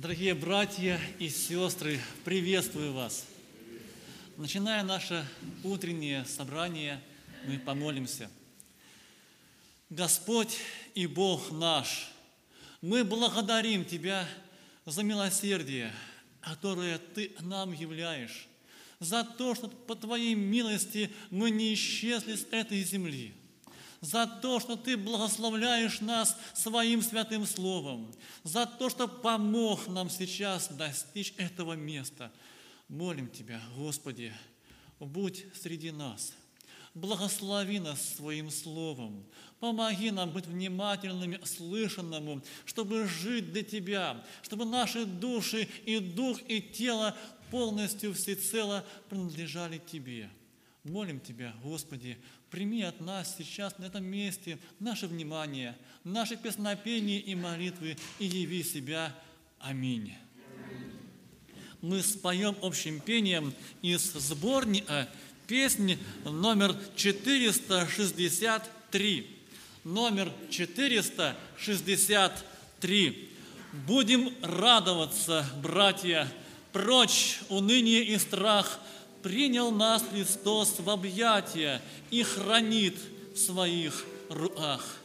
Дорогие братья и сестры, приветствую вас. Начиная наше утреннее собрание, мы помолимся. Господь и Бог наш, мы благодарим Тебя за милосердие, которое Ты нам являешь, за то, что по Твоей милости мы не исчезли с этой земли – за то, что Ты благословляешь нас Своим святым Словом, за то, что помог нам сейчас достичь этого места. Молим Тебя, Господи, будь среди нас, благослови нас Своим Словом, помоги нам быть внимательными слышанному, чтобы жить для Тебя, чтобы наши души и дух и тело полностью всецело принадлежали Тебе. Молим Тебя, Господи, прими от нас сейчас на этом месте наше внимание, наше песнопение и молитвы, и яви себя. Аминь. Мы споем общим пением из сборника песни номер 463. Номер 463. Будем радоваться, братья, прочь уныние и страх – принял нас Христос в объятия и хранит в своих руках.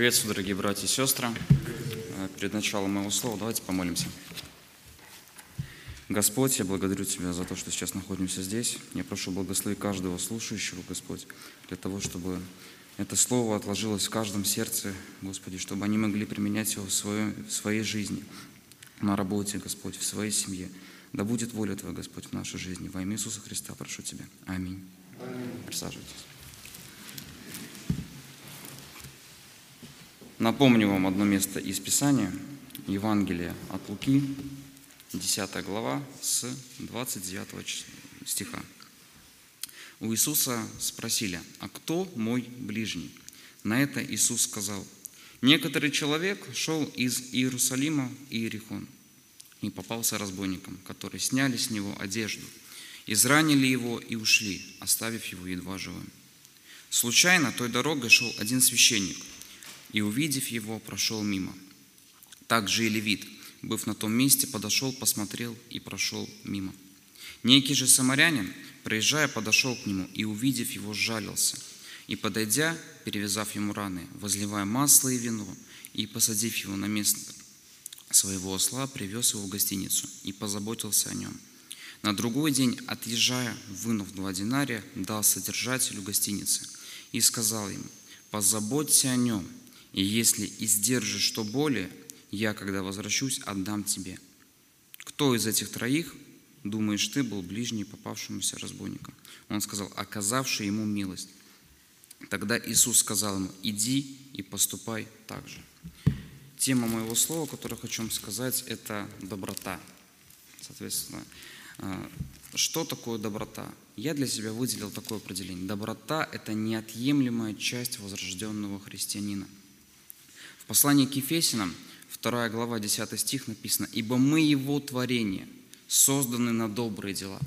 Приветствую, дорогие братья и сестры. Перед началом моего слова давайте помолимся. Господь, я благодарю Тебя за то, что сейчас находимся здесь. Я прошу благослови каждого слушающего, Господь, для того, чтобы это слово отложилось в каждом сердце, Господи, чтобы они могли применять его в, своей, в своей жизни, на работе, Господь, в своей семье. Да будет воля Твоя, Господь, в нашей жизни. Во имя Иисуса Христа прошу Тебя. Аминь. Аминь. Присаживайтесь. Напомню вам одно место из Писания, Евангелие от Луки, 10 глава, с 29 стиха. У Иисуса спросили, а кто мой ближний? На это Иисус сказал, некоторый человек шел из Иерусалима в Иерихон и попался разбойникам, которые сняли с него одежду, изранили его и ушли, оставив его едва живым. Случайно той дорогой шел один священник, и, увидев его, прошел мимо. Так же и левит – быв на том месте, подошел, посмотрел и прошел мимо. Некий же самарянин, проезжая, подошел к нему и, увидев его, сжалился. И, подойдя, перевязав ему раны, возливая масло и вино, и, посадив его на место своего осла, привез его в гостиницу и позаботился о нем. На другой день, отъезжая, вынув два динария, дал содержателю гостиницы и сказал ему, «Позаботься о нем, и если издержишь что более, я, когда возвращусь, отдам тебе. Кто из этих троих, думаешь ты, был ближний попавшемуся разбойникам? Он сказал, оказавший ему милость. Тогда Иисус сказал ему, иди и поступай так же. Тема моего слова, которое хочу вам сказать, это доброта. Соответственно, а, что такое доброта? Я для себя выделил такое определение. Доброта – это неотъемлемая часть возрожденного христианина. В послании к Ефесинам – 2 глава, 10 стих написано, «Ибо мы Его творение, созданы на добрые дела».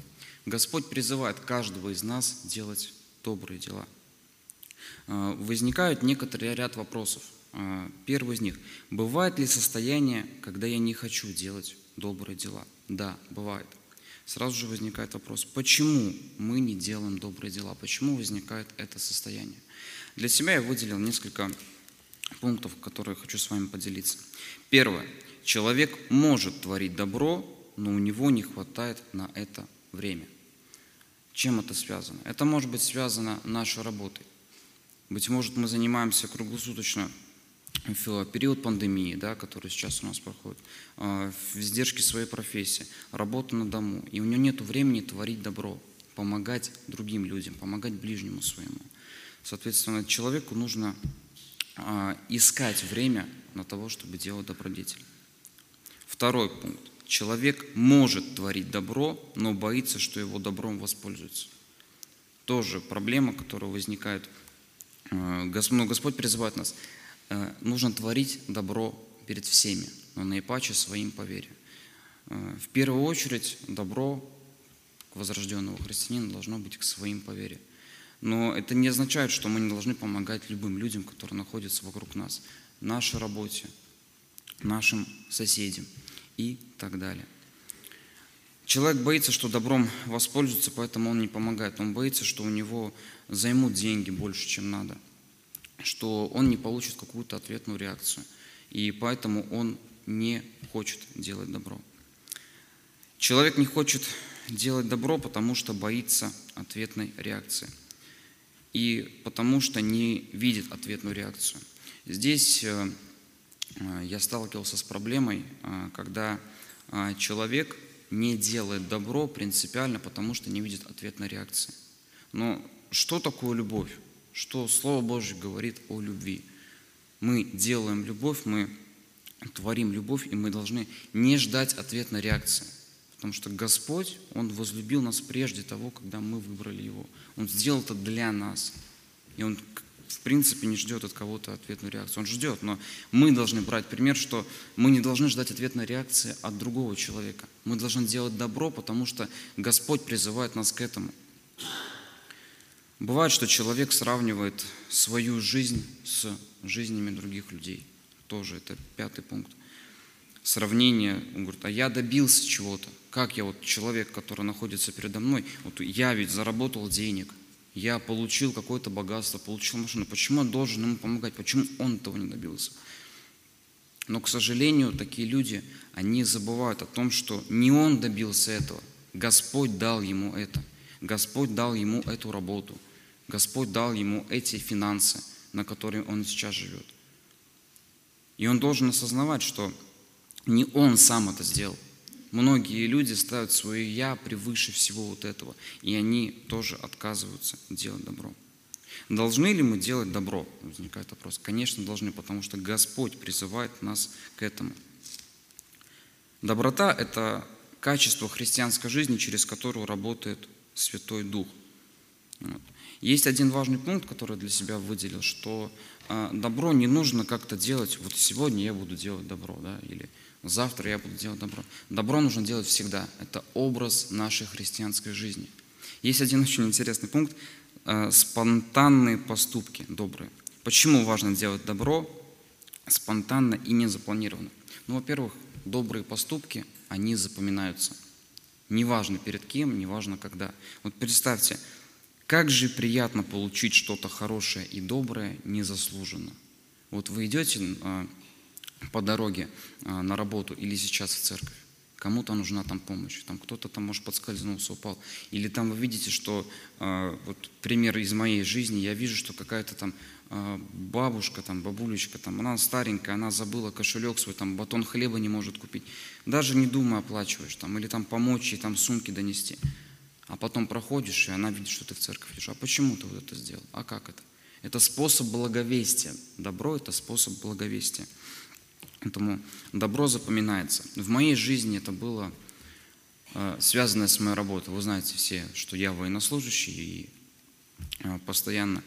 Господь призывает каждого из нас делать добрые дела. А, возникают некоторые ряд вопросов. А, первый из них. Бывает ли состояние, когда я не хочу делать добрые дела? Да, бывает. Сразу же возникает вопрос, почему мы не делаем добрые дела? Почему возникает это состояние? Для себя я выделил несколько пунктов, которые хочу с вами поделиться. Первое. Человек может творить добро, но у него не хватает на это время. Чем это связано? Это может быть связано нашей работой. Быть может, мы занимаемся круглосуточно в период пандемии, да, который сейчас у нас проходит, а, в издержке своей профессии, работа на дому, и у него нет времени творить добро, помогать другим людям, помогать ближнему своему. Соответственно, человеку нужно искать время на того, чтобы делать добродетель. Второй пункт. Человек может творить добро, но боится, что его добром воспользуются. Тоже проблема, которая возникает. А, но Господь призывает нас. А, нужно творить добро перед всеми, но наипаче своим по. В первую очередь добро возрожденного христианина должно быть к своим по. Но это не означает, что мы не должны помогать любым людям, которые находятся вокруг нас, нашей работе, нашим соседям и так далее. Человек боится, что добром воспользуется, поэтому он не помогает. Он боится, что у него займут деньги больше, чем надо, что он не получит какую-то ответную реакцию. И поэтому он не хочет делать добро. Человек не хочет делать добро, потому что боится ответной реакции – и потому что не видит ответную реакцию. Здесь э, э, я сталкивался с проблемой, э, когда человек не делает добро принципиально, потому что не видит ответной реакции. Но что такое любовь? Что Слово Божье говорит о любви? Мы делаем любовь, мы творим любовь, и мы должны не ждать ответной реакции. Потому что Господь, Он возлюбил нас прежде того, когда мы выбрали Его. Он сделал это для нас. И Он, в принципе, не ждет от кого-то ответную реакцию. Он ждет, но мы должны брать пример, что мы не должны ждать ответной реакции от другого человека. Мы должны делать добро, потому что Господь призывает нас к этому. Бывает, что человек сравнивает свою жизнь с жизнями других людей. Тоже это пятый пункт сравнение, он говорит, а я добился чего-то. Как я вот человек, который находится передо мной, вот я ведь заработал денег, я получил какое-то богатство, получил машину. Почему он должен ему помогать? Почему он этого не добился? Но, к сожалению, такие люди, они забывают о том, что не он добился этого. Господь дал ему это. Господь дал ему эту работу. Господь дал ему эти финансы, на которые он сейчас живет. И он должен осознавать, что не он сам это сделал. Многие люди ставят свое «я» превыше всего вот этого, и они тоже отказываются делать добро. Должны ли мы делать добро? Возникает вопрос. Конечно, должны, потому что Господь призывает нас к этому. Доброта – это качество христианской жизни, через которую работает Святой Дух. Вот. Есть один важный пункт, который я для себя выделил, что э, добро не нужно как-то делать, вот сегодня я буду делать добро, да, или завтра я буду делать добро. Добро нужно делать всегда. Это образ нашей христианской жизни. Есть один очень интересный пункт э, – спонтанные поступки добрые. Почему важно делать добро спонтанно и не запланированно? Ну, во-первых, добрые поступки, они запоминаются. Неважно перед кем, неважно когда. Вот представьте, как же приятно получить что-то хорошее и доброе незаслуженно. Вот вы идете а, по дороге а, на работу или сейчас в церковь, кому-то нужна там помощь, там кто-то там, может, подскользнулся, упал. Или там вы видите, что, а, вот пример из моей жизни, я вижу, что какая-то там бабушка, там, бабулечка, там, она старенькая, она забыла кошелек свой, там, батон хлеба не может купить. Даже не думая оплачиваешь, там, или там помочь ей там сумки донести. А потом проходишь, и она видит, что ты в церковь идешь. А почему ты вот это сделал? А как это? Это способ благовестия. Добро – это способ благовестия. Поэтому добро запоминается. В моей жизни это было э, связано с моей работой. Вы знаете все, что я военнослужащий, и э, постоянно,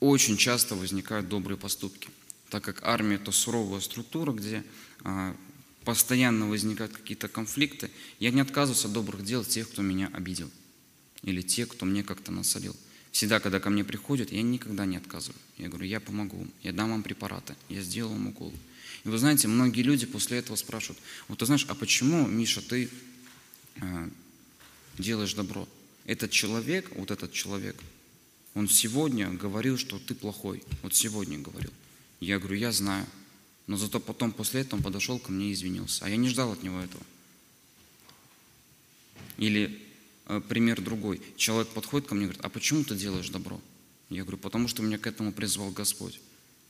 очень часто возникают добрые поступки. Так как армия – это суровая структура, где э, постоянно возникают какие-то конфликты, я не отказываюсь от добрых дел тех, кто меня обидел или те, кто мне как-то насолил. Всегда, когда ко мне приходят, я никогда не отказываю. Я говорю, я помогу я дам вам препараты, я сделаю вам укол. И вы знаете, многие люди после этого спрашивают, вот ты знаешь, а почему, Миша, ты э, делаешь добро? Этот человек, вот этот человек, он сегодня говорил, что ты плохой. Вот сегодня говорил. Я говорю, я знаю. Но зато потом, после этого, он подошел ко мне и извинился. А я не ждал от него этого. Или Э, пример другой. Человек подходит ко мне и говорит, а почему ты делаешь добро? Я говорю, потому что меня к этому призвал Господь.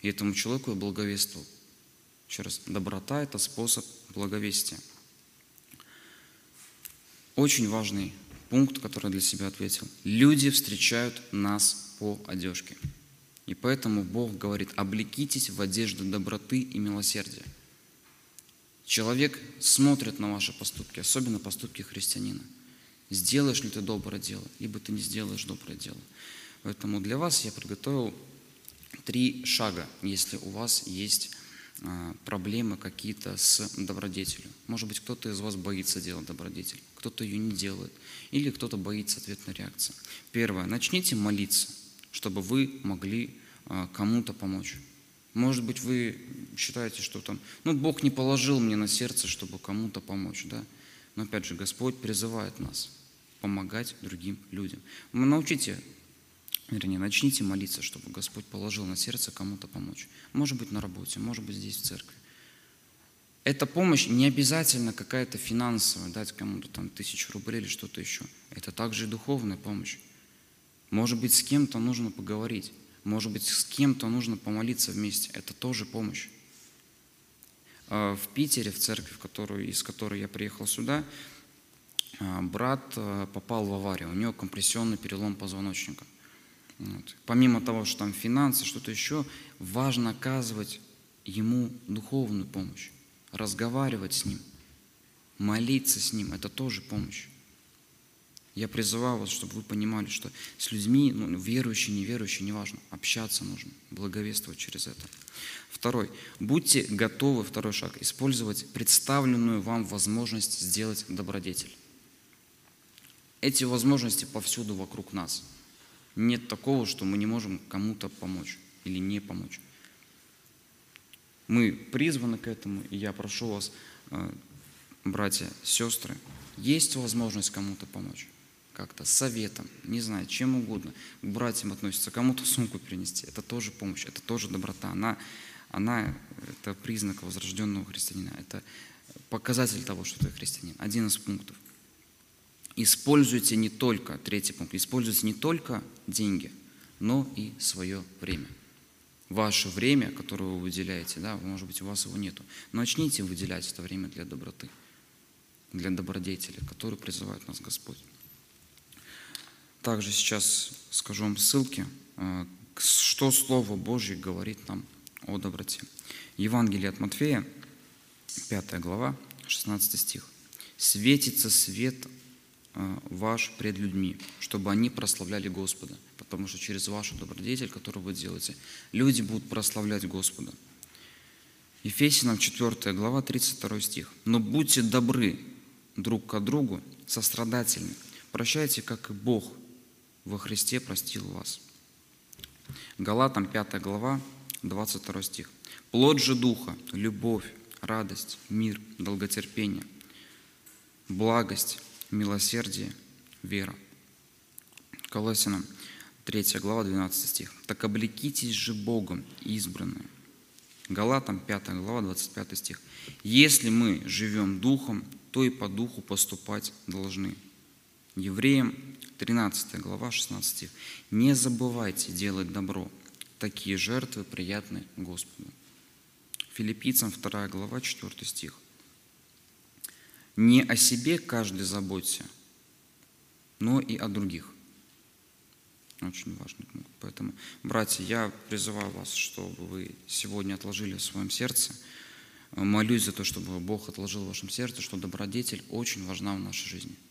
И этому человеку я благовествовал. Еще раз, доброта – это способ благовестия. Очень важный пункт, который для себя ответил. Люди встречают нас по одежке. И поэтому Бог говорит, облекитесь в одежду доброты и милосердия. Человек смотрит на ваши поступки, особенно поступки христианина – сделаешь ли ты доброе дело, либо ты не сделаешь доброе дело. Поэтому для вас я подготовил три шага, если у вас есть проблемы какие-то с добродетелью. Может быть, кто-то из вас боится делать добродетель, кто-то ее не делает, или кто-то боится ответной реакции. Первое. Начните молиться, чтобы вы могли а, кому-то помочь. Может быть, вы считаете, что там, ну, Бог не положил мне на сердце, чтобы кому-то помочь, да? Но опять же, Господь призывает нас – помогать другим людям. Научите, вернее, начните молиться, чтобы Господь положил на сердце кому-то помочь. Может быть, на работе, может быть, здесь в церкви. Эта помощь не обязательно какая-то финансовая, дать кому-то там тысячу рублей или что-то еще. Это также и духовная помощь. Может быть, с кем-то нужно поговорить. Может быть, с кем-то нужно помолиться вместе. Это тоже помощь. А в Питере, в церкви, в которую, из которой я приехал сюда, а, брат э, попал в аварию, у него компрессионный перелом позвоночника. Вот. Помимо того, что там финансы, что-то еще, важно оказывать ему духовную помощь, разговаривать с ним, молиться с ним, это тоже помощь. Я призываю вас, чтобы вы понимали, что с людьми, ну, верующие, неверующие, неважно, общаться нужно, благовествовать через это. Второй. Будьте готовы, второй шаг, использовать представленную вам возможность сделать добродетель. Эти возможности повсюду вокруг нас. Нет такого, что мы не можем кому-то помочь или не помочь. Мы призваны к этому, и я прошу вас, э, братья, сестры, есть возможность кому-то помочь. как-то советом, не знаю, чем угодно, к братьям относится, кому-то сумку принести, это тоже помощь, это тоже доброта. Она, она это признак возрожденного христианина, это показатель того, что ты христианин. Один из пунктов. Используйте не только, третий пункт, используйте не только деньги, но и свое время. Ваше время, которое вы выделяете, да, может быть, у вас его нету. Но начните выделять это время для доброты, для добродетели, который призывает нас Господь. Также сейчас скажу вам ссылки, э, что Слово Божье говорит нам о доброте. Евангелие от Матфея, 5 глава, 16 стих. «Светится свет ваш пред людьми, чтобы они прославляли Господа». Потому что через вашу добродетель, которую вы делаете, люди будут прославлять Господа. Ефесянам 4 глава, 32 стих. «Но будьте добры друг к другу, сострадательны, прощайте, как и Бог во Христе простил вас. Галатам 5 глава, 22 стих. Плод же Духа, любовь, радость, мир, долготерпение, благость, милосердие, вера. Колосинам 3 глава, 12 стих. «Так облекитесь же Богом, избранные». Галатам 5 глава, 25 стих. «Если мы живем Духом, то и по Духу поступать должны». Евреям 13 глава, 16 стих. «Не забывайте делать добро, такие жертвы приятны Господу». Филиппийцам 2 глава, 4 стих. «Не о себе каждый заботься, но и о других». Очень пункт. Поэтому, братья, я призываю вас, чтобы вы сегодня отложили в своем сердце, молюсь за то, чтобы Бог отложил в вашем сердце, что добродетель очень важна в нашей жизни –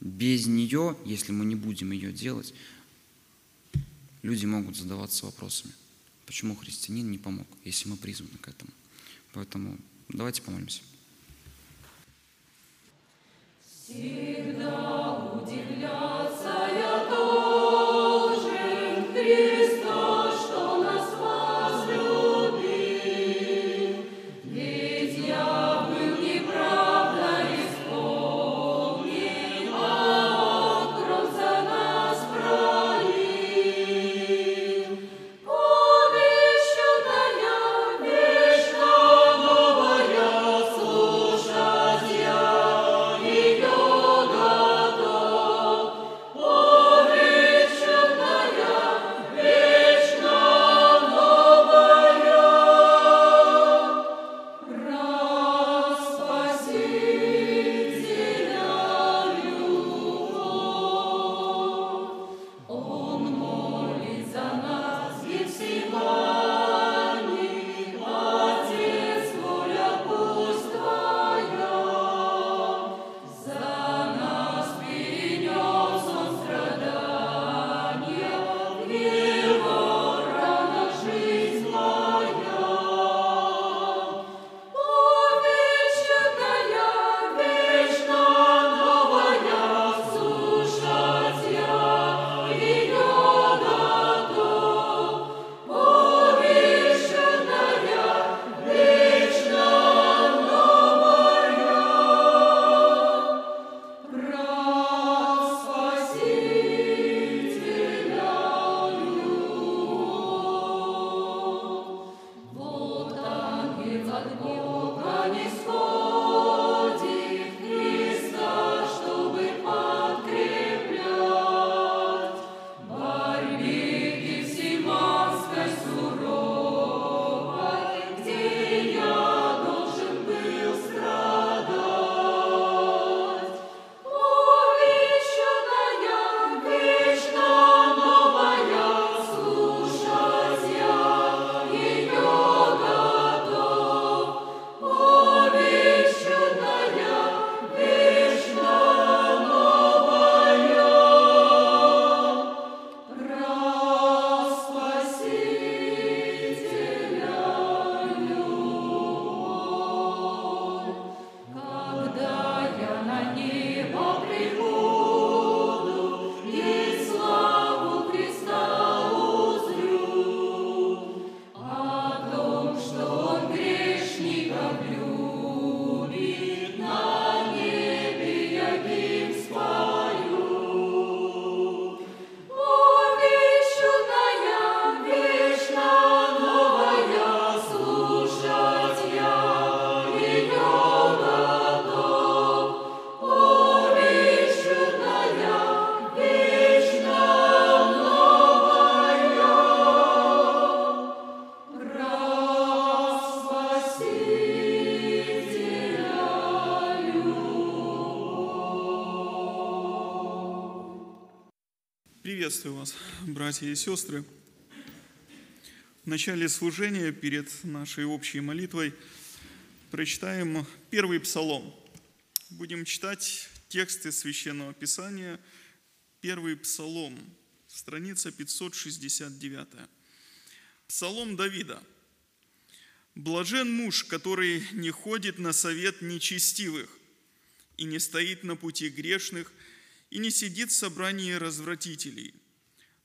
без нее, если мы не будем ее делать, люди могут задаваться вопросами, почему христианин не помог, если мы призваны к этому. Поэтому давайте помолимся. Всегда удивляться я Приветствую вас, братья и сестры. В начале служения, перед нашей общей молитвой, прочитаем первый псалом. Будем читать тексты Священного Писания, первый псалом, страница 569. Псалом Давида. «Блажен муж, который не ходит на совет нечестивых и не стоит на пути грешных, и не сидит в собрании развратителей,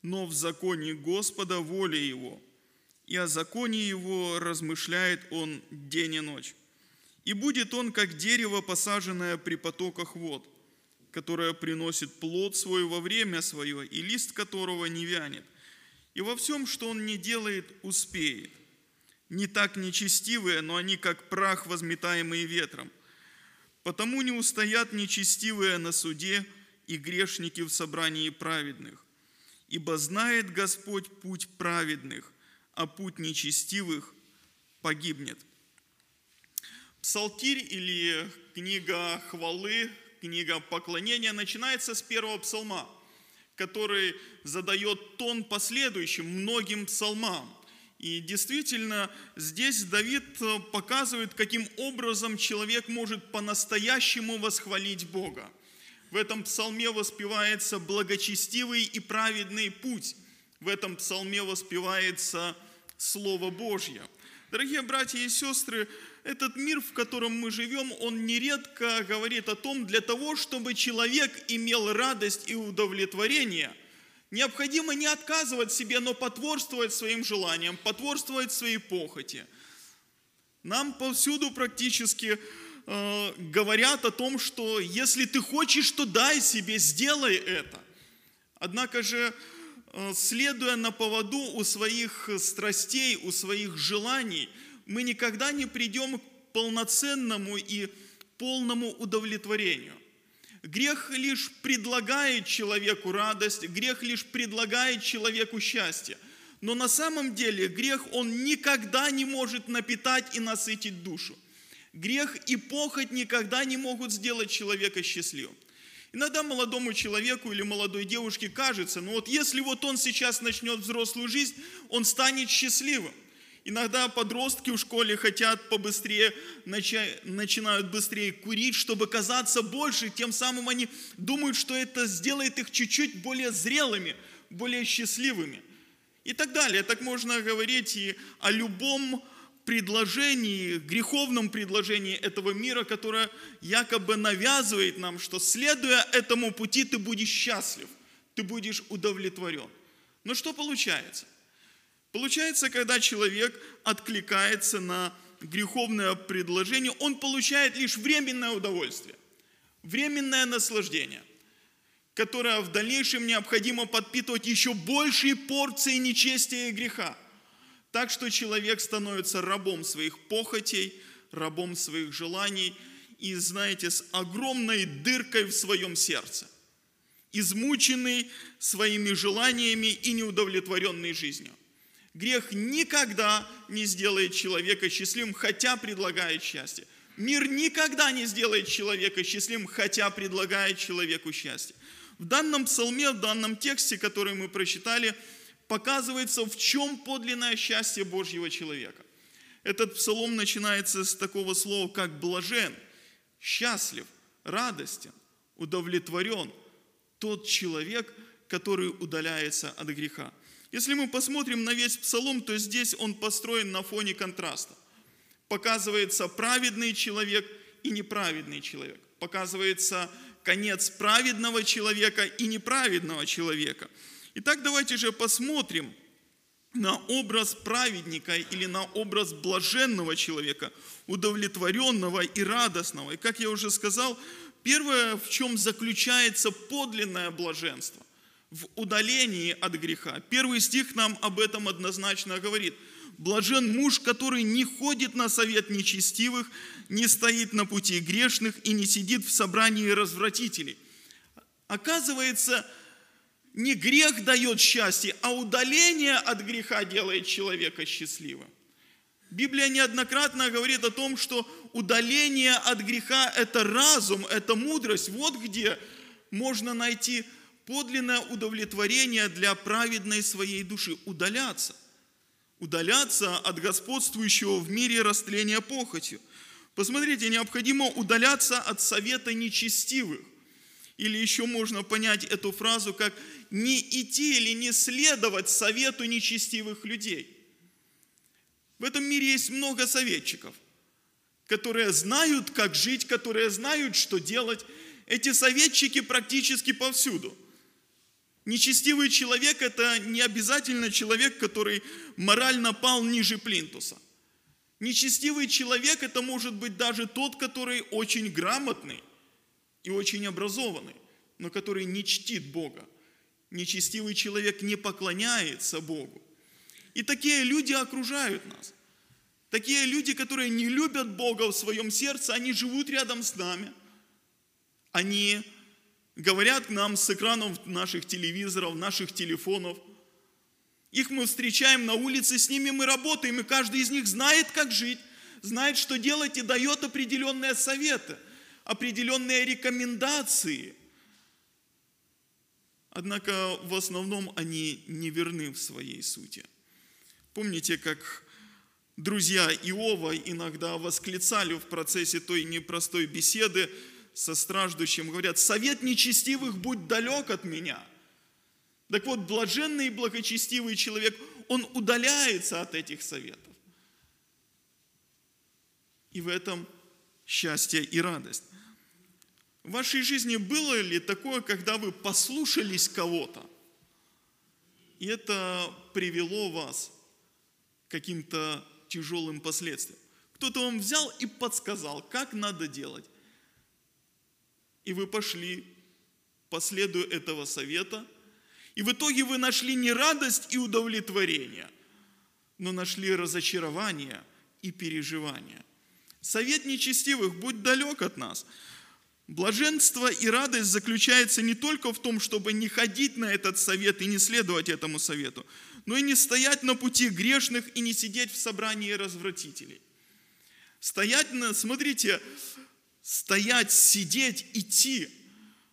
но в законе Господа воля его, и о законе его размышляет он день и ночь. И будет он, как дерево, посаженное при потоках вод, которое приносит плод свой во время свое, и лист которого не вянет. И во всем, что он не делает, успеет. Не так нечестивые, но они, как прах, возметаемый ветром. Потому не устоят нечестивые на суде, и грешники в собрании праведных. Ибо знает Господь путь праведных, а путь нечестивых погибнет. Псалтирь или книга хвалы, книга поклонения начинается с первого псалма, который задает тон последующим многим псалмам. И действительно, здесь Давид показывает, каким образом человек может по-настоящему восхвалить Бога. В этом псалме воспевается благочестивый и праведный путь. В этом псалме воспевается Слово Божье. Дорогие братья и сестры, этот мир, в котором мы живем, он нередко говорит о том, для того, чтобы человек имел радость и удовлетворение, необходимо не отказывать себе, но потворствовать своим желаниям, потворствовать своей похоти. Нам повсюду практически Э, говорят о том, что если ты хочешь, то дай себе, сделай это. Однако же, э, следуя на поводу у своих страстей, у своих желаний, мы никогда не придем к полноценному и полному удовлетворению. Грех лишь предлагает человеку радость, грех лишь предлагает человеку счастье. Но на самом деле грех, он никогда не может напитать и насытить душу. Грех и похоть никогда не могут сделать человека счастливым. Иногда молодому человеку или молодой девушке кажется, ну вот если вот он сейчас начнет взрослую жизнь, он станет счастливым. Иногда подростки в школе хотят побыстрее, начинают быстрее курить, чтобы казаться больше, тем самым они думают, что это сделает их чуть-чуть более зрелыми, более счастливыми. И так далее. Так можно говорить и о любом предложении, греховном предложении этого мира, которое якобы навязывает нам, что следуя этому пути ты будешь счастлив, ты будешь удовлетворен. Но что получается? Получается, когда человек откликается на греховное предложение, он получает лишь временное удовольствие, временное наслаждение, которое в дальнейшем необходимо подпитывать еще большей порцией нечестия и греха – так что человек становится рабом своих похотей, рабом своих желаний и, знаете, с огромной дыркой в своем сердце, измученный своими желаниями и неудовлетворенной жизнью. Грех никогда не сделает человека счастливым, хотя предлагает счастье. Мир никогда не сделает человека счастливым, хотя предлагает человеку счастье. В данном псалме, в данном тексте, который мы прочитали, показывается, в чем подлинное счастье Божьего человека. Этот псалом начинается с такого слова, как блажен, счастлив, радостен, удовлетворен тот человек, который удаляется от греха. Если мы посмотрим на весь псалом, то здесь он построен на фоне контраста. Показывается праведный человек и неправедный человек. Показывается конец праведного человека и неправедного человека – Итак, давайте же посмотрим на образ праведника или на образ блаженного человека, удовлетворенного и радостного. И как я уже сказал, первое, в чем заключается подлинное блаженство, в удалении от греха. Первый стих нам об этом однозначно говорит. Блажен муж, который не ходит на совет нечестивых, не стоит на пути грешных и не сидит в собрании развратителей. Оказывается, не грех дает счастье, а удаление от греха делает человека счастливым. Библия неоднократно говорит о том, что удаление от греха – это разум, это мудрость. Вот где можно найти подлинное удовлетворение для праведной своей души. Удаляться. Удаляться от господствующего в мире растления похотью. Посмотрите, необходимо удаляться от совета нечестивых. Или еще можно понять эту фразу как не идти или не следовать совету нечестивых людей. В этом мире есть много советчиков, которые знают, как жить, которые знают, что делать. Эти советчики практически повсюду. Нечестивый человек – это не обязательно человек, который морально пал ниже плинтуса. Нечестивый человек – это может быть даже тот, который очень грамотный, и очень образованный, но который не чтит Бога. Нечестивый человек не поклоняется Богу. И такие люди окружают нас. Такие люди, которые не любят Бога в своем сердце, они живут рядом с нами. Они говорят к нам с экранов наших телевизоров, наших телефонов. Их мы встречаем на улице, с ними мы работаем, и каждый из них знает, как жить, знает, что делать и дает определенные советы – определенные рекомендации. Однако в основном они не верны в своей сути. Помните, как друзья Иова иногда восклицали в процессе той непростой беседы со страждущим, говорят, совет нечестивых будь далек от меня. Так вот, блаженный и благочестивый человек, он удаляется от этих советов. И в этом счастье и радость. В вашей жизни было ли такое, когда вы послушались кого-то, и это привело вас к каким-то тяжелым последствиям? Кто-то вам взял и подсказал, как надо делать. И вы пошли по следу этого совета, и в итоге вы нашли не радость и удовлетворение, но нашли разочарование и переживание. Совет нечестивых, будь далек от нас – Блаженство и радость заключается не только в том, чтобы не ходить на этот совет и не следовать этому совету, но и не стоять на пути грешных и не сидеть в собрании развратителей. Стоять на, смотрите, стоять, сидеть, идти.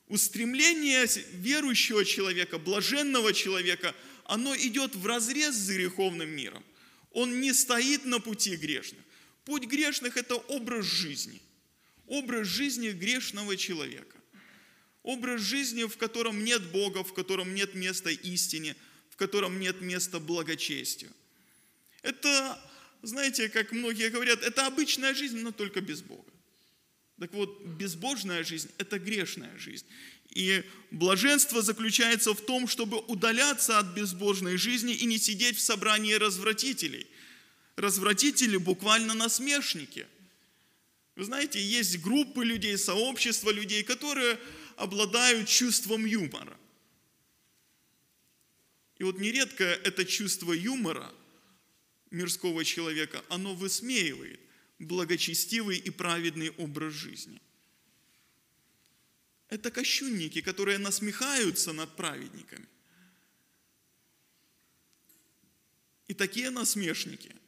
Устремление верующего человека, блаженного человека, оно идет в разрез с греховным миром. Он не стоит на пути грешных. Путь грешных – это образ жизни образ жизни грешного человека. Образ жизни, в котором нет Бога, в котором нет места истине, в котором нет места благочестию. Это, знаете, как многие говорят, это обычная жизнь, но только без Бога. Так вот, безбожная жизнь – это грешная жизнь. И блаженство заключается в том, чтобы удаляться от безбожной жизни и не сидеть в собрании развратителей. Развратители буквально насмешники – вы знаете, есть группы людей, сообщества людей, которые обладают чувством юмора. И вот нередко это чувство юмора мирского человека, оно высмеивает благочестивый и праведный образ жизни. Это кощунники, которые насмехаются над праведниками. И такие насмешники –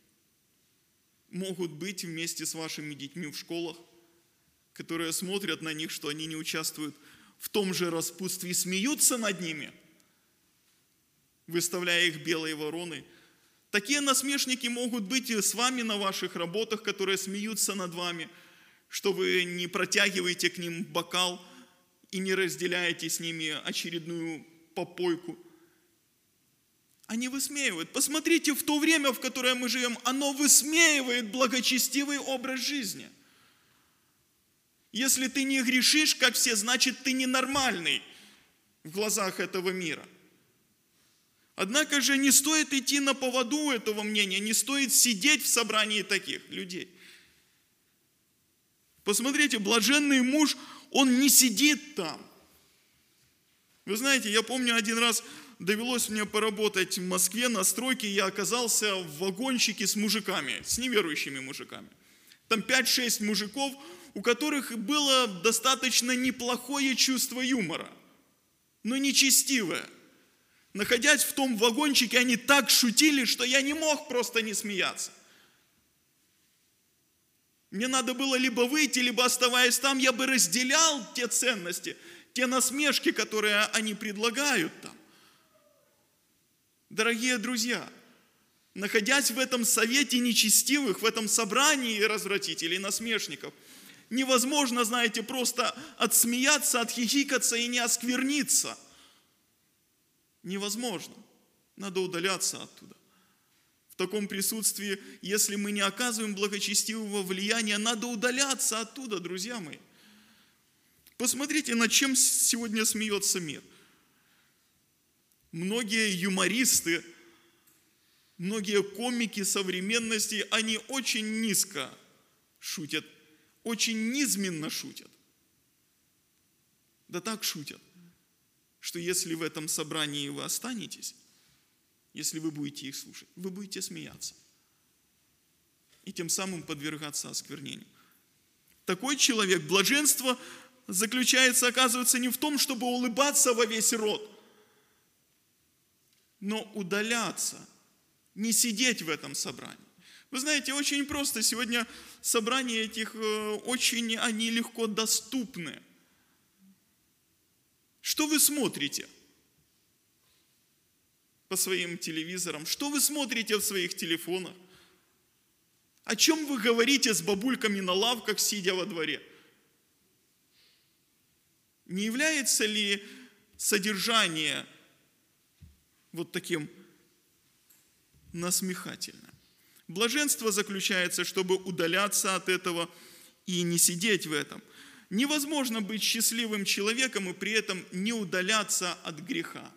могут быть вместе с вашими детьми в школах, которые смотрят на них, что они не участвуют в том же распутстве смеются над ними, выставляя их белые вороны. Такие насмешники могут быть и с вами на ваших работах, которые смеются над вами, что вы не протягиваете к ним бокал и не разделяете с ними очередную попойку – они высмеивают. Посмотрите, в то время, в которое мы живем, оно высмеивает благочестивый образ жизни. Если ты не грешишь, как все, значит ты ненормальный в глазах этого мира. Однако же не стоит идти на поводу этого мнения, не стоит сидеть в собрании таких людей. Посмотрите, блаженный муж, он не сидит там. Вы знаете, я помню один раз довелось мне поработать в Москве на стройке, я оказался в вагончике с мужиками, с неверующими мужиками. Там 5-6 мужиков, у которых было достаточно неплохое чувство юмора, но нечестивое. Находясь в том вагончике, они так шутили, что я не мог просто не смеяться. Мне надо было либо выйти, либо оставаясь там, я бы разделял те ценности – те насмешки, которые они предлагают там. Дорогие друзья, находясь в этом совете нечестивых, в этом собрании развратителей, насмешников, невозможно, знаете, просто отсмеяться, отхихикаться и не оскверниться. Невозможно. Надо удаляться оттуда. В таком присутствии, если мы не оказываем благочестивого влияния, надо удаляться оттуда, друзья мои. Посмотрите, над чем сегодня смеется мир. Многие юмористы, многие комики современности, они очень низко шутят, очень низменно шутят. Да так шутят, что если в этом собрании вы останетесь, если вы будете их слушать, вы будете смеяться и тем самым подвергаться осквернению. Такой человек, блаженство заключается, оказывается, не в том, чтобы улыбаться во весь рот, но удаляться, не сидеть в этом собрании. Вы знаете, очень просто. Сегодня собрания этих э, очень, они легко доступны. Что вы смотрите по своим телевизорам? Что вы смотрите в своих телефонах? О чем вы говорите с бабульками на лавках, сидя во дворе? Не является ли содержание вот таким насмехательным? Блаженство заключается, чтобы удаляться от этого и не сидеть в этом. Невозможно быть счастливым человеком и при этом не удаляться от греха.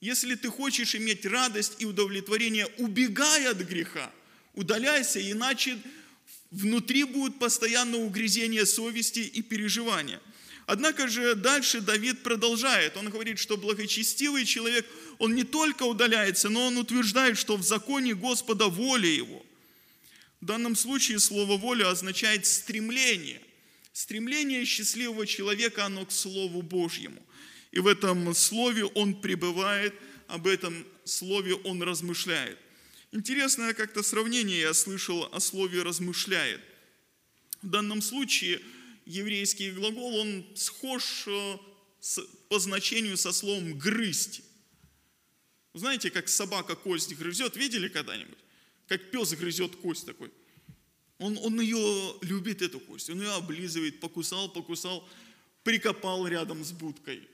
Если ты хочешь иметь радость и удовлетворение, убегай от греха, удаляйся, иначе внутри будет постоянно угрызение совести и переживания – Однако же дальше Давид продолжает. Он говорит, что благочестивый человек, он не только удаляется, но он утверждает, что в законе Господа воля его. В данном случае слово воля означает стремление. Стремление счастливого человека, оно к Слову Божьему. И в этом слове он пребывает, об этом слове он размышляет. Интересное как-то сравнение я слышал о слове «размышляет». В данном случае – еврейский глагол, он схож э, по значению со словом «грызть». Знаете, как собака кость грызет, видели когда-нибудь? Как пес грызет кость такой. Он, он ее любит, эту кость, он ее облизывает, покусал, покусал, прикопал рядом с будкой.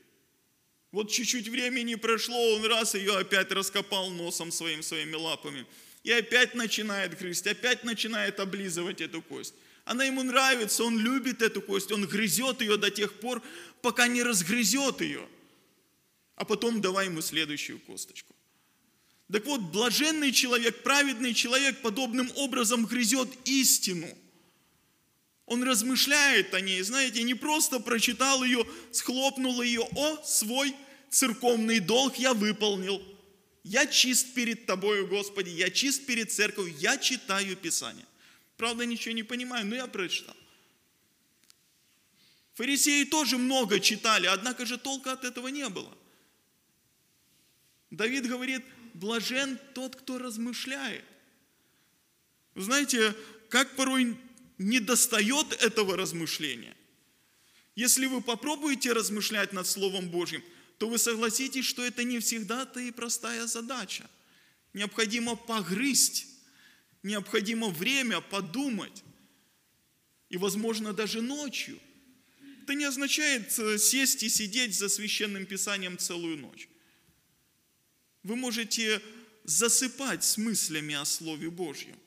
Вот чуть-чуть времени прошло, он раз ее опять раскопал носом своим, своими лапами. И опять начинает грызть, опять начинает облизывать эту кость. Она ему нравится, он любит эту кость, он грызет ее до тех пор, пока не разгрызет ее. А потом давай ему следующую косточку. Так вот, блаженный человек, праведный человек подобным образом грызет истину. Он размышляет о ней, знаете, не просто прочитал ее, схлопнул ее, о, свой церковный долг я выполнил. Я чист перед Тобою, Господи, я чист перед церковью, я читаю Писание. Правда, ничего не понимаю, но я прочитал. Фарисеи тоже много читали, однако же толка от этого не было. Давид говорит, блажен тот, кто размышляет. Знаете, как порой не достает этого размышления. Если вы попробуете размышлять над Словом Божьим, то вы согласитесь, что это не всегда-то и простая задача. Необходимо погрызть Необходимо время подумать. И, возможно, даже ночью. Это не означает э, сесть и сидеть за священным писанием целую ночь. Вы можете засыпать с мыслями о Слове Божьем,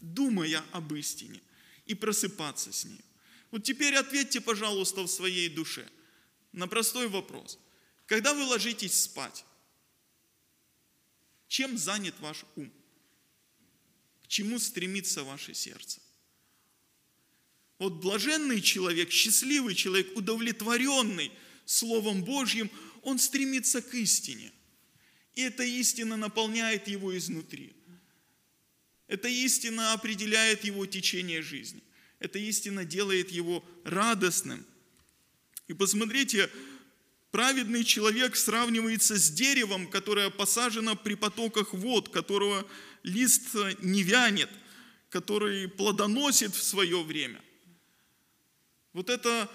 думая об истине, и просыпаться с ней. Вот теперь ответьте, пожалуйста, в своей душе на простой вопрос. Когда вы ложитесь спать, чем занят ваш ум? Чему стремится ваше сердце. Вот блаженный человек, счастливый человек, удовлетворенный Словом Божьим, он стремится к истине. И эта истина наполняет его изнутри. Эта истина определяет его течение жизни. Эта истина делает его радостным. И посмотрите, праведный человек сравнивается с деревом, которое посажено при потоках вод, которого лист не вянет, который плодоносит в свое время. Вот это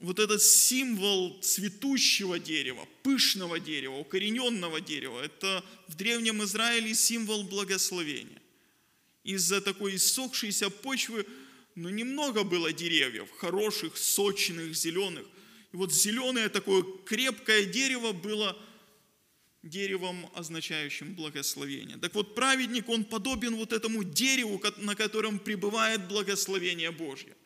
вот этот символ цветущего дерева, пышного дерева, укорененного дерева, это в Древнем Израиле символ благословения. Из-за такой иссохшейся почвы, ну, немного было деревьев, хороших, сочных, зеленых. И вот зеленое такое крепкое дерево было деревом, означающим благословение. Так вот, праведник, он подобен вот этому дереву, на котором пребывает благословение Божье.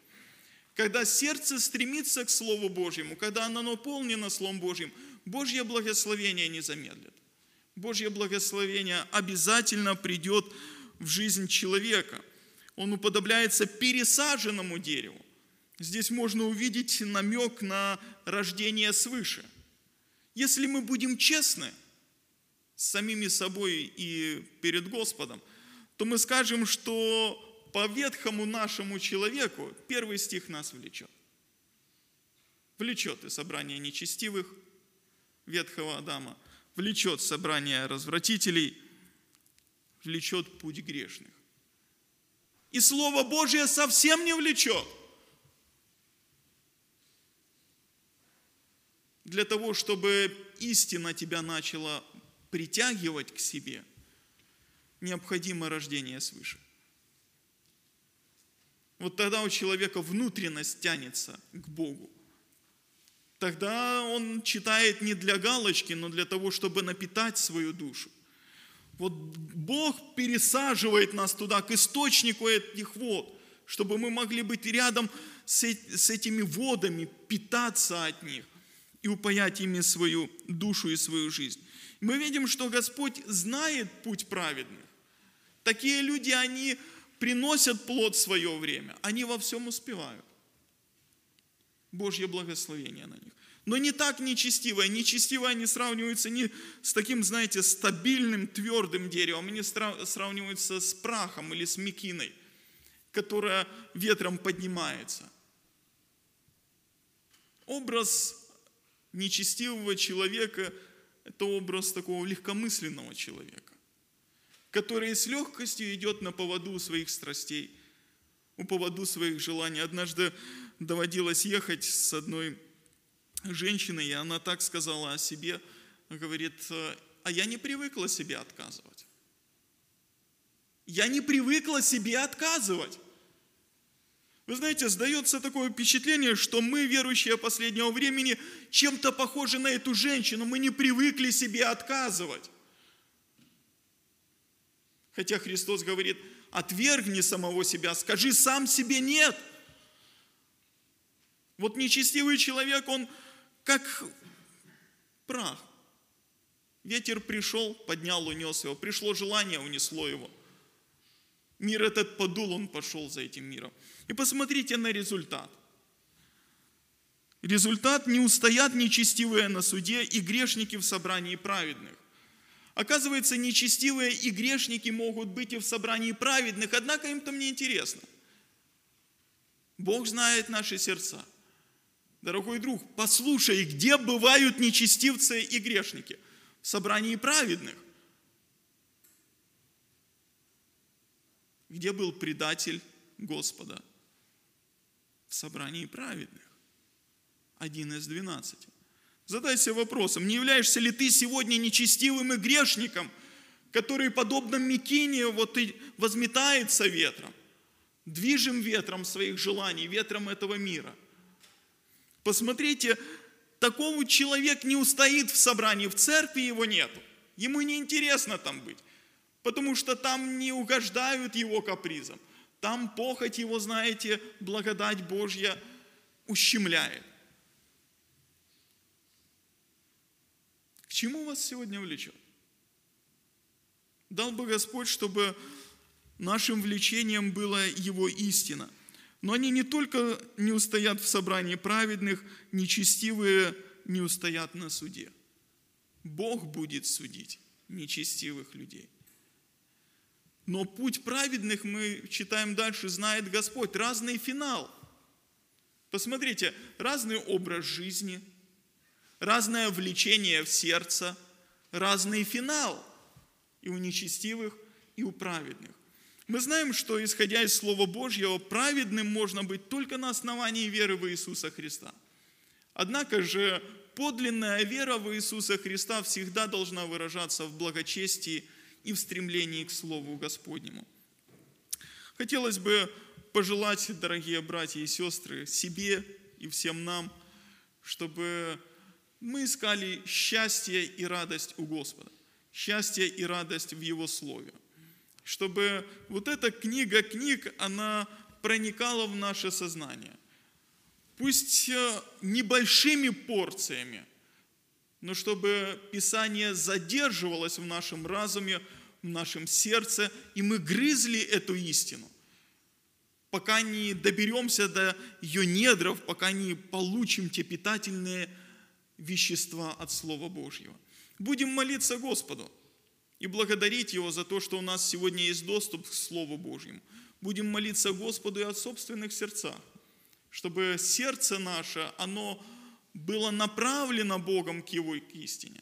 Когда сердце стремится к Слову Божьему, когда оно наполнено Словом Божьим, Божье благословение не замедлит. Божье благословение обязательно придет в жизнь человека. Он уподобляется пересаженному дереву. Здесь можно увидеть намек на рождение свыше. Если мы будем честны с самими собой и перед Господом, то мы скажем, что по ветхому нашему человеку первый стих нас влечет. Влечет и собрание нечестивых ветхого Адама, влечет собрание развратителей, влечет путь грешных. И Слово Божье совсем не влечет. Для того, чтобы истина тебя начала притягивать к себе, необходимо рождение свыше вот тогда у человека внутренность тянется к Богу. Тогда он читает не для галочки, но для того, чтобы напитать свою душу. Вот Бог пересаживает нас туда, к источнику этих вод, чтобы мы могли быть рядом с этими водами, питаться от них и упаять ими свою душу и свою жизнь. Мы видим, что Господь знает путь праведных. Такие люди, они приносят плод в свое время, они во всем успевают. Божье благословение на них. Но не так нечестивое. Нечестивое они сравниваются не с таким, знаете, стабильным, твердым деревом. Они сравниваются с прахом или с мекиной, которая ветром поднимается. Образ нечестивого человека – это образ такого легкомысленного человека который с легкостью идет на поводу своих страстей, у поводу своих желаний. Однажды доводилось ехать с одной женщиной, и она так сказала о себе, говорит, а я не привыкла себе отказывать. Я не привыкла себе отказывать. Вы знаете, сдается такое впечатление, что мы, верующие последнего времени, чем-то похожи на эту женщину. Мы не привыкли себе отказывать. Хотя Христос говорит, отвергни самого себя, скажи сам себе нет. Вот нечестивый человек, он как прах. Ветер пришел, поднял, унес его. Пришло желание, унесло его. Мир этот подул, он пошел за этим миром. И посмотрите на результат. Результат не устоят нечестивые на суде и грешники в собрании праведных. Оказывается, нечестивые и грешники могут быть и в собрании праведных, однако им там не интересно. Бог знает наши сердца. Дорогой друг, послушай, где бывают нечестивцы и грешники? В собрании праведных. Где был предатель Господа? Собрании праведных. Один из двенадцати. Задайся вопросом, не являешься ли ты сегодня нечестивым и грешником, который, подобно Микине, вот и возметается ветром, движим ветром своих желаний, ветром этого мира. Посмотрите, такого человек не устоит в собрании, в церкви его нету. Ему не интересно там быть, потому что там не угождают его капризам. Там похоть его, знаете, благодать Божья ущемляет. чему вас сегодня влечет? Дал бы Господь, чтобы нашим влечением была Его истина. Но они не только не устоят в собрании праведных, нечестивые не устоят на суде. Бог будет судить нечестивых людей. Но путь праведных, мы читаем дальше, знает Господь. Разный финал. Посмотрите, разный образ жизни – разное влечение в сердце, разный финал и у нечестивых, и у праведных. Мы знаем, что, исходя из Слова Божьего, праведным можно быть только на основании веры в Иисуса Христа. Однако же подлинная вера в Иисуса Христа всегда должна выражаться в благочестии и в стремлении к Слову Господнему. Хотелось бы пожелать, дорогие братья и сестры, себе и всем нам, чтобы мы искали счастье и радость у Господа, счастье и радость в Его Слове, чтобы вот эта книга книг, она проникала в наше сознание. Пусть э, небольшими порциями, но чтобы Писание задерживалось в нашем разуме, в нашем сердце, и мы грызли эту истину, пока не доберемся до ее недров, пока не получим те питательные вещества от Слова Божьего. Будем молиться Господу и благодарить Его за то, что у нас сегодня есть доступ к Слову Божьему. Будем молиться Господу и от собственных сердцах, чтобы сердце наше, оно было направлено Богом к Его к истине,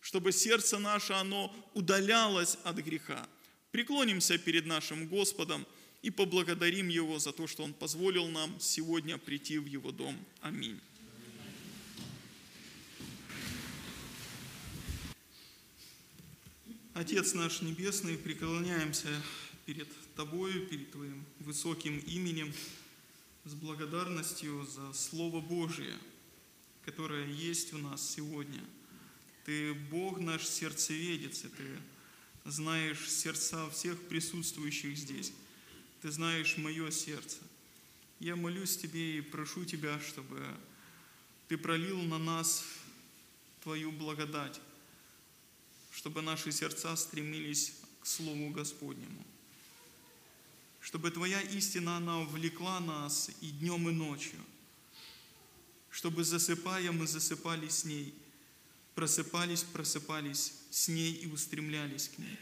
чтобы сердце наше, оно удалялось от греха. Преклонимся перед нашим Господом и поблагодарим Его за то, что Он позволил нам сегодня прийти в Его дом. Аминь. Отец наш Небесный, преклоняемся перед Тобою, перед Твоим высоким именем, с благодарностью за Слово Божие, которое есть у нас сегодня. Ты Бог наш сердцеведец, и Ты знаешь сердца всех присутствующих здесь. Ты знаешь мое сердце. Я молюсь Тебе и прошу Тебя, чтобы Ты пролил на нас Твою благодать, чтобы наши сердца стремились к Слову Господнему, чтобы Твоя истина, она влекла нас и днем, и ночью, чтобы засыпая мы засыпали с ней, просыпались, просыпались с ней и устремлялись к ней,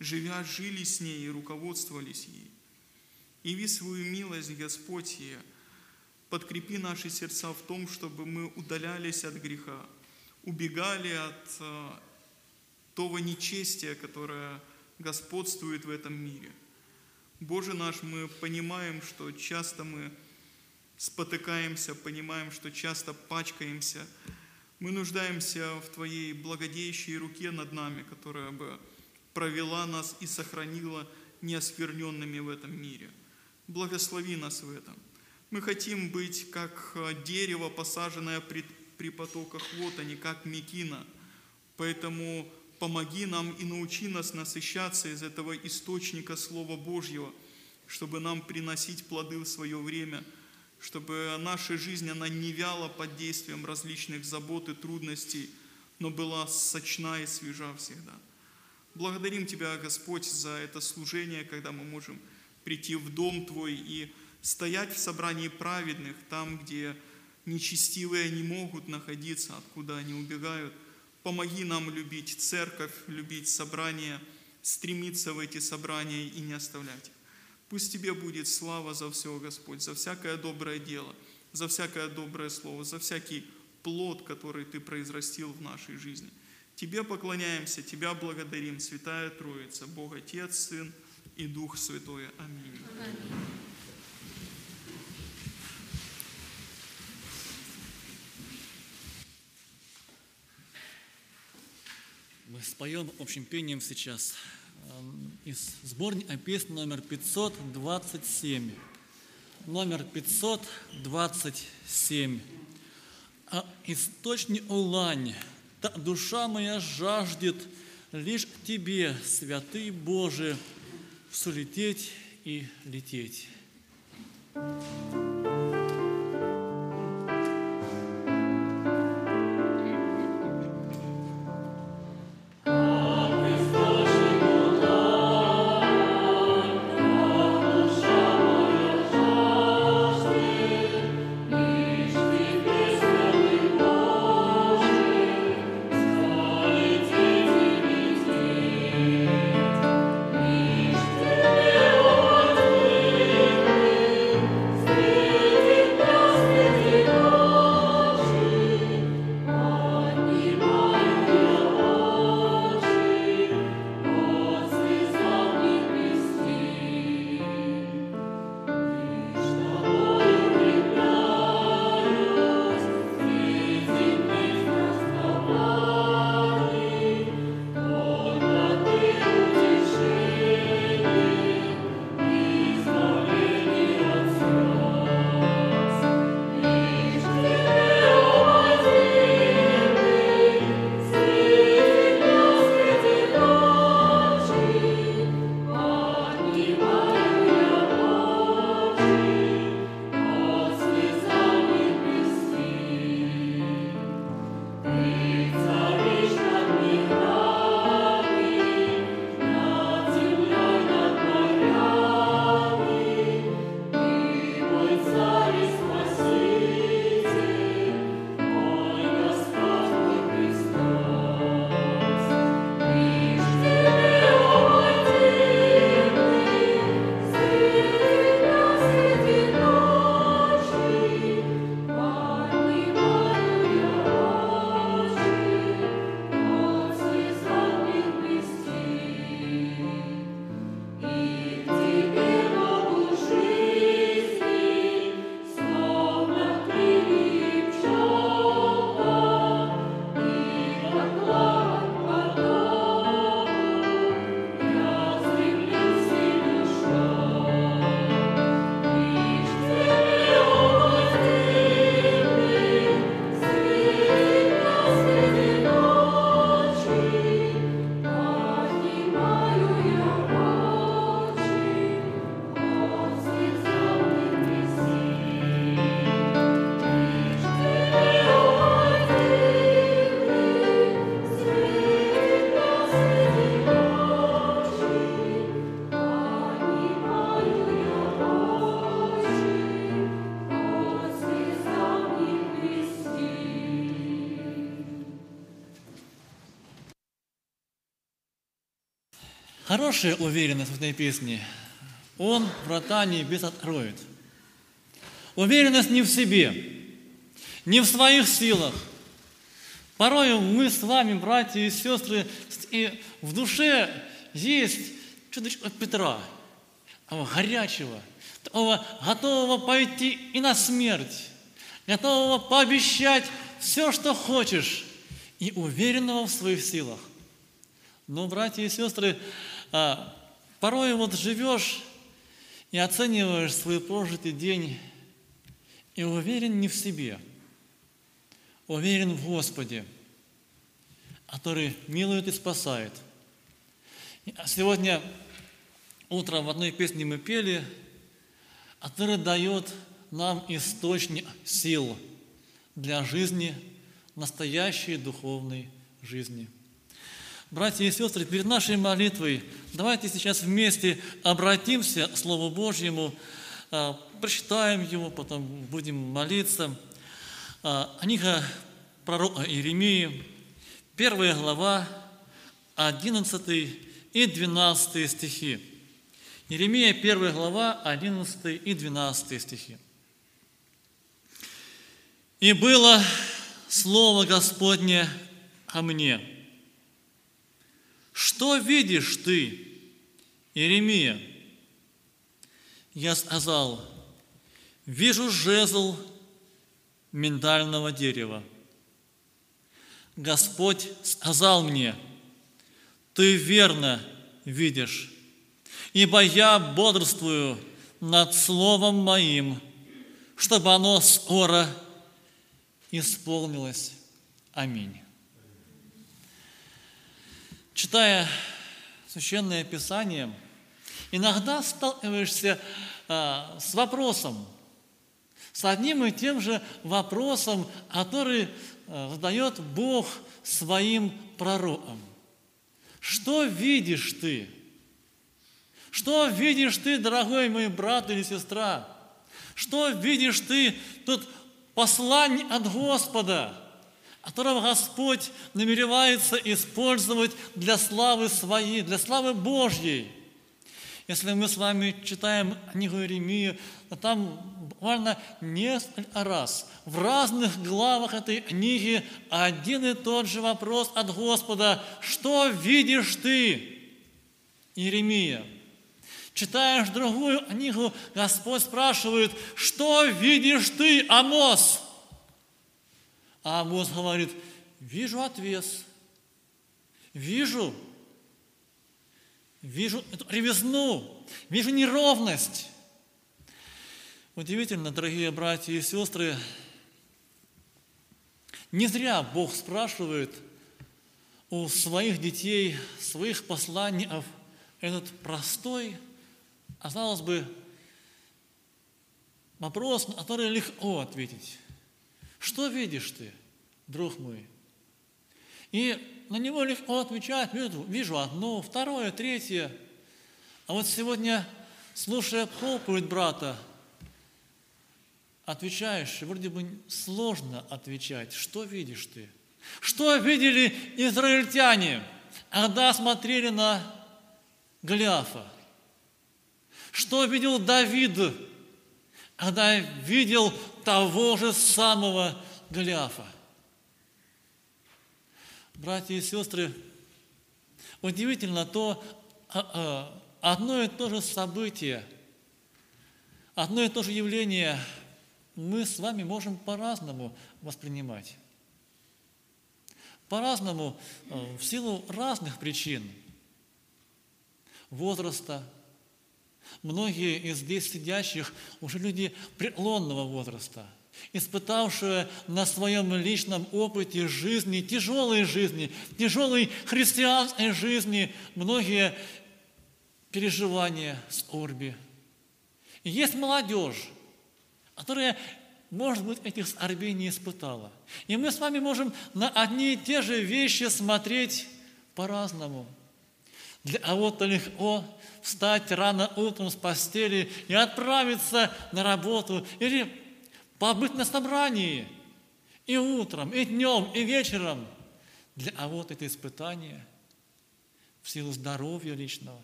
живя, жили с ней и руководствовались ей. Яви свою милость, Господь, и подкрепи наши сердца в том, чтобы мы удалялись от греха, убегали от э, того нечестия, которое господствует в этом мире. Боже наш, мы понимаем, что часто мы спотыкаемся, понимаем, что часто пачкаемся. Мы нуждаемся в Твоей благодеющей руке над нами, которая бы провела нас и сохранила неоскверненными в этом мире. Благослови нас в этом. Мы хотим быть как э, дерево, посаженное при, при потоках вод, а не как мекина. Поэтому помоги нам и научи нас насыщаться из этого источника Слова Божьего, чтобы нам приносить плоды в свое время, чтобы наша жизнь, она не вяла под действием различных забот и трудностей, но была сочна и свежа всегда. Благодарим Тебя, Господь, за это служение, когда мы можем прийти в дом Твой и стоять в собрании праведных, там, где нечестивые не могут находиться, откуда они убегают. Помоги нам любить церковь, любить собрания, стремиться в эти собрания и не оставлять. Пусть Тебе будет слава за все, Господь, за всякое доброе дело, за всякое доброе слово, за всякий плод, который Ты произрастил в нашей жизни. Тебе поклоняемся, Тебя благодарим, Святая Троица, Бог Отец, Сын и Дух Святой. Аминь. Мы споем общим пением сейчас из сборника песни номер 527. Номер 527. А источник улань, та душа моя жаждет лишь Тебе, святый Боже, сулететь и лететь. Хорошая уверенность в этой песне. Он врата небес откроет. Уверенность не в себе, не в своих силах. Порой мы с вами, братья и сестры, и в душе есть чуточку Петра, того горячего, того готового пойти и на смерть, готового пообещать все, что хочешь, и уверенного в своих силах. Но, братья и сестры, порой вот живешь и оцениваешь свой прожитый день и уверен не в себе, уверен в Господе, который милует и спасает. Сегодня утром в одной песне мы пели, который дает нам источник сил для жизни, настоящей духовной жизни – Братья и сестры, перед нашей молитвой давайте сейчас вместе обратимся к Слову Божьему, а, прочитаем его, потом будем молиться. А, книга пророка Иеремии, первая глава, 11 и 12 стихи. Иеремия, первая глава, 11 и 12 стихи. «И было Слово Господне ко мне – что видишь ты, Иеремия? Я сказал, вижу жезл миндального дерева. Господь сказал мне, ты верно видишь, ибо я бодрствую над словом моим, чтобы оно скоро исполнилось. Аминь. Читая Священное Писание, иногда сталкиваешься а, с вопросом, с одним и тем же вопросом, который а, задает Бог своим пророкам. Что видишь ты? Что видишь ты, дорогой мой брат или сестра? Что видишь ты тут послание от Господа – которого Господь намеревается использовать для славы своей, для славы Божьей. Если мы с вами читаем книгу Иеремии, то там буквально несколько раз в разных главах этой книги один и тот же вопрос от Господа. Что видишь ты, Иеремия? Читаешь другую книгу, Господь спрашивает, что видишь ты, Амос? А Амос говорит, вижу отвес, вижу, вижу эту ревизну, вижу неровность. Удивительно, дорогие братья и сестры, не зря Бог спрашивает у своих детей, своих посланников этот простой, казалось бы, вопрос, на который легко ответить. Что видишь ты, друг мой? И на него легко отвечать, вижу, одно, второе, третье. А вот сегодня, слушая проповедь брата, отвечаешь, вроде бы сложно отвечать. Что видишь ты? Что видели израильтяне, когда смотрели на Голиафа? Что видел Давид, когда видел того же самого Голиафа. Братья и сестры, удивительно то, а, а, одно и то же событие, одно и то же явление мы с вами можем по-разному воспринимать. По-разному, э, в силу разных причин. Возраста, Многие из здесь сидящих уже люди преклонного возраста, испытавшие на своем личном опыте жизни, тяжелой жизни, тяжелой христианской жизни, многие переживания, скорби. И есть молодежь, которая, может быть, этих скорбей не испытала. И мы с вами можем на одни и те же вещи смотреть по-разному. Для кого-то легко встать рано утром с постели и отправиться на работу, или побыть на собрании и утром, и днем, и вечером. Для а вот это испытание в силу здоровья личного.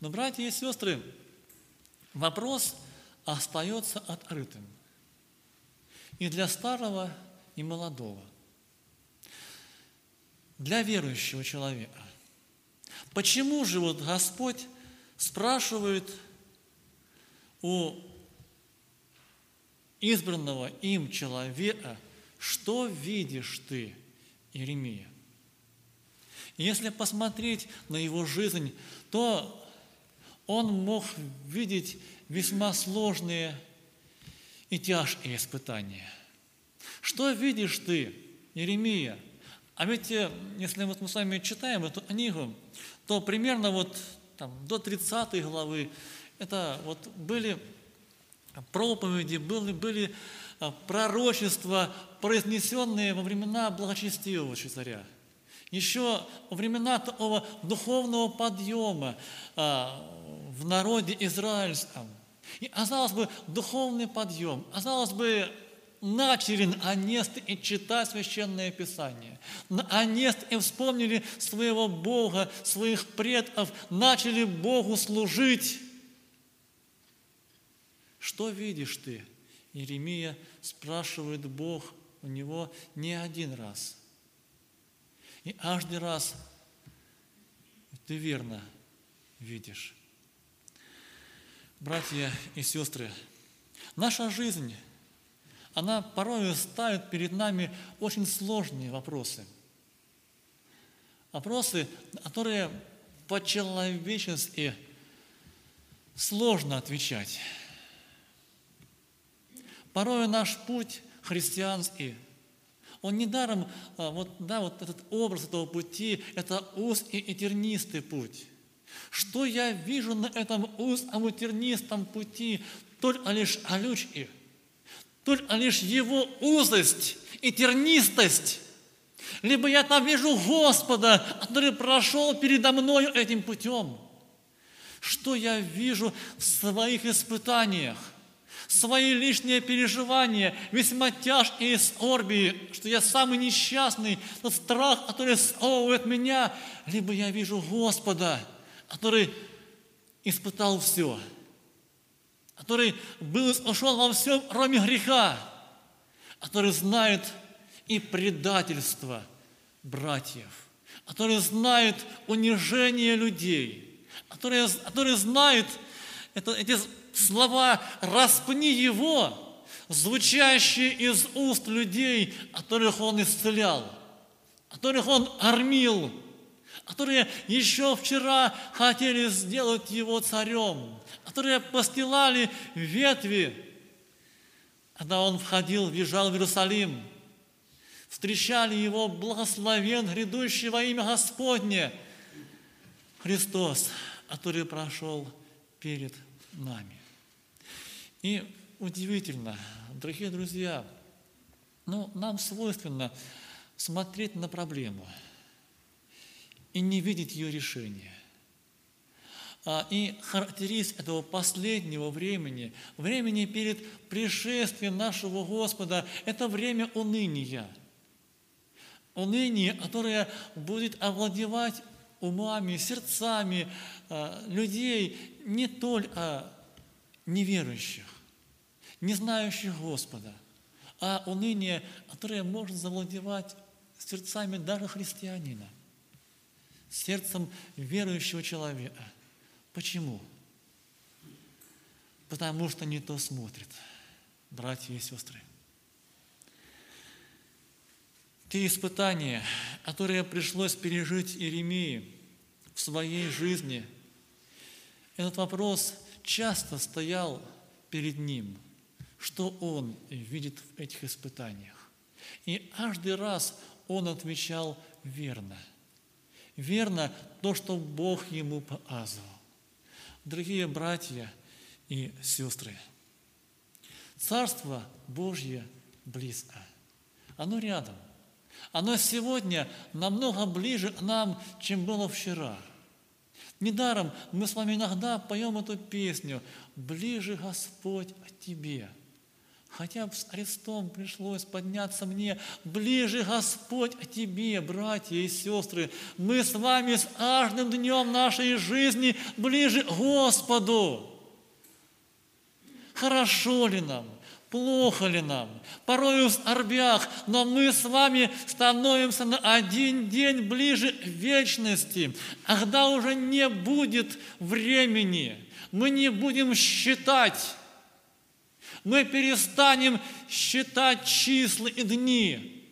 Но, братья и сестры, вопрос остается открытым. И для старого, и молодого. Для верующего человека. Почему же вот Господь спрашивает у избранного им человека, что видишь ты, Иеремия? Если посмотреть на его жизнь, то он мог видеть весьма сложные и тяжкие испытания. Что видишь ты, Иеремия? А ведь, э, если вот мы с вами читаем эту книгу, то примерно вот там, до 30 главы это вот были проповеди, были, были а, пророчества, произнесенные во времена благочестивого царя. Еще во времена такого духовного подъема а, в народе израильском. И, казалось бы, духовный подъем, казалось бы, начали наконец-то и читать Священное Писание. Наконец-то и вспомнили своего Бога, своих предков, начали Богу служить. Что видишь ты? Иеремия спрашивает Бог у него не один раз. И каждый раз ты верно видишь. Братья и сестры, наша жизнь, она порой ставит перед нами очень сложные вопросы. Вопросы, которые по-человечески сложно отвечать. Порой наш путь христианский, он недаром, а, вот, да, вот этот образ этого пути, это узкий и тернистый путь. Что я вижу на этом узком и тернистом пути? Только лишь колючки, только лишь его узость и тернистость. Либо я там вижу Господа, который прошел передо мною этим путем. Что я вижу в своих испытаниях? свои лишние переживания, весьма тяжкие скорби, что я самый несчастный, тот страх, который сковывает меня, либо я вижу Господа, который испытал все, который был ушел во всем, кроме греха, который знает и предательство братьев, который знает унижение людей, который, который знает это, эти слова «распни его», звучащие из уст людей, которых он исцелял, которых он кормил, которые еще вчера хотели сделать его царем, которые постилали ветви, когда он входил, въезжал в Иерусалим, встречали его благословен, грядущий во имя Господне, Христос, который прошел перед нами. И удивительно, дорогие друзья, ну, нам свойственно смотреть на проблему и не видеть ее решения. А, и характеристика этого последнего времени, времени перед пришествием нашего Господа, это время уныния. Уныние, которое будет овладевать умами, сердцами а, людей не только неверующих, не знающих Господа, а уныние, которое может завладевать сердцами даже христианина, сердцем верующего человека. Почему? Потому что не то смотрит, братья и сестры. Те испытания, которые пришлось пережить Иеремии в своей жизни, этот вопрос часто стоял перед ним, что он видит в этих испытаниях. И каждый раз он отвечал верно. Верно то, что Бог ему показывал. Дорогие братья и сестры, Царство Божье близко. Оно рядом. Оно сегодня намного ближе к нам, чем было вчера – Недаром мы с вами иногда поем эту песню «Ближе Господь к тебе». Хотя с Христом пришлось подняться мне. Ближе Господь о тебе, братья и сестры. Мы с вами с каждым днем нашей жизни ближе к Господу. Хорошо ли нам? Плохо ли нам? Порою в орбях, но мы с вами становимся на один день ближе к вечности, а когда уже не будет времени, мы не будем считать, мы перестанем считать числа и дни.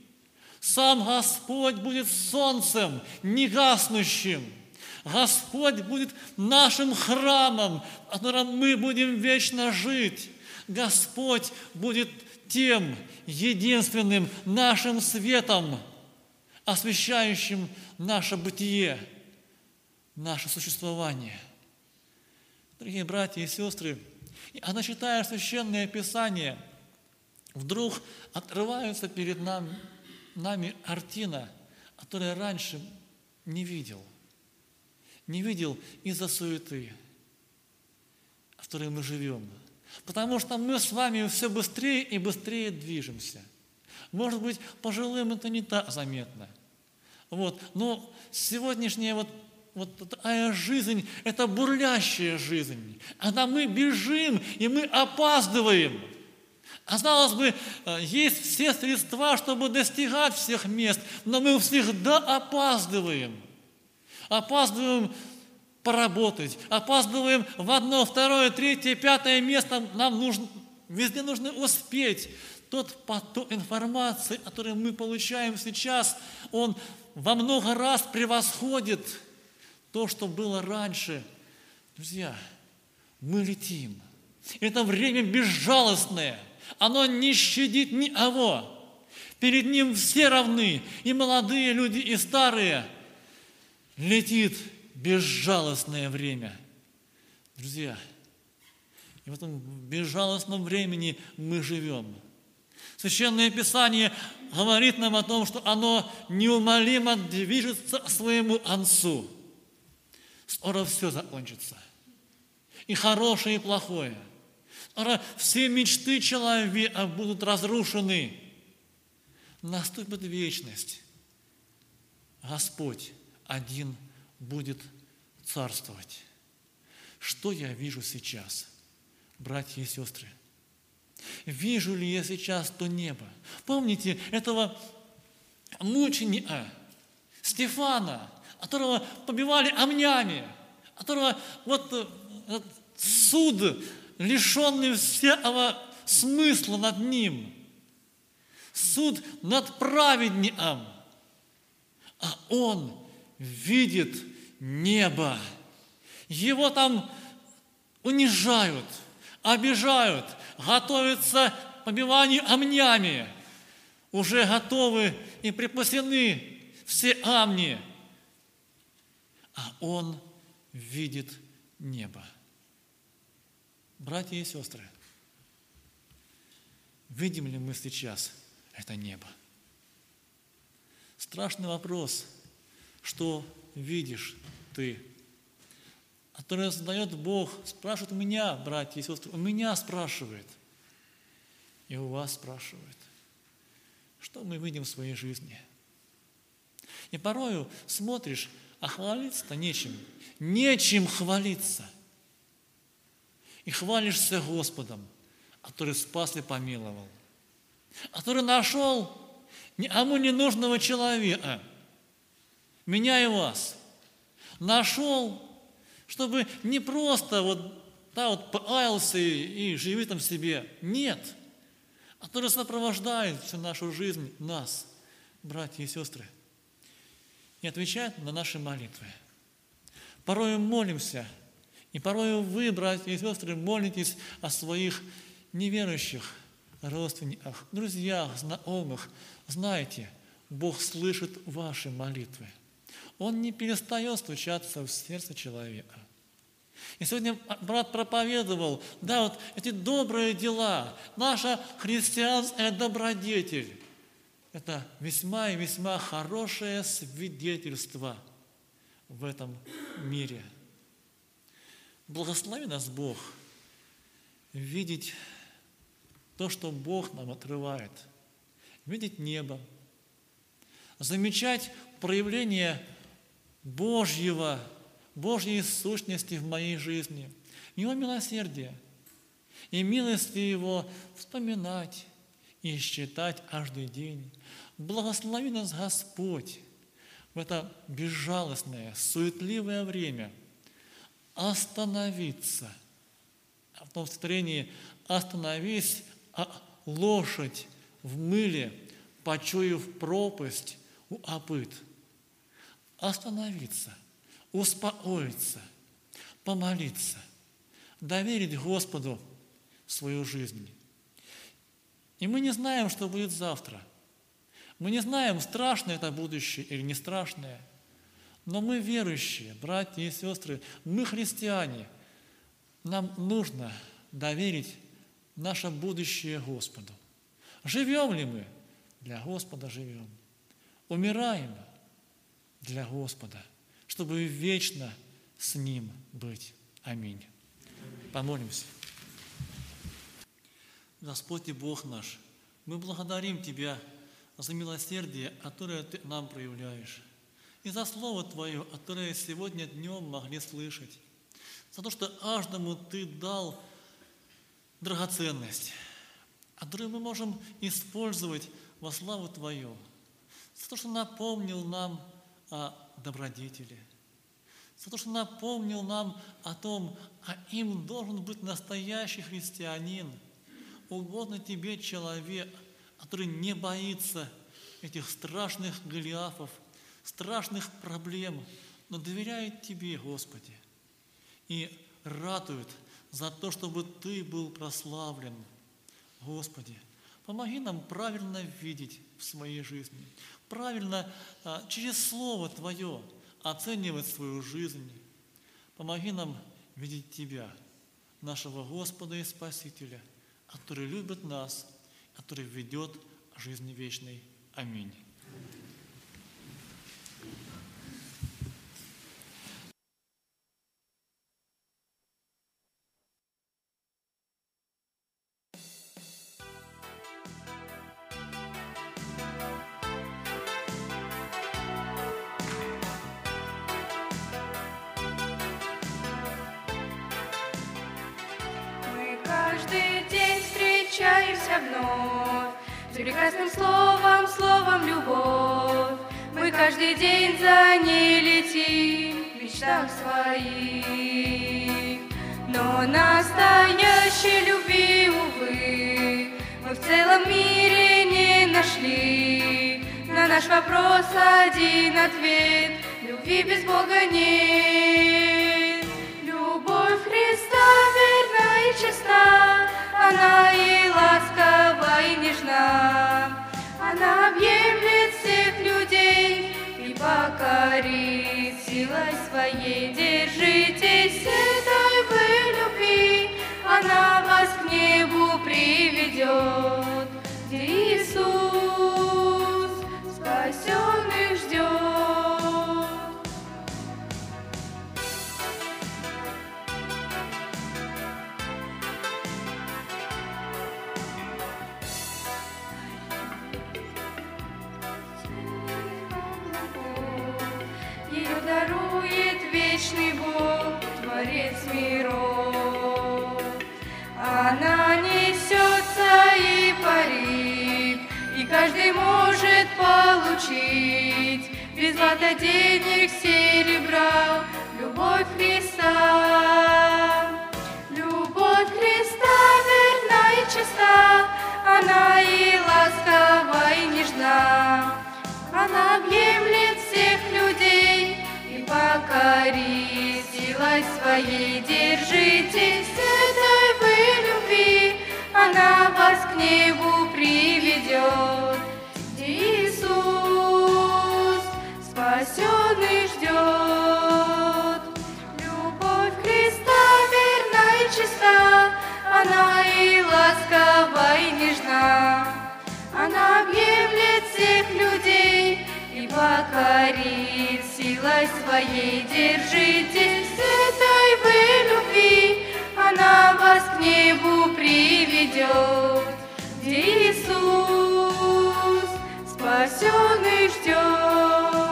Сам Господь будет солнцем, негаснущим. Господь будет нашим храмом, в котором мы будем вечно жить. Господь будет тем единственным нашим светом, освещающим наше бытие, наше существование. Дорогие братья и сестры, она читая Священное Писание, вдруг открываются перед нами, нами картина, которую раньше не видел. Не видел из-за суеты, в которой мы живем – Потому что мы с вами все быстрее и быстрее движемся. Может быть, пожилым это не так заметно. Вот. Но сегодняшняя вот, вот такая жизнь, это бурлящая жизнь. Когда мы бежим, и мы опаздываем. Казалось бы, э, есть все средства, чтобы достигать всех мест, но мы всегда опаздываем. Опаздываем поработать, опаздываем в одно, второе, третье, пятое место, нам нужно, везде нужно успеть. Тот поток информации, который мы получаем сейчас, он во много раз превосходит то, что было раньше. Друзья, мы летим. Это время безжалостное. Оно не щадит никого. Перед ним все равны, и молодые люди, и старые. Летит безжалостное время. Друзья, и в этом безжалостном времени мы живем. Священное Писание говорит нам о том, что оно неумолимо движется к своему концу. Скоро все закончится. И хорошее, и плохое. Скоро все мечты человека будут разрушены. Наступит вечность. Господь один будет царствовать. Что я вижу сейчас, братья и сестры? Вижу ли я сейчас то небо? Помните этого мученика Стефана, которого побивали амнями, которого вот этот суд, лишенный всякого смысла над ним, суд над праведником, а он видит небо. Его там унижают, обижают, готовятся к побиванию амнями. Уже готовы и припасены все амни. А он видит небо. Братья и сестры, видим ли мы сейчас это небо? Страшный вопрос, что видишь ты. Который задает Бог, спрашивает у меня, братья и сестры, у меня спрашивает. И у вас спрашивает. Что мы видим в своей жизни? И порою смотришь, а хвалиться-то нечем. Нечем хвалиться. И хвалишься Господом, который спас и помиловал, который нашел никому не нужного человека, меня и вас – нашел, чтобы не просто вот, да, вот паялся и, и живи там себе. Нет. А который сопровождает всю нашу жизнь, нас, братья и сестры, и отвечает на наши молитвы. Порой молимся, и порой вы, братья и сестры, молитесь о своих неверующих родственниках, друзьях, знакомых. Знаете, Бог слышит ваши молитвы – он не перестает стучаться в сердце человека. И сегодня брат проповедовал, да, вот эти добрые дела, наша христианская добродетель, это весьма и весьма хорошее свидетельство в этом мире. Благослови нас Бог видеть то, что Бог нам открывает. Видеть небо, замечать проявление Божьего, Божьей сущности в моей жизни, Его милосердие и милости Его вспоминать и считать каждый день. Благослови нас Господь в это безжалостное, суетливое время остановиться. В том строении «остановись, а лошадь в мыле, почуяв пропасть, уопыт». Остановиться, успокоиться, помолиться, доверить Господу свою жизнь. И мы не знаем, что будет завтра. Мы не знаем, страшное это будущее или не страшное. Но мы верующие, братья и сестры, мы христиане. Нам нужно доверить наше будущее Господу. Живем ли мы? Для Господа живем. Умираем для Господа, чтобы вечно с Ним быть. Аминь. Помолимся. Господь и Бог наш, мы благодарим Тебя за милосердие, которое Ты нам проявляешь, и за Слово Твое, которое сегодня днем могли слышать, за то, что каждому Ты дал драгоценность, которую мы можем использовать во славу Твою, за то, что напомнил нам о добродетели, за то, что напомнил нам о том, а им должен быть настоящий христианин – угодно тебе человек, который не боится этих страшных Голиафов, страшных проблем, но доверяет Тебе, Господи, и ратует за то, чтобы Ты был прославлен. Господи, помоги нам правильно видеть в своей жизни, правильно а, через Слово Твое оценивать свою жизнь. Помоги нам видеть Тебя, нашего Господа и Спасителя – который любит нас, который ведет жизни вечной. Аминь. Мечтах своих. Но настоящей любви, увы, мы в целом мире не нашли. На наш вопрос один ответ — любви без Бога нет. Любовь Христа верна и чиста, она и ласкова, и нежна. Она объемлет всех людей и покорит силой своей. Держитесь этой вы любви, она вас к небу приведет. Получить без злата денег, серебра, любовь Христа. Любовь Христа верна и чиста, она и ласкова, и нежна. Она объемлет всех людей, покорить силой своей. Держитесь этой вы любви, она вас к небу приведет. Спасенный ждет. Любовь Христа верна и чиста, она и ласкова, и нежна. Она объемлет всех людей и покорит силой своей держитесь этой вы любви, она вас к небу приведет. где Иисус спасенный ждет.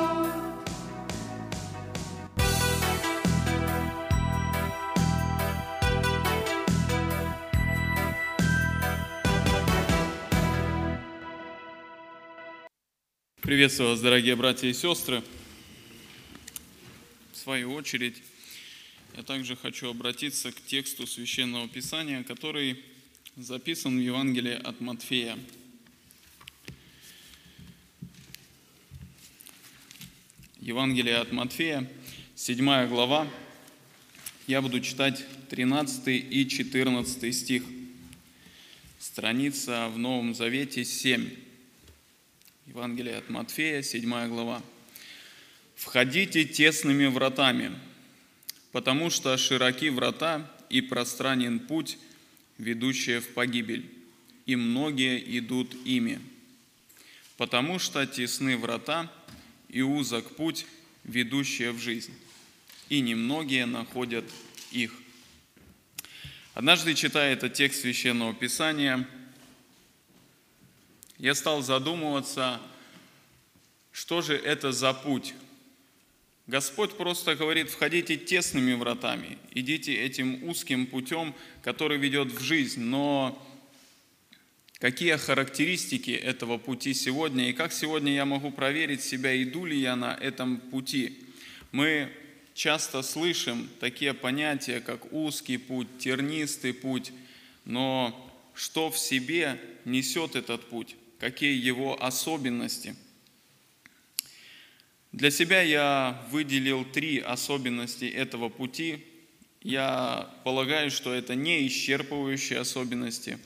Приветствую вас, дорогие братья и сестры. В свою очередь, я также хочу обратиться к тексту Священного Писания, который записан в Евангелии от Матфея. Евангелие от Матфея, 7 глава. Я буду читать 13 и 14 стих. Страница в Новом Завете 7. Евангелие от Матфея, 7 глава. «Входите тесными вратами, потому что широки врата и пространен путь, ведущий в погибель, и многие идут ими. Потому что тесны врата и узок путь, ведущий в жизнь, и немногие находят их». Однажды, читая этот текст Священного Писания, я стал задумываться, что же это за путь. Господь просто говорит, входите тесными вратами, идите этим узким путем, который ведет в жизнь. Но какие характеристики этого пути сегодня, и как сегодня я могу проверить себя, иду ли я на этом пути? Мы часто слышим такие понятия, как узкий путь, тернистый путь, но что в себе несет этот путь? Какие его особенности. Для себя я выделил три особенности этого пути. Я полагаю, что это не исчерпывающие особенности,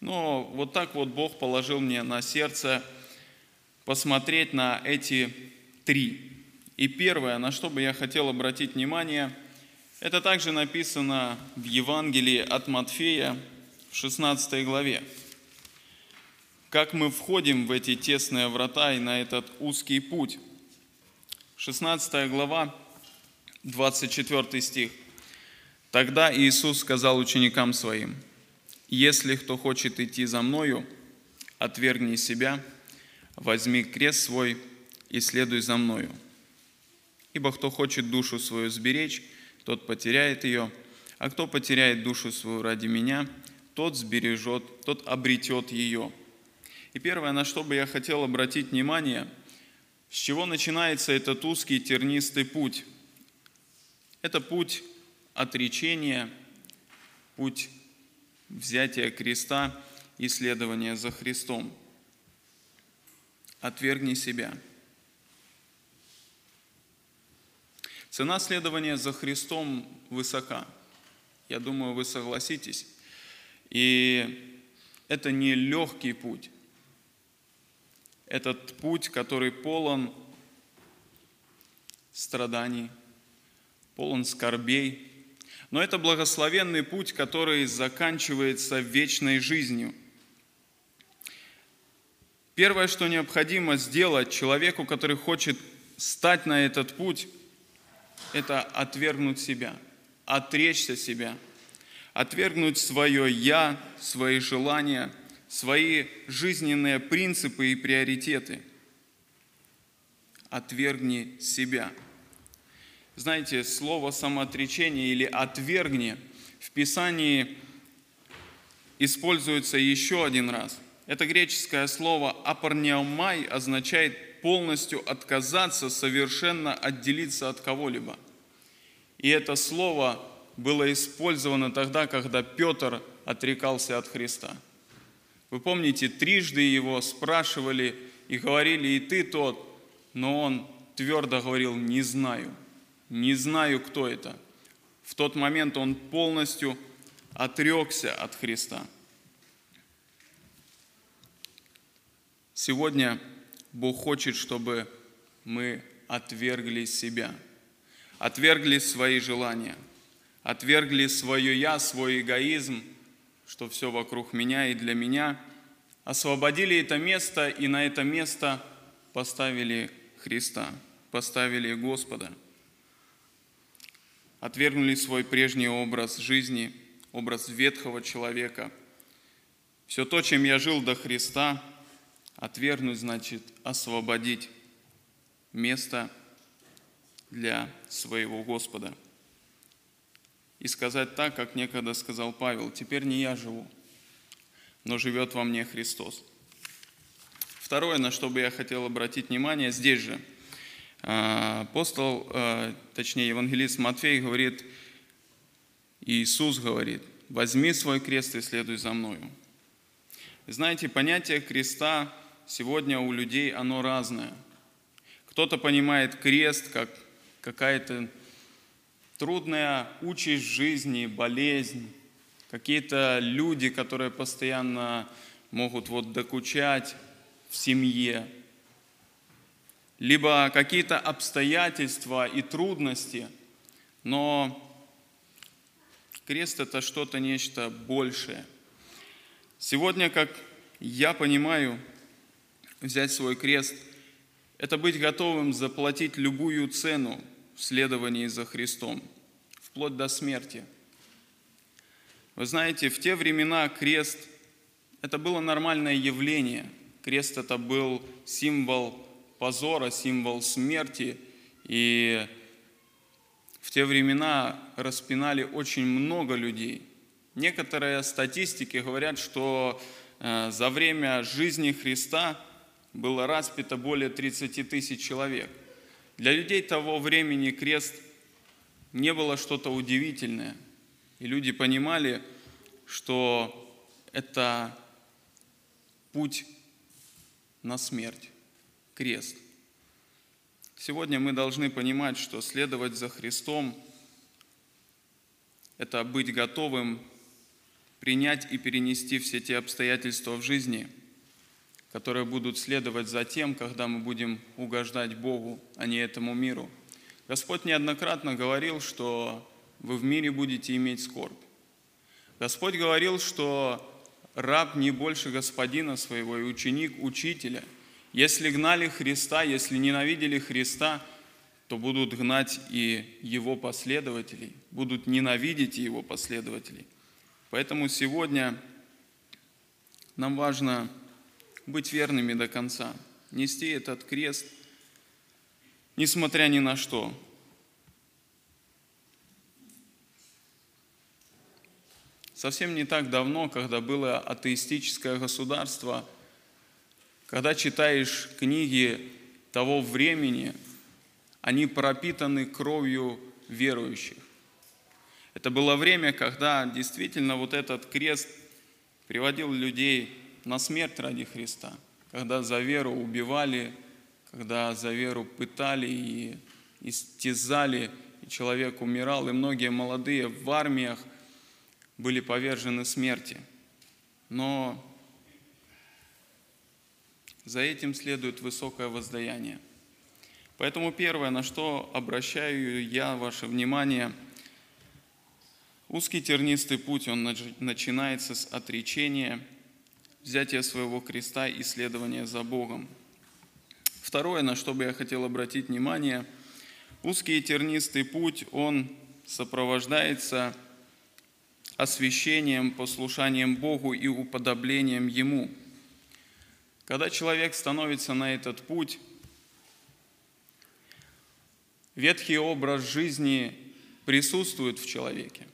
но вот так вот Бог положил мне на сердце посмотреть на эти три. И первое, на что бы я хотел обратить внимание, это также написано в Евангелии от Матфея в 16 главе как мы входим в эти тесные врата и на этот узкий путь. 16 глава, 24 стих. Тогда Иисус сказал ученикам своим, «Если кто хочет идти за Мною, отвергни себя, возьми крест свой и следуй за Мною. Ибо кто хочет душу свою сберечь, тот потеряет ее, а кто потеряет душу свою ради Меня, тот сбережет, тот обретет ее». И первое, на что бы я хотел обратить внимание, с чего начинается этот узкий тернистый путь. Это путь отречения, путь взятия креста и следования за Христом. Отвергни себя. Цена следования за Христом высока. Я думаю, вы согласитесь. И это не легкий путь этот путь, который полон страданий, полон скорбей. Но это благословенный путь, который заканчивается вечной жизнью. Первое, что необходимо сделать человеку, который хочет стать на этот путь, это отвергнуть себя, отречься себя, отвергнуть свое «я», свои желания – свои жизненные принципы и приоритеты. Отвергни себя. Знаете, слово самоотречение или отвергни в Писании используется еще один раз. Это греческое слово апарниомай означает полностью отказаться, совершенно отделиться от кого-либо. И это слово было использовано тогда, когда Петр отрекался от Христа – вы помните, трижды его спрашивали и говорили, и ты тот, но он твердо говорил, не знаю, не знаю, кто это. В тот момент он полностью отрекся от Христа. Сегодня Бог хочет, чтобы мы отвергли себя, отвергли свои желания, отвергли свое «я», свой эгоизм – что все вокруг меня и для меня, освободили это место и на это место поставили Христа, поставили Господа. Отвергнули свой прежний образ жизни, образ ветхого человека, Все то, чем я жил до Христа, отвергнуть значит освободить место для своего Господа. И сказать так, как некогда сказал Павел, теперь не я живу, но живет во мне Христос. Второе, на что бы я хотел обратить внимание, здесь же а, апостол, а, точнее евангелист Матфей говорит, Иисус говорит, возьми свой крест и следуй за мною. Знаете, понятие креста сегодня у людей оно разное. Кто-то понимает крест как какая-то трудная участь жизни, болезнь, какие-то люди, которые постоянно могут вот докучать в семье, либо какие-то обстоятельства и трудности, но крест это что-то нечто большее. Сегодня, как я понимаю, взять свой крест – это быть готовым заплатить любую цену в следовании за Христом, вплоть до смерти. Вы знаете, в те времена крест – это было нормальное явление. Крест – это был символ позора, символ смерти. И в те времена распинали очень много людей. Некоторые статистики говорят, что э, за время жизни Христа – было распято более 30 тысяч человек. Для людей того времени крест не было что-то удивительное. И люди понимали, что это путь на смерть, крест. Сегодня мы должны понимать, что следовать за Христом – это быть готовым принять и перенести все те обстоятельства в жизни – которые будут следовать за тем, когда мы будем угождать Богу, а не этому миру. Господь неоднократно говорил, что вы в мире будете иметь скорбь. Господь говорил, что раб не больше господина своего и ученик учителя. Если гнали Христа, если ненавидели Христа, то будут гнать и его последователей, будут ненавидеть его последователей. Поэтому сегодня нам важно быть верными до конца, нести этот крест, несмотря ни на что. Совсем не так давно, когда было атеистическое государство, когда читаешь книги того времени, они пропитаны кровью верующих. Это было время, когда действительно вот этот крест приводил людей на смерть ради Христа, когда за веру убивали, когда за веру пытали и истязали, и человек умирал, и многие молодые в армиях были повержены смерти. Но за этим следует высокое воздаяние. Поэтому первое, на что обращаю я ваше внимание, узкий тернистый путь, он начинается с отречения – взятия своего креста и следования за Богом. Второе, на что бы я хотел обратить внимание, узкий и тернистый путь, он сопровождается освящением, послушанием Богу и уподоблением Ему. Когда человек становится на этот путь, ветхий образ жизни присутствует в человеке.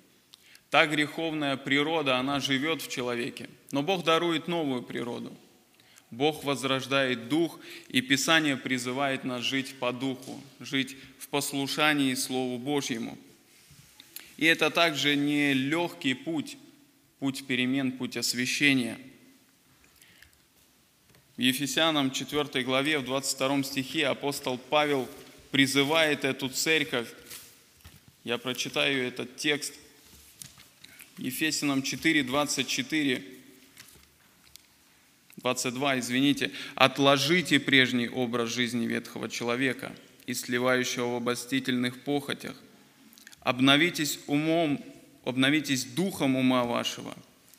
Та греховная природа, она живет в человеке. Но Бог дарует новую природу. Бог возрождает дух, и Писание призывает нас жить по духу, жить в послушании Слову Божьему. И это также не легкий путь, путь перемен, путь освящения. В Ефесянам 4 главе, в 22 стихе апостол Павел призывает эту церковь. Я прочитаю этот текст – Ефесянам 4, 24, 22, извините, «Отложите прежний образ жизни ветхого человека и сливающего в обостительных похотях. Обновитесь умом, обновитесь духом ума вашего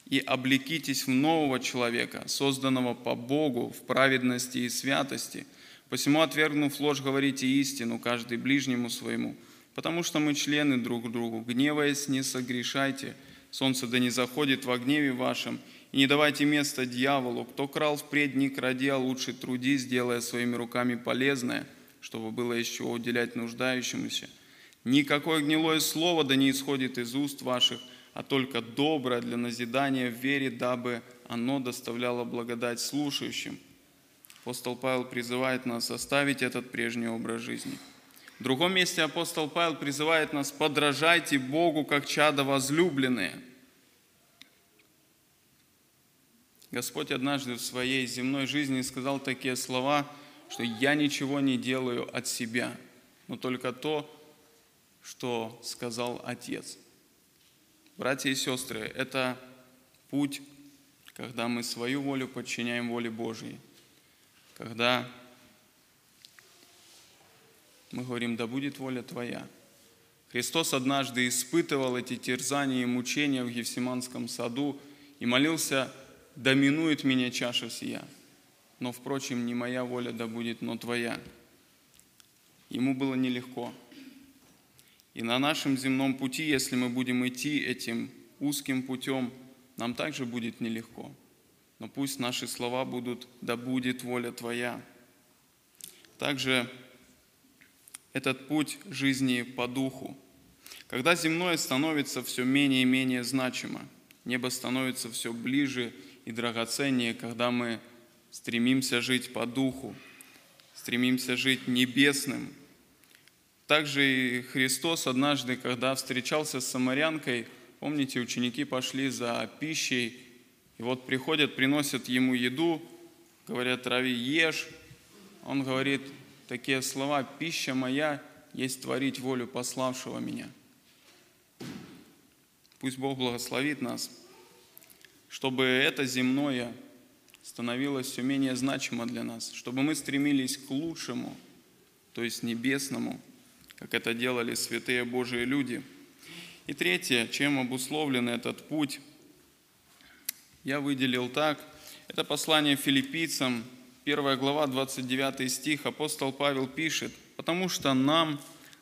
и облекитесь в нового человека, созданного по Богу в праведности и святости. Посему, отвергнув ложь, говорите истину, каждый ближнему своему, потому что мы члены друг другу. Гневаясь, не согрешайте – Солнце да не заходит во гневе вашем, и не давайте места дьяволу. Кто крал впредь, не кради, а лучше труди, сделая своими руками полезное, чтобы было из чего уделять нуждающемуся. Никакое гнилое слово да не исходит из уст ваших, а только доброе для назидания в вере, дабы оно доставляло благодать слушающим. Апостол Павел призывает нас оставить этот прежний образ жизни. В другом месте апостол Павел призывает нас «подражайте Богу, как чада возлюбленные». Господь однажды в своей земной жизни сказал такие слова, что «я ничего не делаю от себя, но только то, что сказал Отец». Братья и сестры, это путь, когда мы свою волю подчиняем воле Божьей, когда мы говорим, да будет воля Твоя. Христос однажды испытывал эти терзания и мучения в Гефсиманском саду и молился, да минует меня чаша сия. Но, впрочем, не моя воля да будет, но Твоя. Ему было нелегко. И на нашем земном пути, если мы будем идти этим узким путем, нам также будет нелегко. Но пусть наши слова будут «Да будет воля Твоя». Также этот путь жизни по духу. Когда земное становится все менее и менее значимо, небо становится все ближе и драгоценнее, когда мы стремимся жить по духу, стремимся жить небесным. Также и Христос однажды, когда встречался с самарянкой, помните, ученики пошли за пищей, и вот приходят, приносят ему еду, говорят, Рави, ешь. Он говорит, такие слова «пища моя есть творить волю пославшего меня». Пусть Бог благословит нас, чтобы это земное становилось все менее значимо для нас, чтобы мы стремились к лучшему, то есть небесному, как это делали святые Божии люди. И третье, чем обусловлен этот путь, я выделил так. Это послание филиппийцам, 1 глава, 29 стих, апостол Павел пишет, «Потому что нам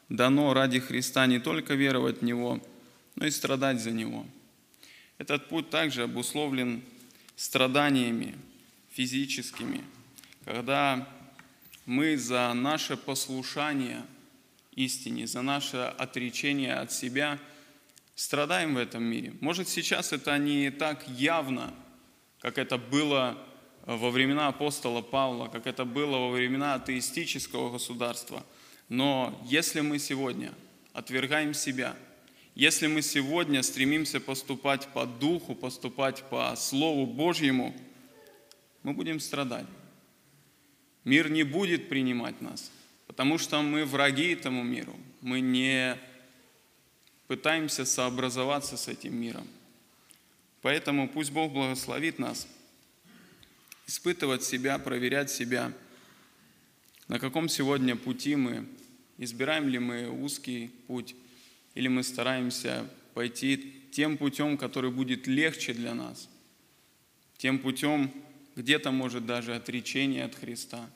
дано ради Христа не только веровать в Него, но и страдать за Него». Этот путь также обусловлен страданиями физическими, когда мы за наше послушание истине, за наше отречение от себя страдаем в этом мире. Может, сейчас это не так явно, как это было во времена апостола Павла, как это было во времена атеистического государства. Но если мы сегодня отвергаем себя, если мы сегодня стремимся поступать по духу, поступать по Слову Божьему, мы будем страдать. Мир не будет принимать нас, потому что мы враги этому миру. Мы не пытаемся сообразоваться с этим миром. Поэтому пусть Бог благословит нас – испытывать себя, проверять себя, на каком сегодня пути мы, избираем ли мы узкий путь, или мы стараемся пойти тем путем, который будет легче для нас, тем путем, где-то может даже отречение от Христа.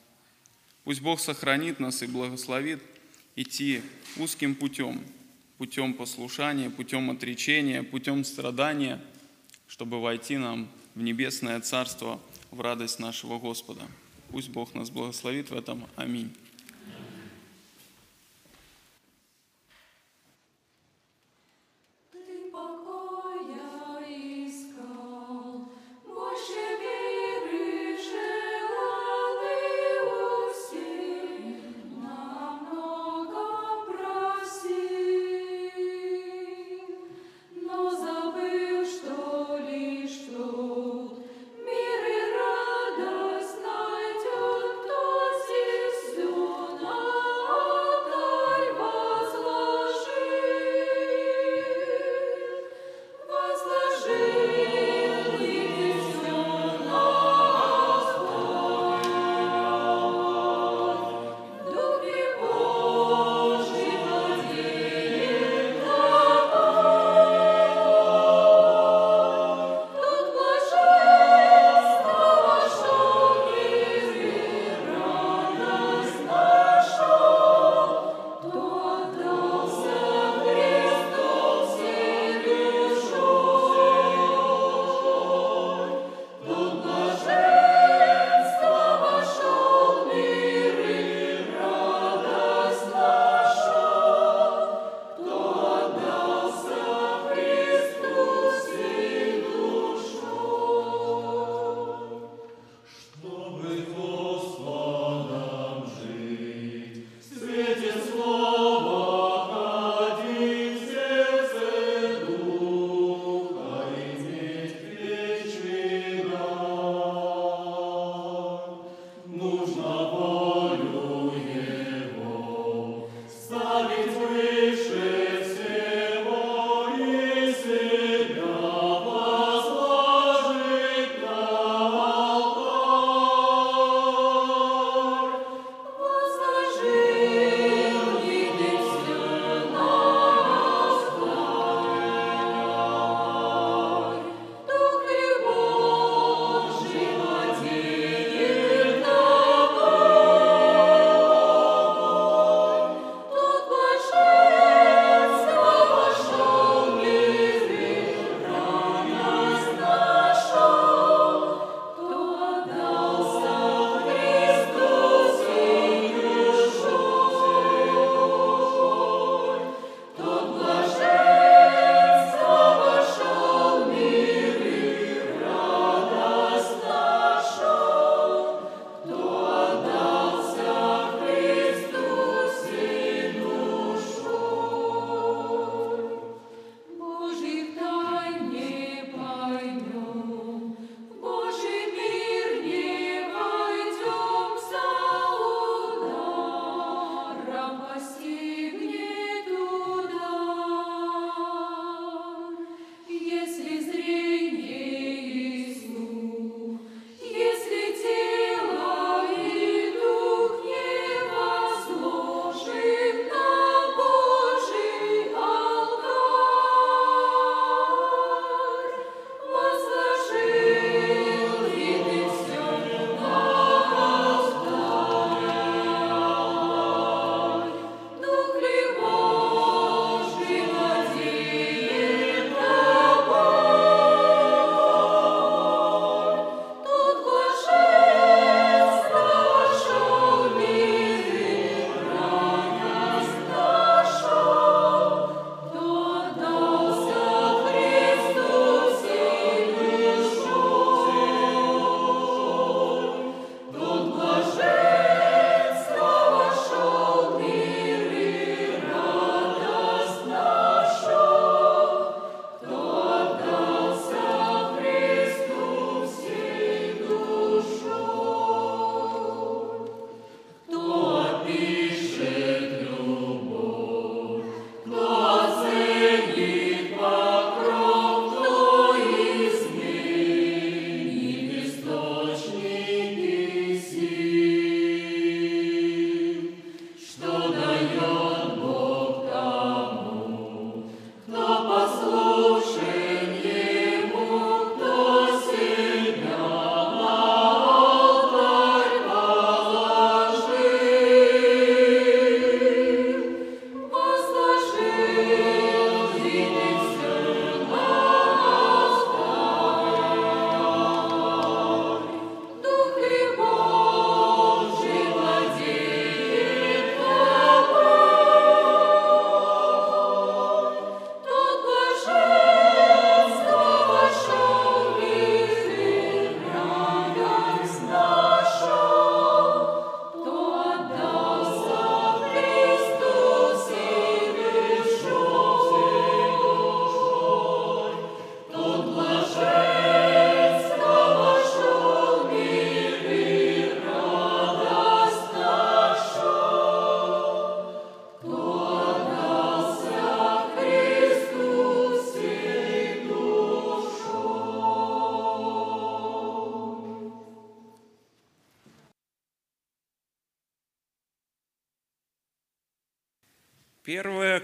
Пусть Бог сохранит нас и благословит идти узким путем, путем послушания, путем отречения, путем страдания, чтобы войти нам в небесное Царство – в радость нашего Господа. Пусть Бог нас благословит в этом. Аминь.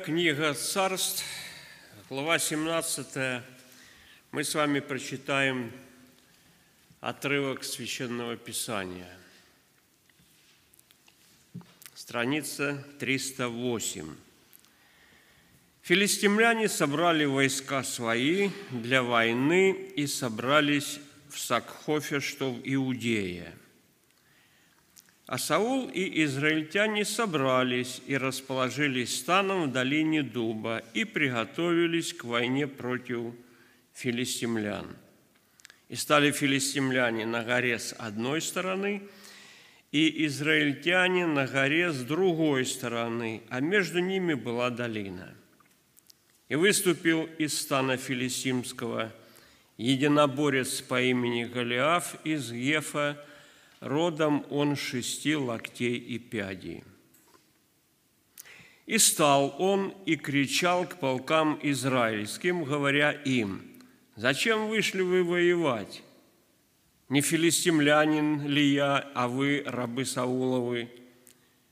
Книга Царств, глава 17. Мы с вами прочитаем отрывок Священного Писания. Страница 308. Филистимляне собрали войска свои для войны и собрались в Сакхофе, что в Иудее. А Саул и израильтяне собрались и расположились станом в долине Дуба и приготовились к войне против филистимлян. И стали филистимляне на горе с одной стороны, и израильтяне на горе с другой стороны, а между ними была долина. И выступил из стана филистимского единоборец по имени Голиаф из Ефа, родом он шести локтей и пядей. И стал он и кричал к полкам израильским, говоря им, «Зачем вышли вы воевать? Не филистимлянин ли я, а вы, рабы Сауловы?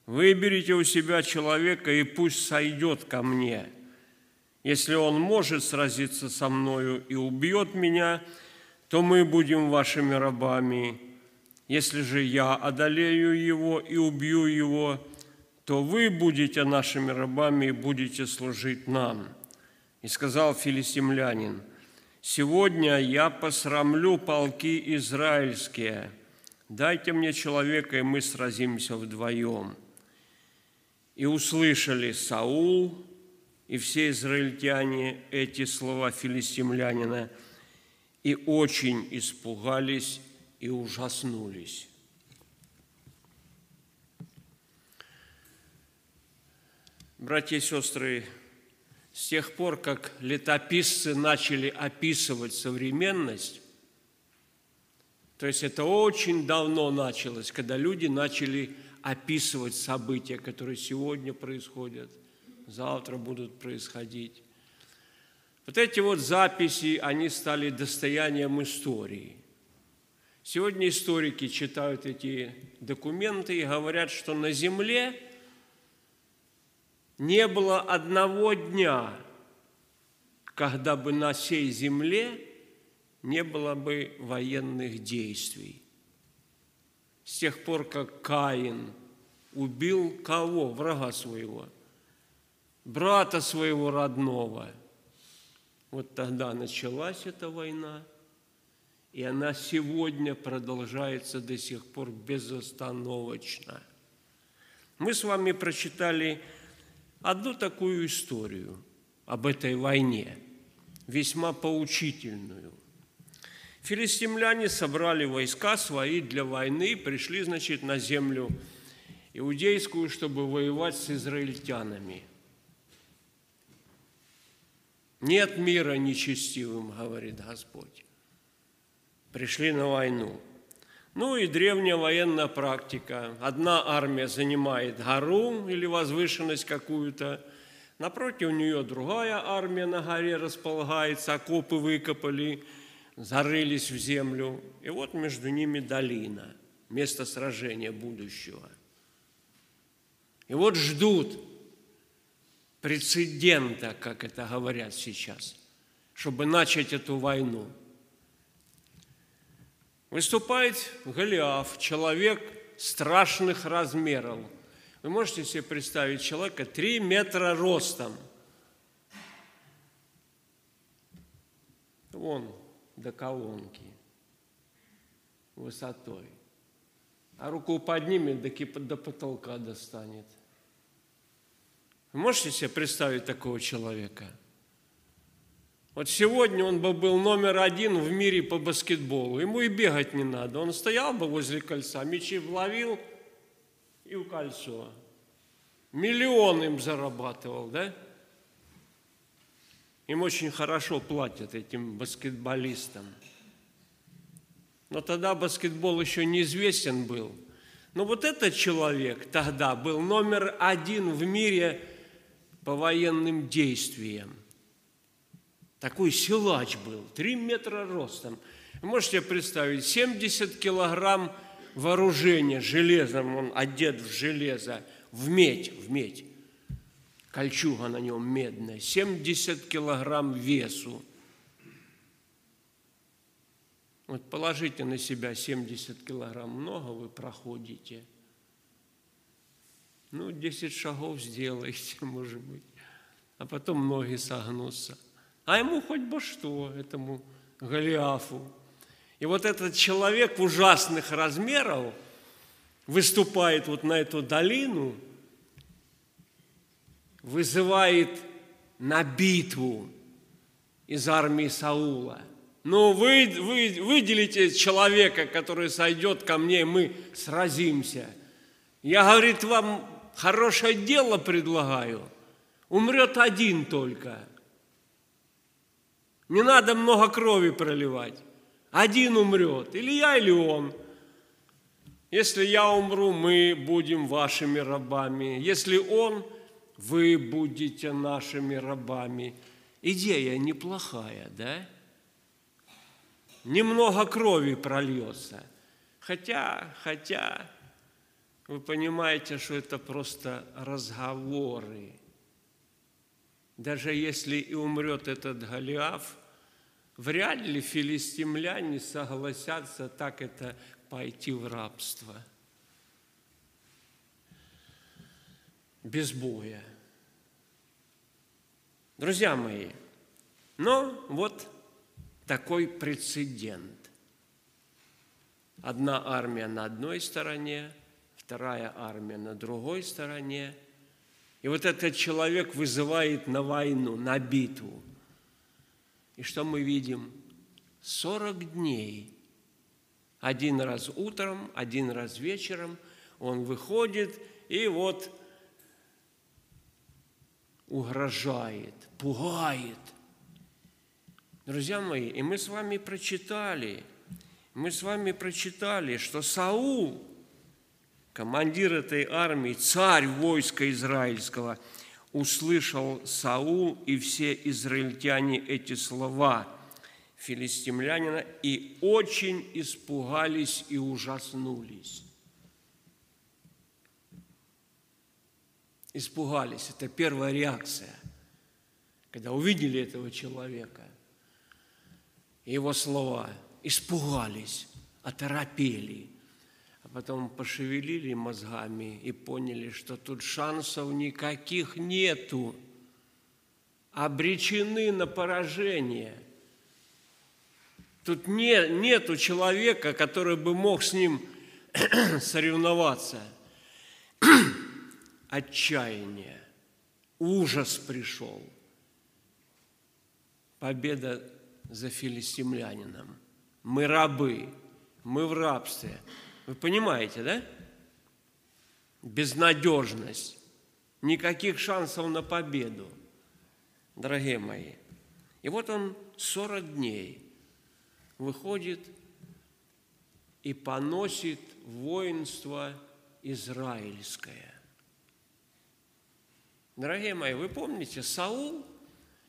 Выберите у себя человека, и пусть сойдет ко мне. Если он может сразиться со мною и убьет меня, то мы будем вашими рабами, если же я одолею его и убью его, то вы будете нашими рабами и будете служить нам. И сказал филистимлянин, «Сегодня я посрамлю полки израильские. Дайте мне человека, и мы сразимся вдвоем». И услышали Саул и все израильтяне эти слова филистимлянина, и очень испугались и ужаснулись. Братья и сестры, с тех пор, как летописцы начали описывать современность, то есть это очень давно началось, когда люди начали описывать события, которые сегодня происходят, завтра будут происходить. Вот эти вот записи, они стали достоянием истории. Сегодня историки читают эти документы и говорят, что на Земле не было одного дня, когда бы на всей Земле не было бы военных действий. С тех пор, как Каин убил кого? Врага своего, брата своего родного. Вот тогда началась эта война – и она сегодня продолжается до сих пор безостановочно. Мы с вами прочитали одну такую историю об этой войне, весьма поучительную. Филистимляне собрали войска свои для войны, пришли, значит, на землю иудейскую, чтобы воевать с израильтянами. Нет мира нечестивым, говорит Господь пришли на войну. Ну и древняя военная практика. Одна армия занимает гору или возвышенность какую-то, напротив нее другая армия на горе располагается, окопы выкопали, зарылись в землю. И вот между ними долина, место сражения будущего. И вот ждут прецедента, как это говорят сейчас, чтобы начать эту войну – Выступает Голиаф, человек страшных размеров. Вы можете себе представить человека 3 метра ростом. Вон до колонки высотой. А руку поднимет, до, до потолка достанет. Вы можете себе представить такого человека – вот сегодня он бы был номер один в мире по баскетболу. Ему и бегать не надо. Он стоял бы возле кольца, мячи вловил и в кольцо. Миллион им зарабатывал, да? Им очень хорошо платят этим баскетболистам. Но тогда баскетбол еще неизвестен был. Но вот этот человек тогда был номер один в мире по военным действиям – такой силач был, 3 метра ростом. Можете представить, 70 килограмм вооружения железом, он одет в железо, в медь, в медь. кольчуга на нем медная, 70 килограмм весу. Вот положите на себя 70 килограмм, много вы проходите. Ну, 10 шагов сделаете, может быть. А потом ноги согнутся. А ему хоть бы что, этому Голиафу. И вот этот человек ужасных размеров выступает вот на эту долину, вызывает на битву из армии Саула. Ну, вы, вы выделите человека, который сойдет ко мне, и мы сразимся. Я, говорит, вам хорошее дело предлагаю. Умрет один только. Не надо много крови проливать. Один умрет, или я, или он. Если я умру, мы будем вашими рабами. Если он, вы будете нашими рабами. Идея неплохая, да? Немного крови прольется. Хотя, хотя, вы понимаете, что это просто разговоры. Даже если и умрет этот Голиаф, вряд ли филистимляне согласятся так это пойти в рабство. Без боя. Друзья мои, но вот такой прецедент. Одна армия на одной стороне, вторая армия на другой стороне. И вот этот человек вызывает на войну, на битву – и что мы видим? 40 дней. Один раз утром, один раз вечером он выходит и вот угрожает, пугает. Друзья мои, и мы с вами прочитали, мы с вами прочитали, что Саул, командир этой армии, царь войска израильского – услышал Саул и все израильтяне эти слова филистимлянина и очень испугались и ужаснулись. Испугались. Это первая реакция, когда увидели этого человека. Его слова испугались, оторопели – потом пошевелили мозгами и поняли, что тут шансов никаких нету. Обречены на поражение. Тут не, нету человека, который бы мог с ним соревноваться. Отчаяние, ужас пришел. Победа за филистимлянином. Мы рабы, мы в рабстве – вы понимаете, да? Безнадежность. Никаких шансов на победу, дорогие мои. И вот он 40 дней выходит и поносит воинство израильское. Дорогие мои, вы помните, Саул,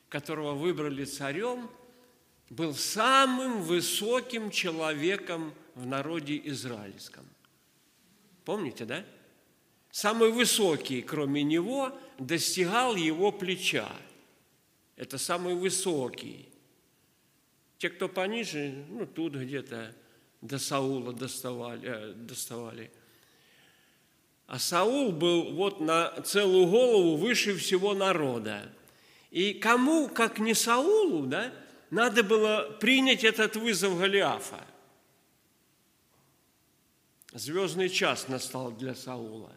которого выбрали царем, был самым высоким человеком в народе израильском. Помните, да? Самый высокий, кроме него, достигал его плеча. Это самый высокий. Те, кто пониже, ну, тут где-то до Саула доставали, э, доставали. А Саул был вот на целую голову выше всего народа. И кому, как не Саулу, да, надо было принять этот вызов Голиафа – Звездный час настал для Саула,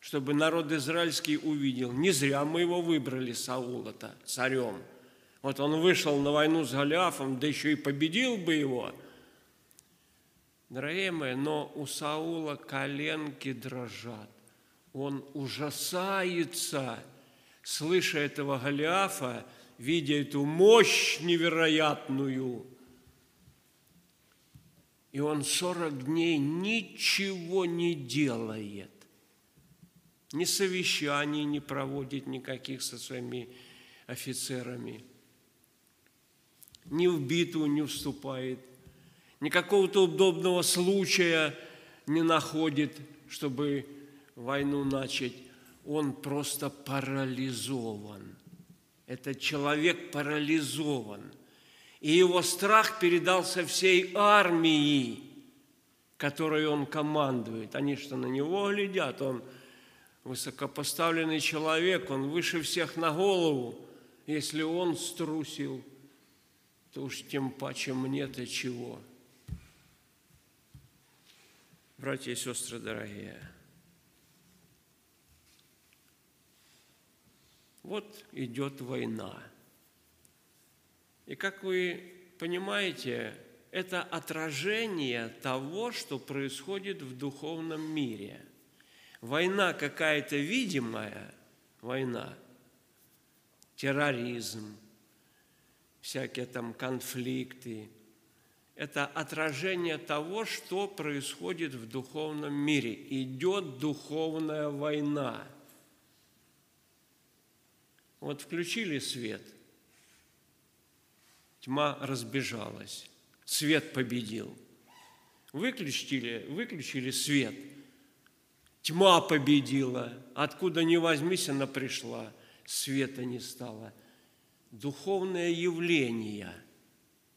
чтобы народ израильский увидел. Не зря мы его выбрали, Саула-то, царем. Вот он вышел на войну с Голиафом, да еще и победил бы его. Дорогие мои, но у Саула коленки дрожат. Он ужасается, слыша этого Голиафа, видя эту мощь невероятную – и он 40 дней ничего не делает. Ни совещаний не проводит никаких со своими офицерами. Ни в битву не вступает. Ни какого-то удобного случая не находит, чтобы войну начать. он просто парализован. Этот человек парализован. И его страх передался всей армии, которой он командует. Они что, на него глядят? Он высокопоставленный человек, он выше всех на голову. Если он струсил, то уж тем паче мне-то чего. Братья и сестры дорогие, вот идет война. И как вы понимаете, это отражение того, что происходит в духовном мире. Война какая-то видимая, война, терроризм, всякие там конфликты, это отражение того, что происходит в духовном мире. Идет духовная война. Вот включили свет, тьма разбежалась, свет победил. Выключили, выключили свет, тьма победила. Откуда ни возьмись, она пришла, света не стало. Духовное явление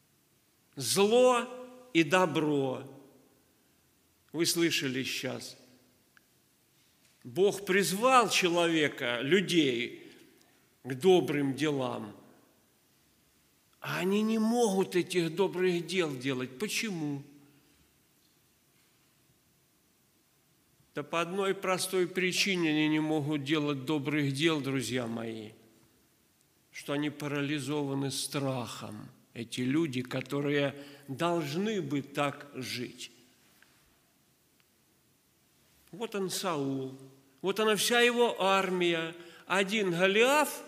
– зло и добро. Вы слышали сейчас. Бог призвал человека, людей, к добрым делам, а они не могут этих добрых дел делать. Почему? Да по одной простой причине они не могут делать добрых дел, друзья мои, что они парализованы страхом – эти люди, которые должны бы так жить. Вот он Саул, вот она вся его армия, один Голиаф,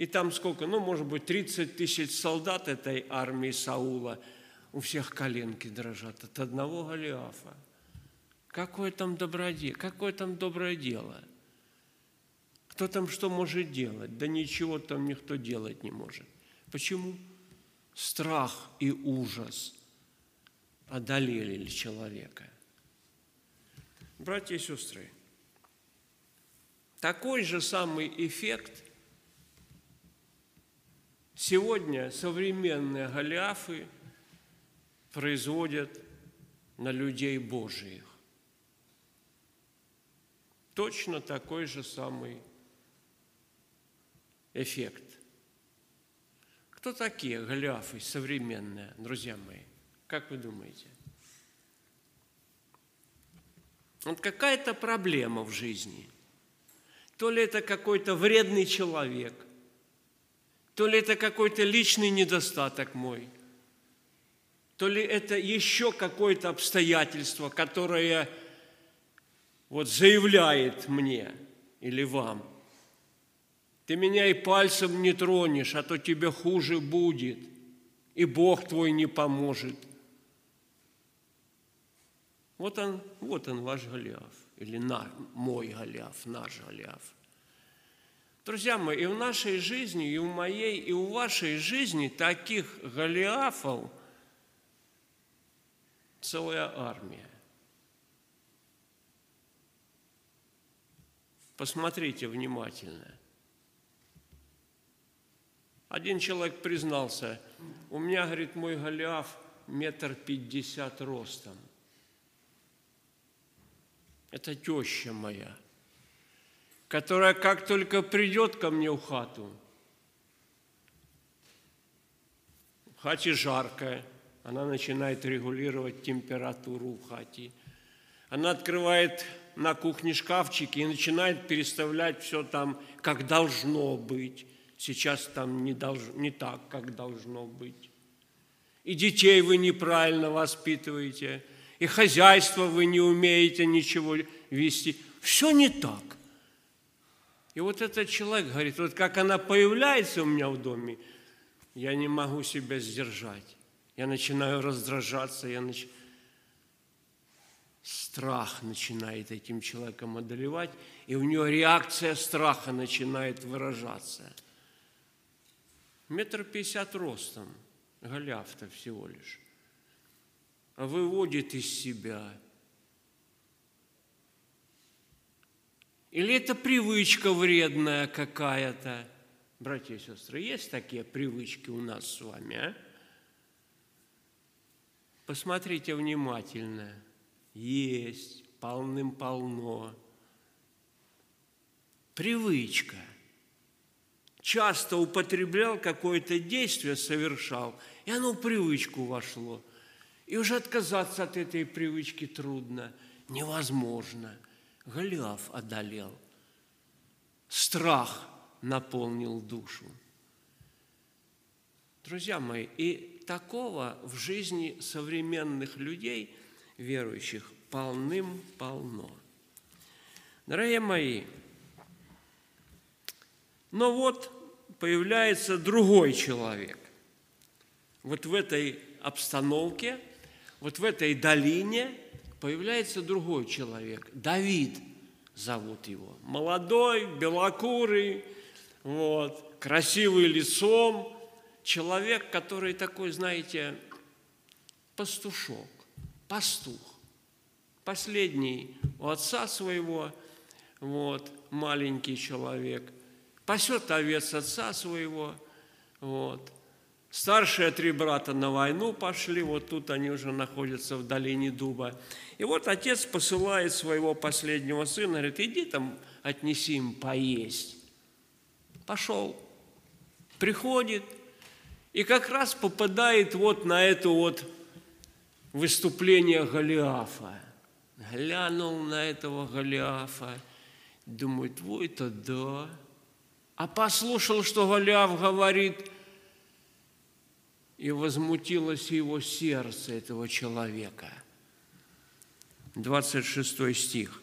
и там сколько, ну, может быть, 30 тысяч солдат этой армии Саула, у всех коленки дрожат от одного Голиафа. Какое там добродел, какое там доброе дело? Кто там что может делать? Да ничего там никто делать не может. Почему? страх и ужас одолели человека. Братья и сестры, такой же самый эффект сегодня современные Голиафы производят на людей Божиих. Точно такой же самый эффект. Кто такие Голиафы современные, друзья мои? Как вы думаете? Вот какая-то проблема в жизни. То ли это какой-то вредный человек, то ли это какой-то личный недостаток мой, то ли это еще какое-то обстоятельство, которое вот заявляет мне или вам – ты меня и пальцем не тронешь, а то тебе хуже будет, и Бог твой не поможет. Вот он, вот он ваш Голиаф, или на, мой Голиаф, наш Голиаф. Друзья мои, и в нашей жизни, и в моей, и в вашей жизни таких Голиафов целая армия. Посмотрите внимательно. Один человек признался, у меня, говорит, мой Голиаф метр пятьдесят ростом. Это теща моя, которая как только придет ко мне в хату, в хате жарко, она начинает регулировать температуру в хате. Она открывает на кухне шкафчики и начинает переставлять все там, как должно быть сейчас там не, долж, не так, как должно быть. И детей вы неправильно воспитываете, и хозяйство вы не умеете ничего вести. Все не так. И вот этот человек говорит, вот как она появляется у меня в доме, я не могу себя сдержать. Я начинаю раздражаться, я нач... страх начинает этим человеком одолевать, и у него реакция страха начинает выражаться – метр пятьдесят ростом, Голиаф-то всего лишь, а выводит из себя. Или это привычка вредная какая-то? Братья и сестры, есть такие привычки у нас с вами, а? Посмотрите внимательно. Есть, полным-полно. Привычка. Часто употреблял какое-то действие, совершал, и оно в привычку вошло. И уже отказаться от этой привычки трудно, невозможно. Голиаф одолел. Страх наполнил душу. Друзья мои, и такого в жизни современных людей, верующих, полным-полно. Дорогие мои, но вот появляется другой человек. Вот в этой обстановке, вот в этой долине появляется другой человек. Давид зовут его. Молодой, белокурый, вот, красивый лицом, человек, который такой, знаете, пастушок, пастух, последний у отца своего, вот, маленький человек, пасет овец отца своего, вот. Старшие три брата на войну пошли, вот тут они уже находятся в долине дуба. И вот отец посылает своего последнего сына, говорит, иди там, отнеси им поесть. Пошел, приходит, и как раз попадает вот на это вот выступление Голиафа. Глянул на этого Голиафа, думает, твой-то да. А послушал, что Голиаф говорит, и возмутилось его сердце этого человека. 26 стих.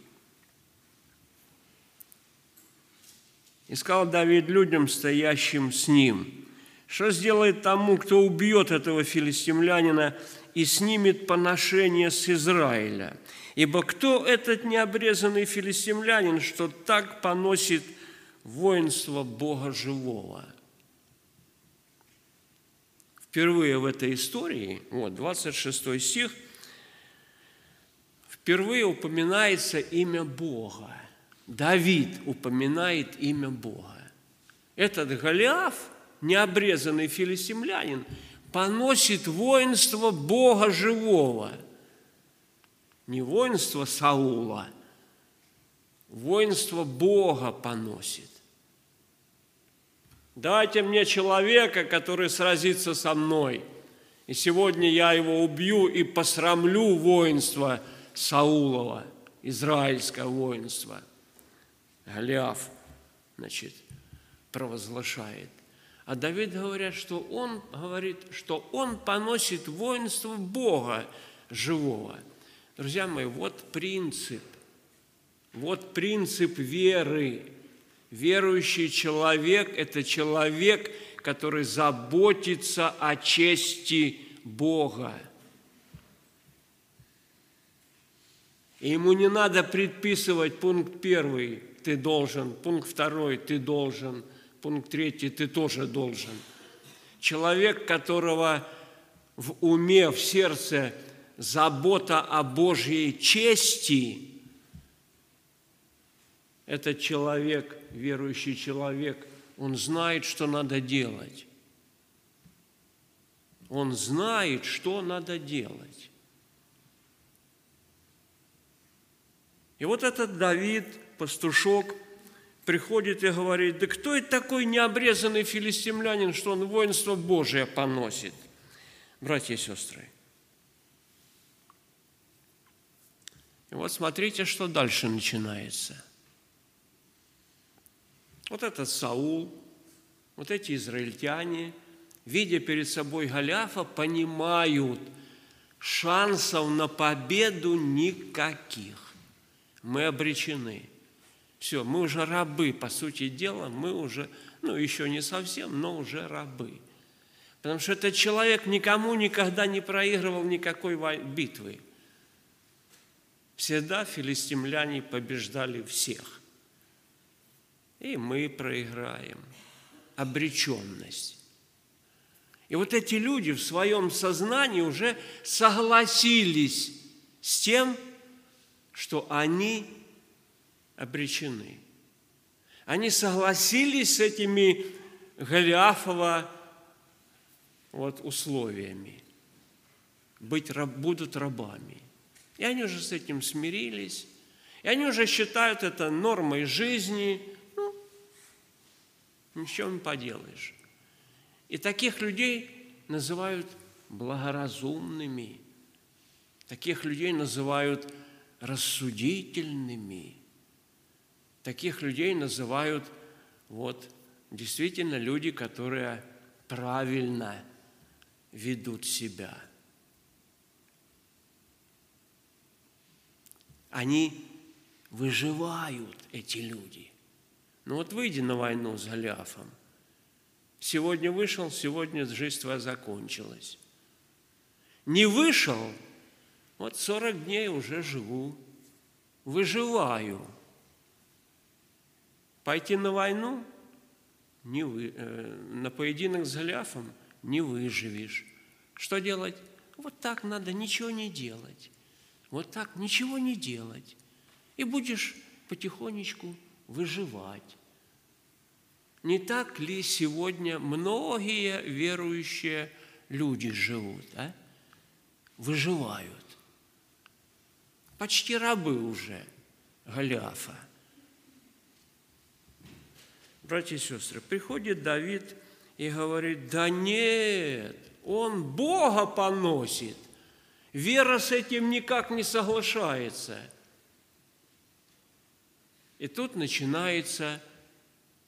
И сказал Давид людям, стоящим с ним, что сделает тому, кто убьет этого филистимлянина и снимет поношение с Израиля? Ибо кто этот необрезанный филистимлянин, что так поносит воинство Бога живого? Впервые в этой истории, вот 26 стих, впервые упоминается имя Бога. Давид упоминает имя Бога. Этот Голиаф – необрезанный филистимлянин поносит воинство Бога живого. Не воинство Саула, воинство Бога поносит. Дайте мне человека, который сразится со мной. И сегодня я его убью и посрамлю воинство Саулова, израильское воинство. Голиаф, значит, провозглашает. А Давид говорят, что он говорит, что он поносит воинство Бога живого. Друзья мои, вот принцип, вот принцип веры. Верующий человек – это человек, который заботится о чести Бога. И ему не надо предписывать пункт первый – ты должен, пункт второй – ты должен – Пункт третий, ты тоже должен. Человек, которого в уме, в сердце забота о Божьей чести, этот человек, верующий человек, он знает, что надо делать. Он знает, что надо делать. И вот этот Давид, пастушок – приходит и говорит, да кто это такой необрезанный филистимлянин, что он воинство Божие поносит? Братья и сестры. И вот смотрите, что дальше начинается. Вот этот Саул, вот эти израильтяне, видя перед собой Голиафа, понимают, шансов на победу никаких. Мы обречены – все, мы уже рабы, по сути дела, мы уже, ну, еще не совсем, но уже рабы. Потому что этот человек никому никогда не проигрывал никакой битвы. Всегда филистимляне побеждали всех. И мы проиграем. Обреченность. И вот эти люди в своем сознании уже согласились с тем, что они обречены. Они согласились с этими Голиафова вот, условиями. Быть, раб, будут рабами. И они уже с этим смирились. И они уже считают это нормой жизни. Ничего не поделаешь. И таких людей называют благоразумными. Таких людей называют рассудительными. Таких людей называют вот действительно люди, которые правильно ведут себя. Они выживают, эти люди. Ну вот выйди на войну с Голиафом. Сегодня вышел, сегодня жизнь твоя закончилась. Не вышел, вот 40 дней уже живу, выживаю. Пойти на войну, не вы, э, на поединок с Голиафом не выживешь. Что делать? Вот так надо ничего не делать. Вот так ничего не делать. И будешь потихонечку выживать. Не так ли сегодня многие верующие люди живут, а? выживают? Почти рабы уже Голиафа. Братья и сестры, приходит Давид и говорит, да нет, он Бога поносит. Вера с этим никак не соглашается. И тут начинается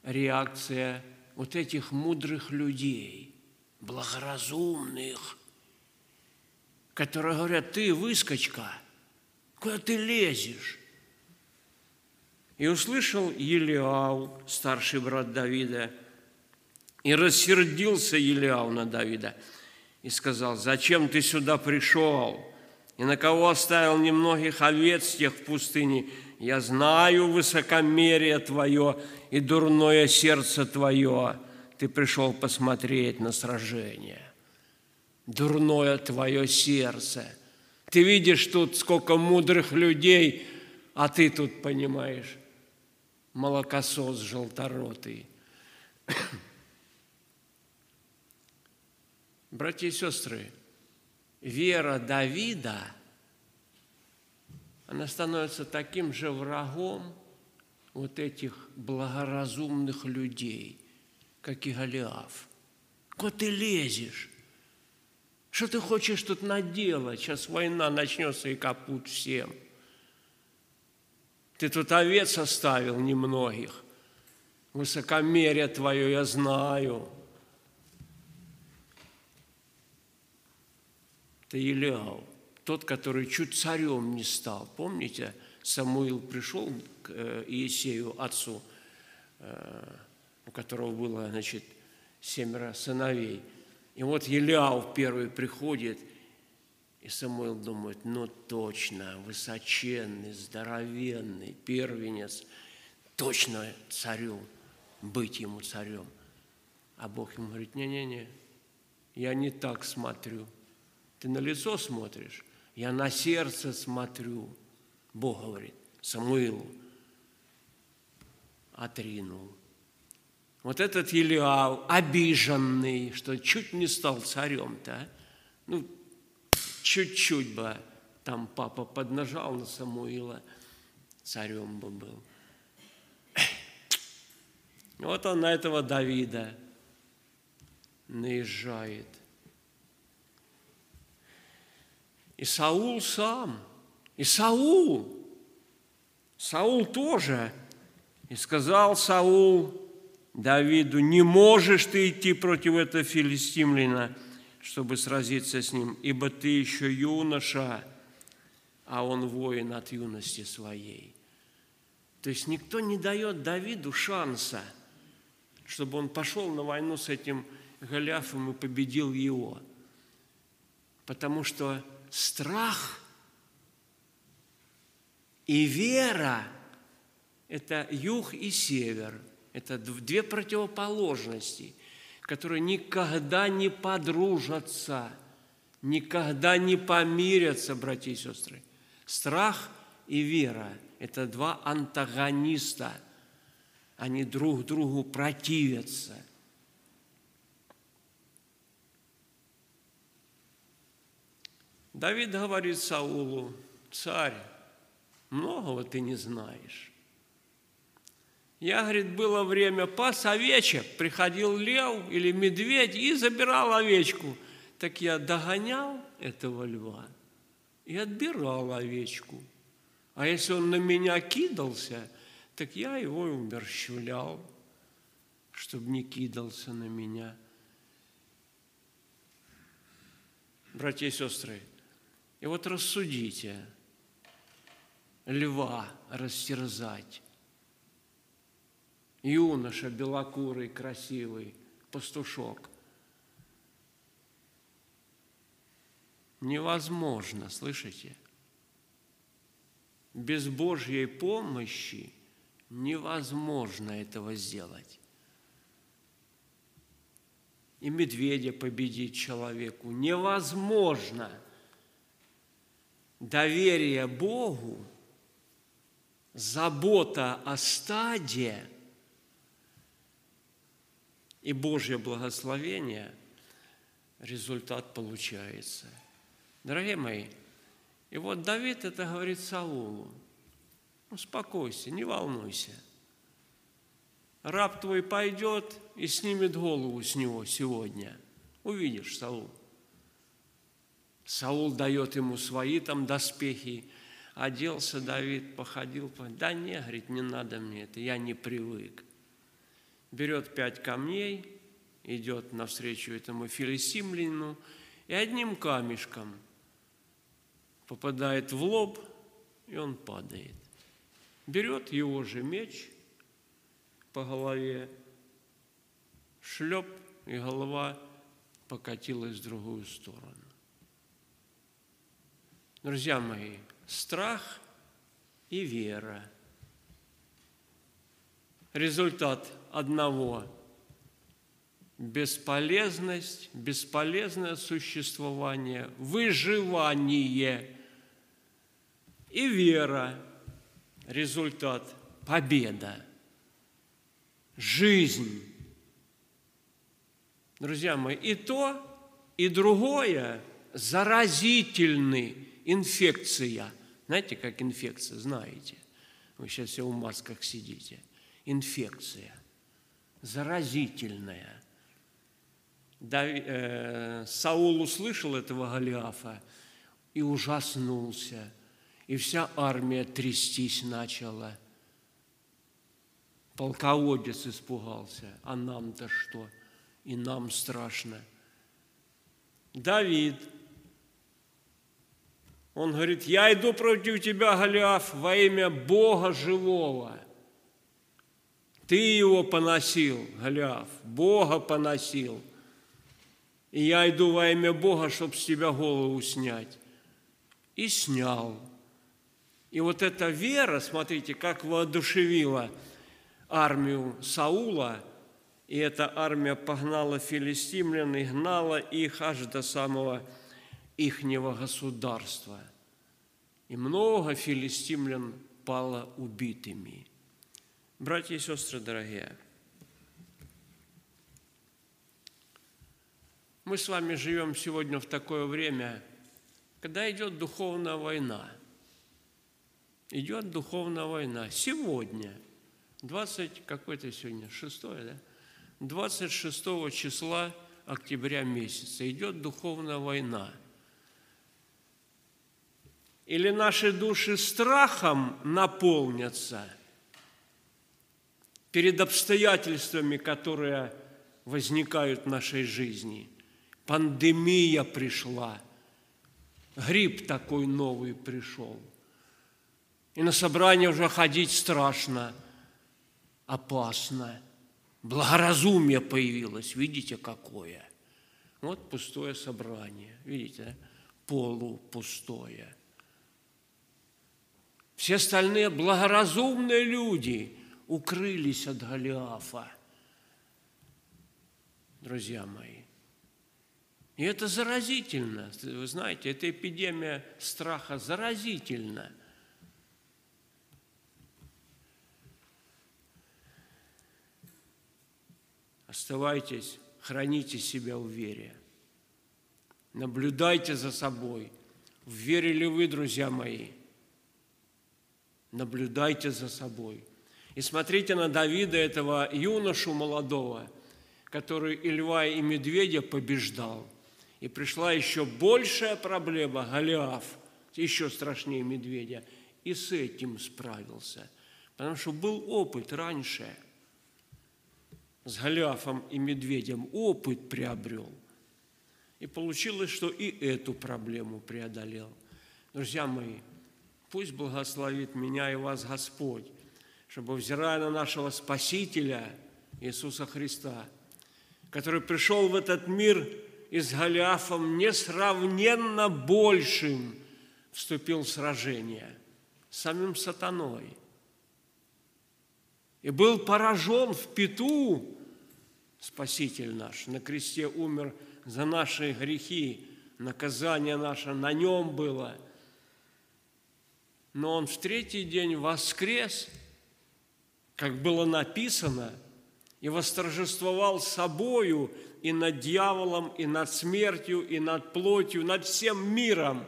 реакция вот этих мудрых людей, благоразумных, которые говорят, ты выскочка, куда ты лезешь? И услышал Елиау, старший брат Давида, и рассердился Елиау на Давида и сказал, зачем ты сюда пришел? И на кого оставил немногих овец тех в пустыне? Я знаю высокомерие твое и дурное сердце твое. Ты пришел посмотреть на сражение. Дурное твое сердце. Ты видишь тут сколько мудрых людей, а ты тут, понимаешь, молокосос желторотый. Братья и сестры, вера Давида, она становится таким же врагом вот этих благоразумных людей, как и Голиаф. Куда ты лезешь? Что ты хочешь тут наделать? Сейчас война начнется и капут всем. Ты тут овец оставил немногих. Высокомерие твое я знаю. Ты Елиау, тот, который чуть царем не стал. Помните, Самуил пришел к э, Иисею, отцу, э, у которого было, значит, семеро сыновей. И вот Елиау первый приходит, и Самуил думает, ну точно, высоченный, здоровенный, первенец, точно царю, быть ему царем. А Бог ему говорит, не-не-не, я не так смотрю. Ты на лицо смотришь, я на сердце смотрю. Бог говорит Самуилу, отринул. Вот этот Елиау, обиженный, что чуть не стал царем-то, а? ну, чуть-чуть бы там папа поднажал на Самуила, царем бы был. Вот он на этого Давида наезжает. И Саул сам, и Саул, Саул тоже. И сказал Саул Давиду, не можешь ты идти против этого филистимлина, чтобы сразиться с ним, ибо ты еще юноша, а он воин от юности своей. То есть никто не дает Давиду шанса, чтобы он пошел на войну с этим Голиафом и победил его. Потому что страх и вера – это юг и север. Это две противоположности, которые никогда не подружатся, никогда не помирятся, братья и сестры. Страх и вера – это два антагониста. Они друг другу противятся. Давид говорит Саулу, царь, многого ты не знаешь. Я, говорит, было время пас овечек, приходил лев или медведь и забирал овечку. Так я догонял этого льва и отбирал овечку. А если он на меня кидался, так я его умерщвлял, чтобы не кидался на меня. Братья и сестры, и вот рассудите, льва растерзать, юноша белокурый, красивый, пастушок. Невозможно, слышите? Без Божьей помощи невозможно этого сделать. И медведя победить человеку невозможно. Доверие Богу, забота о стаде – и Божье благословение, результат получается. Дорогие мои, и вот Давид это говорит Саулу. Успокойся, не волнуйся. Раб твой пойдет и снимет голову с него сегодня. Увидишь, Саул. Саул дает ему свои там доспехи. Оделся Давид, походил. Да не, говорит, не надо мне это, я не привык берет пять камней, идет навстречу этому филистимлянину и одним камешком попадает в лоб, и он падает. Берет его же меч по голове, шлеп, и голова покатилась в другую сторону. Друзья мои, страх и вера. Результат одного – бесполезность, бесполезное существование, выживание и вера – результат – победа, жизнь. Друзья мои, и то, и другое заразительны инфекция. Знаете, как инфекция, знаете? Вы сейчас все в масках сидите. Инфекция заразительная. Э, Саул услышал этого Голиафа и ужаснулся, и вся армия трястись начала. Полководец испугался, а нам-то что? И нам страшно. Давид, он говорит, я иду против тебя, Голиаф, во имя Бога живого – ты его поносил, Голиаф, Бога поносил. И я иду во имя Бога, чтобы с тебя голову снять. И снял. И вот эта вера, смотрите, как воодушевила армию Саула, и эта армия погнала филистимлян и гнала их аж до самого ихнего государства. И много филистимлян пало убитыми – Братья и сестры дорогие, мы с вами живем сегодня в такое время, когда идет духовная война. Идет духовная война. Сегодня, 20, какой-то сегодня, 6, да? 26 числа октября месяца идет духовная война. Или наши души страхом наполнятся – перед обстоятельствами, которые возникают в нашей жизни. Пандемия пришла, грипп такой новый пришел. И на собрание уже ходить страшно, опасно. Благоразумие появилось, видите, какое. Вот пустое собрание, видите, полупустое. Все остальные благоразумные люди укрылись от Голиафа, друзья мои. И это заразительно. Вы знаете, эта эпидемия страха заразительна. Оставайтесь, храните себя в вере. Наблюдайте за собой. Верили вы, друзья мои – Наблюдайте за собой. И смотрите на Давида, этого юношу молодого, который и льва, и медведя побеждал. И пришла еще большая проблема – Голиаф, еще страшнее медведя. И с этим справился, потому что был опыт раньше – с Голиафом и медведем опыт приобрел. И получилось, что и эту проблему преодолел. Друзья мои, пусть благословит меня и вас Господь, чтобы, взирая на нашего Спасителя Иисуса Христа, который пришел в этот мир и с Голиафом несравненно большим вступил в сражение с самим сатаной – и был поражен в пету, Спаситель наш, на кресте умер за наши грехи, наказание наше на нем было. Но он в третий день воскрес, как было написано, и восторжествовал собою и над дьяволом, и над смертью, и над плотью, над всем миром.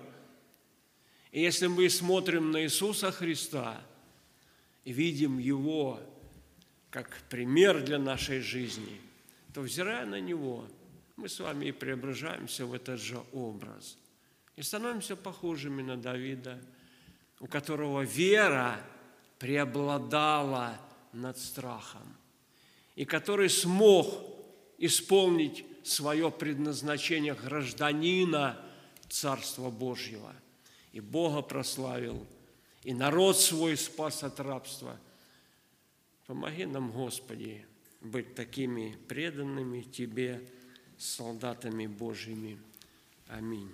И если мы смотрим на Иисуса Христа видим Его – как пример для нашей жизни, то, взирая на него, мы с вами и преображаемся в этот же образ. И становимся похожими на Давида, у которого вера преобладала над страхом, и который смог исполнить свое предназначение гражданина Царства Божьего. И Бога прославил, и народ свой спас от рабства – Помоги нам, Господи, быть такими преданными Тебе, солдатами Божьими. Аминь.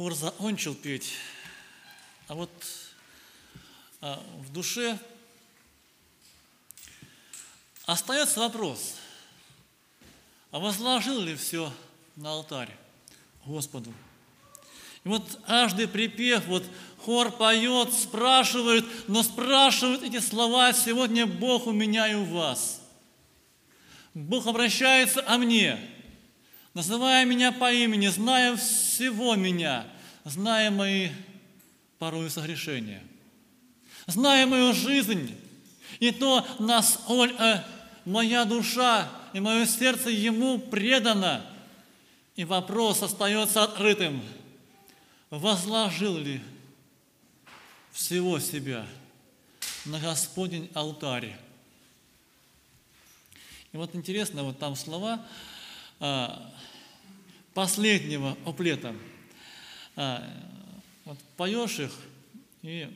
Хор закончил петь, а вот а, в душе остается вопрос, а возложил ли все на алтарь Господу? И вот каждый припев, вот хор поет, спрашивает, но спрашивает эти слова сегодня Бог у меня и у вас. Бог обращается о мне – называя меня по имени, зная всего меня, зная мои порой согрешения, зная мою жизнь, и то, насколько моя душа и мое сердце Ему предано, и вопрос остается открытым. Возложил ли всего себя на Господень алтарь? И вот интересно, вот там слова, последнего куплета. А, вот поешь их и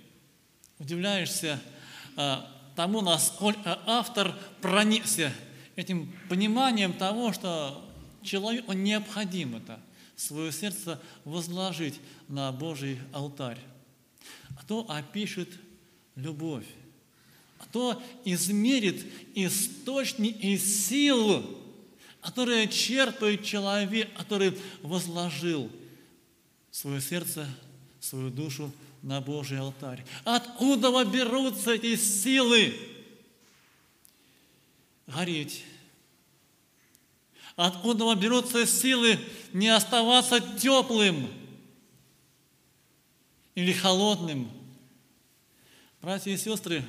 удивляешься а, тому, насколько автор проникся этим пониманием того, что человеку необходимо это свое сердце возложить на Божий алтарь. А то опишет любовь, а то измерит источник и силу которое черпает человек, который возложил свое сердце, свою душу на Божий алтарь. Откуда берутся эти силы гореть? Откуда берутся силы не оставаться теплым или холодным? Братья и сестры,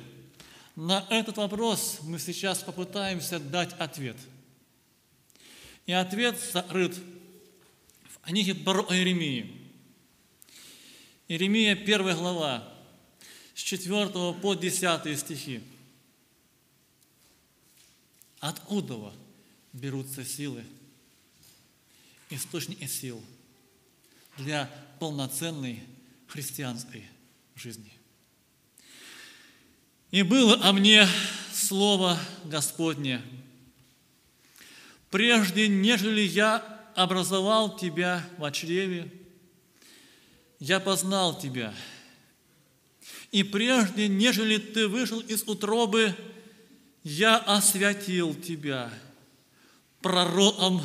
на этот вопрос мы сейчас попытаемся дать ответ – и ответ сокрыт в книге про Иеремии. Иеремия, 1 глава, с 4 по 10 стихи. Откуда берутся силы, источники сил для полноценной христианской жизни? И было о мне слово Господне – прежде нежели я образовал тебя в чреве, я познал тебя. И прежде, нежели ты вышел из утробы, я освятил тебя, пророком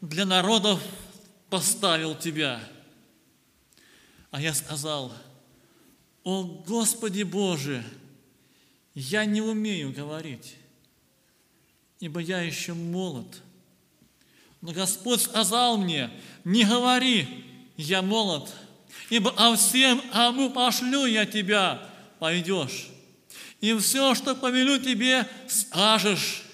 для народов поставил тебя. А я сказал, о Господи Боже, я не умею говорить, ибо я еще молод. Господь сказал мне, не говори, я молод, ибо о всем, ому пошлю я тебя, пойдешь. И все, что повелю тебе, скажешь.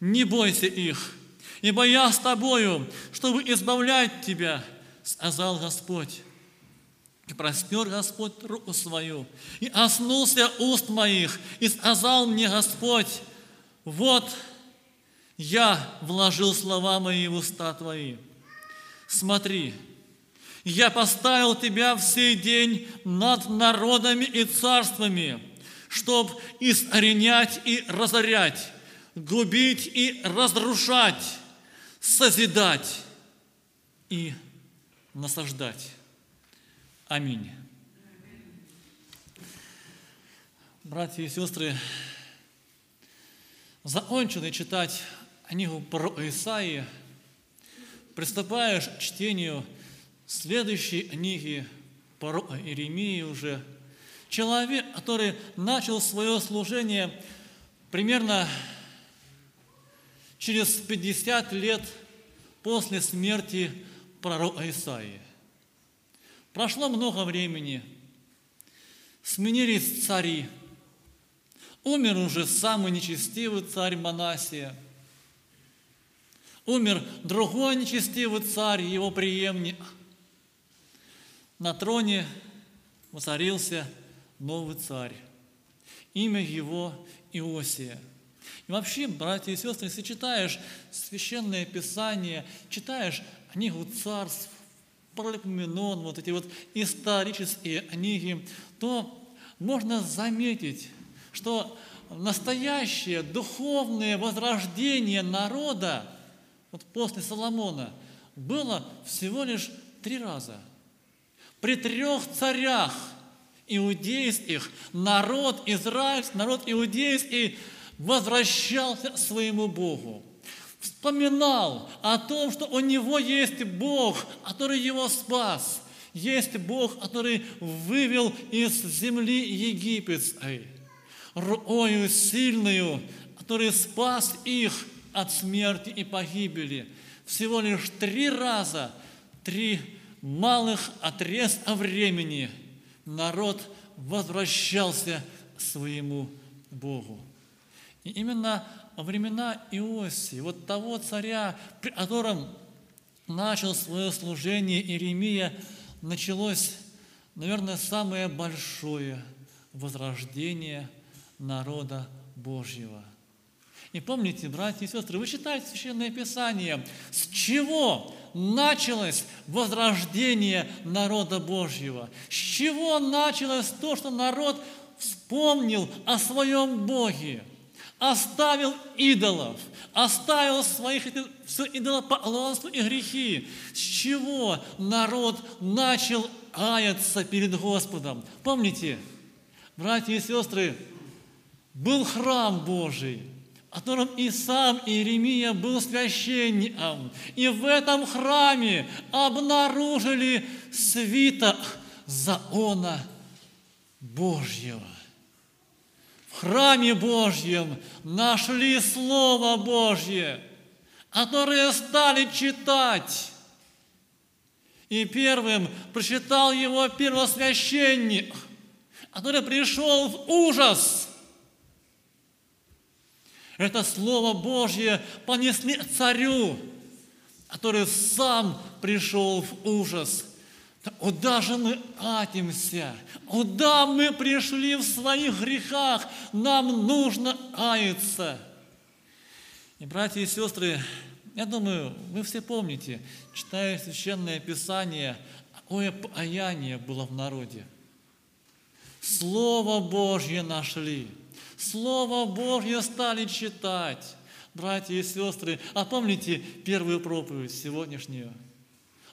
Не бойся их, ибо я с тобою, чтобы избавлять тебя, сказал Господь. И простер Господь руку свою, и оснулся уст моих, и сказал мне Господь, вот я вложил слова мои в уста твои. Смотри, я поставил тебя в сей день над народами и царствами, чтоб искоренять и разорять, губить и разрушать, созидать и насаждать. Аминь. Братья и сестры, закончили читать книгу про Исаии, приступаешь к чтению следующей книги пророка Иеремии уже. Человек, который начал свое служение примерно через 50 лет после смерти пророка Исаии. Прошло много времени, сменились цари, умер уже самый нечестивый царь Манасия, умер другой нечестивый царь, его преемник. На троне воцарился новый царь, имя его Иосия. И вообще, братья и сестры, если читаешь Священное Писание, читаешь книгу царств, Паралипоменон, вот эти вот исторические книги, то можно заметить, что настоящее духовное возрождение народа вот после Соломона было всего лишь три раза. При трех царях иудейских народ израильский, народ иудейский возвращался к своему Богу вспоминал о том, что у него есть Бог, который его спас. Есть Бог, который вывел из земли египетской, рукою сильную, который спас их от смерти и погибели. Всего лишь три раза, три малых отрезка времени народ возвращался к своему Богу. И именно времена Иосии, вот того царя, при котором начал свое служение Иеремия, началось, наверное, самое большое возрождение народа Божьего. И помните, братья и сестры, вы читаете Священное Писание, с чего началось возрождение народа Божьего? С чего началось то, что народ вспомнил о своем Боге? оставил идолов, оставил своих идолопоклонство и грехи. С чего народ начал аяться перед Господом? Помните, братья и сестры, был храм Божий, в котором и сам Иеремия был священником. И в этом храме обнаружили свиток закона Божьего храме Божьем нашли Слово Божье, которое стали читать. И первым прочитал его первосвященник, который пришел в ужас. Это Слово Божье понесли царю, который сам пришел в ужас – Куда же мы катимся? Куда мы пришли в своих грехах? Нам нужно каяться. И, братья и сестры, я думаю, вы все помните, читая Священное Писание, какое покаяние было в народе. Слово Божье нашли, Слово Божье стали читать, Братья и сестры, а помните первую проповедь сегодняшнюю?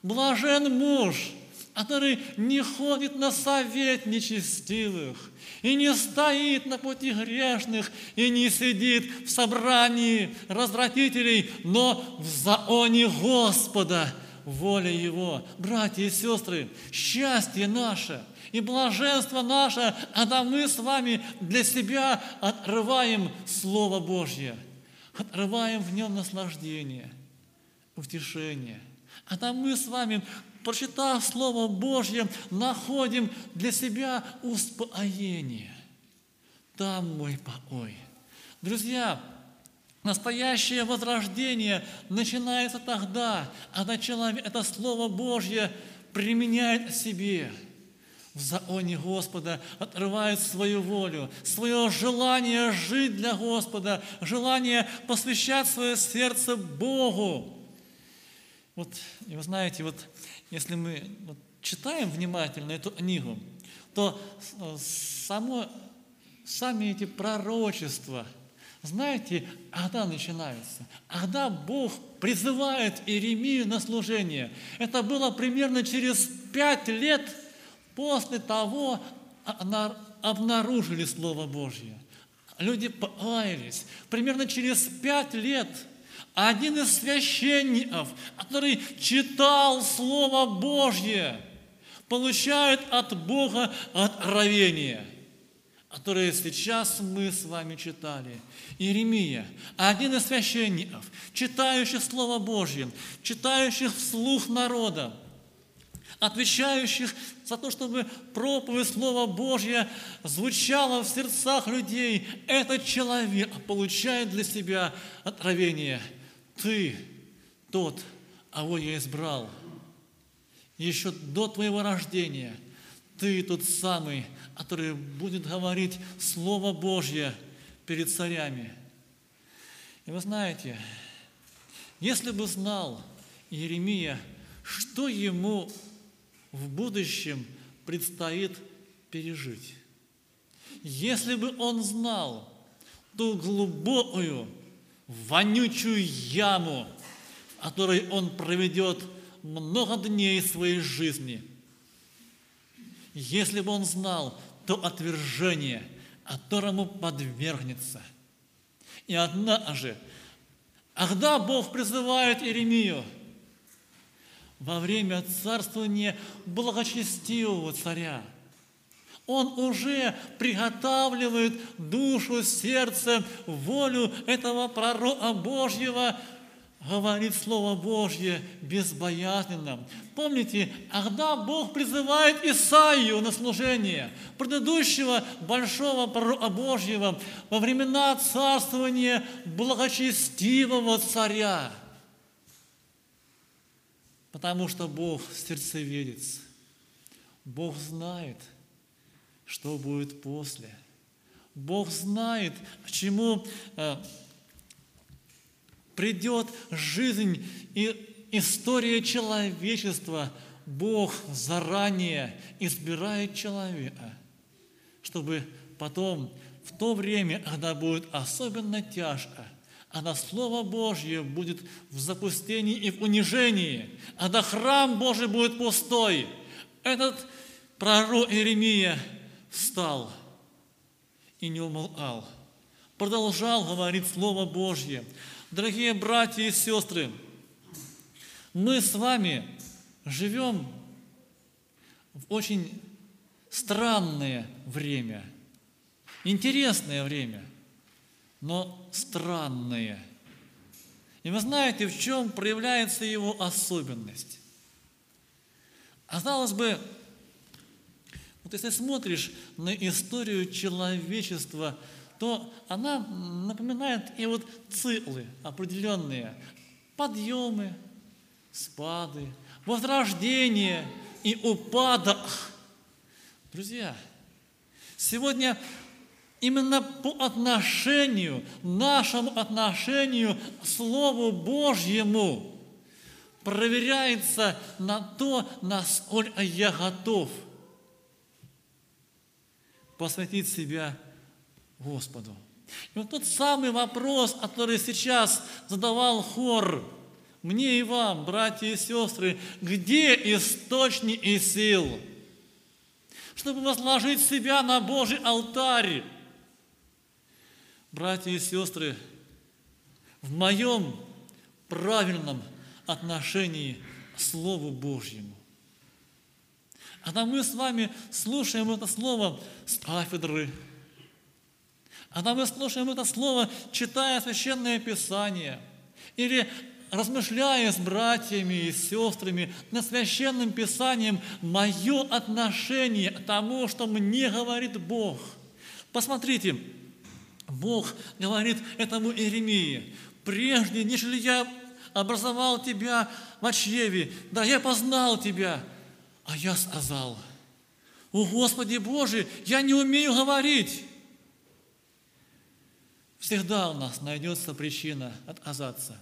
Блажен муж, который не ходит на совет нечестивых, и не стоит на пути грешных, и не сидит в собрании развратителей, но в заоне Господа воля Его. Братья и сестры, счастье наше и блаженство наше, когда мы с вами для себя отрываем Слово Божье, отрываем в нем наслаждение, утешение. А там мы с вами прочитав Слово Божье, находим для себя успокоение. Там мой покой. Друзья, настоящее возрождение начинается тогда, когда человек это Слово Божье применяет себе – в заоне Господа, отрывает свою волю, свое желание жить для Господа, желание посвящать свое сердце Богу. Вот, и вы знаете, вот если мы вот, читаем внимательно эту книгу, то э, само, сами эти пророчества, знаете, когда начинаются? Когда Бог призывает Иеремию на служение. Это было примерно через пять лет после того, обнаружили Слово Божье. Люди покаялись. Примерно через пять лет – один из священников, который читал Слово Божье, получает от Бога откровение, которое сейчас мы с вами читали. Иеремия, один из священников, читающих Слово Божье, читающих вслух народа, отвечающих за то, чтобы проповедь Слова Божье звучала в сердцах людей, этот человек получает для себя откровение – ты тот, кого я избрал. Еще до твоего рождения ты тот самый, который будет говорить Слово Божье перед царями. И вы знаете, если бы знал Иеремия, что ему в будущем предстоит пережить, если бы он знал ту глубокую вонючую яму, в которой он проведет много дней своей жизни. Если бы он знал то отвержение, которому подвергнется. И однажды, когда Бог призывает Иеремию во время царствования благочестивого царя – он уже приготавливает душу, сердце, волю этого пророка Божьего, говорит Слово Божье безбоязненно. Помните, когда Бог призывает Исаию на служение, предыдущего большого пророка Божьего, во времена царствования благочестивого царя, потому что Бог сердцеведец, Бог знает – что будет после. Бог знает, к чему э, придет жизнь и история человечества. Бог заранее избирает человека, чтобы потом, в то время, когда будет особенно тяжко, когда Слово Божье будет в запустении и в унижении, когда храм Божий будет пустой, этот пророк Иеремия – встал и не умолкал. Продолжал говорить Слово Божье. Дорогие братья и сестры, мы с вами живем в очень странное время, интересное время, но странное. И вы знаете, в чем проявляется его особенность. Казалось бы, вот если смотришь на историю человечества, то она напоминает и вот циклы определенные, подъемы, спады, возрождение и упадок. Друзья, сегодня именно по отношению, нашему отношению к Слову Божьему проверяется на то, насколько я готов – посвятить себя Господу. И вот тот самый вопрос, который сейчас задавал хор, мне и вам, братья и сестры, где источник и сил? Чтобы возложить себя на Божий алтарь. Братья и сестры, в моем правильном отношении к Слову Божьему. Когда мы с вами слушаем это слово с кафедры, когда мы слушаем это слово, читая Священное Писание, или размышляя с братьями и сестрами над Священным Писанием, мое отношение к тому, что мне говорит Бог. Посмотрите, Бог говорит этому Иеремии, прежде, нежели я образовал тебя в чреве, да, я познал тебя, а я сказал, о Господи Боже, я не умею говорить. Всегда у нас найдется причина отказаться.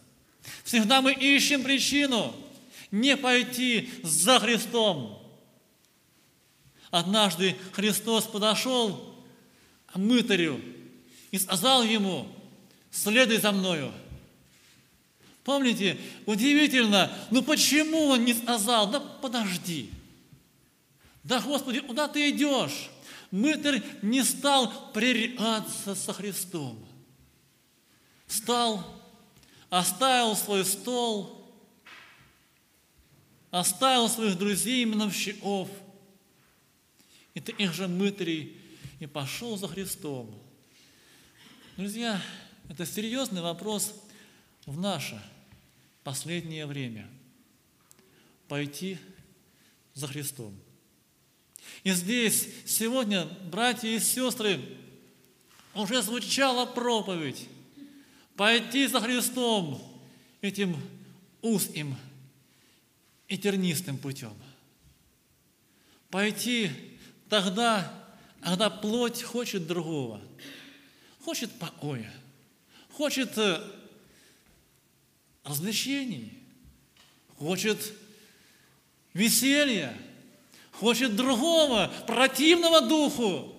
Всегда мы ищем причину не пойти за Христом. Однажды Христос подошел к мытарю и сказал ему, следуй за мною. Помните, удивительно, ну почему он не сказал, да подожди. Да, Господи, куда ты идешь? Мытарь не стал пререкаться со Христом. Встал, оставил свой стол, оставил своих друзей миновщиков и таких же мытарей и пошел за Христом. Друзья, это серьезный вопрос в наше последнее время. Пойти за Христом. И здесь сегодня, братья и сестры, уже звучала проповедь пойти за Христом этим узким и тернистым путем. Пойти тогда, когда плоть хочет другого, хочет покоя, хочет э, развлечений, хочет веселья, хочет другого, противного духу,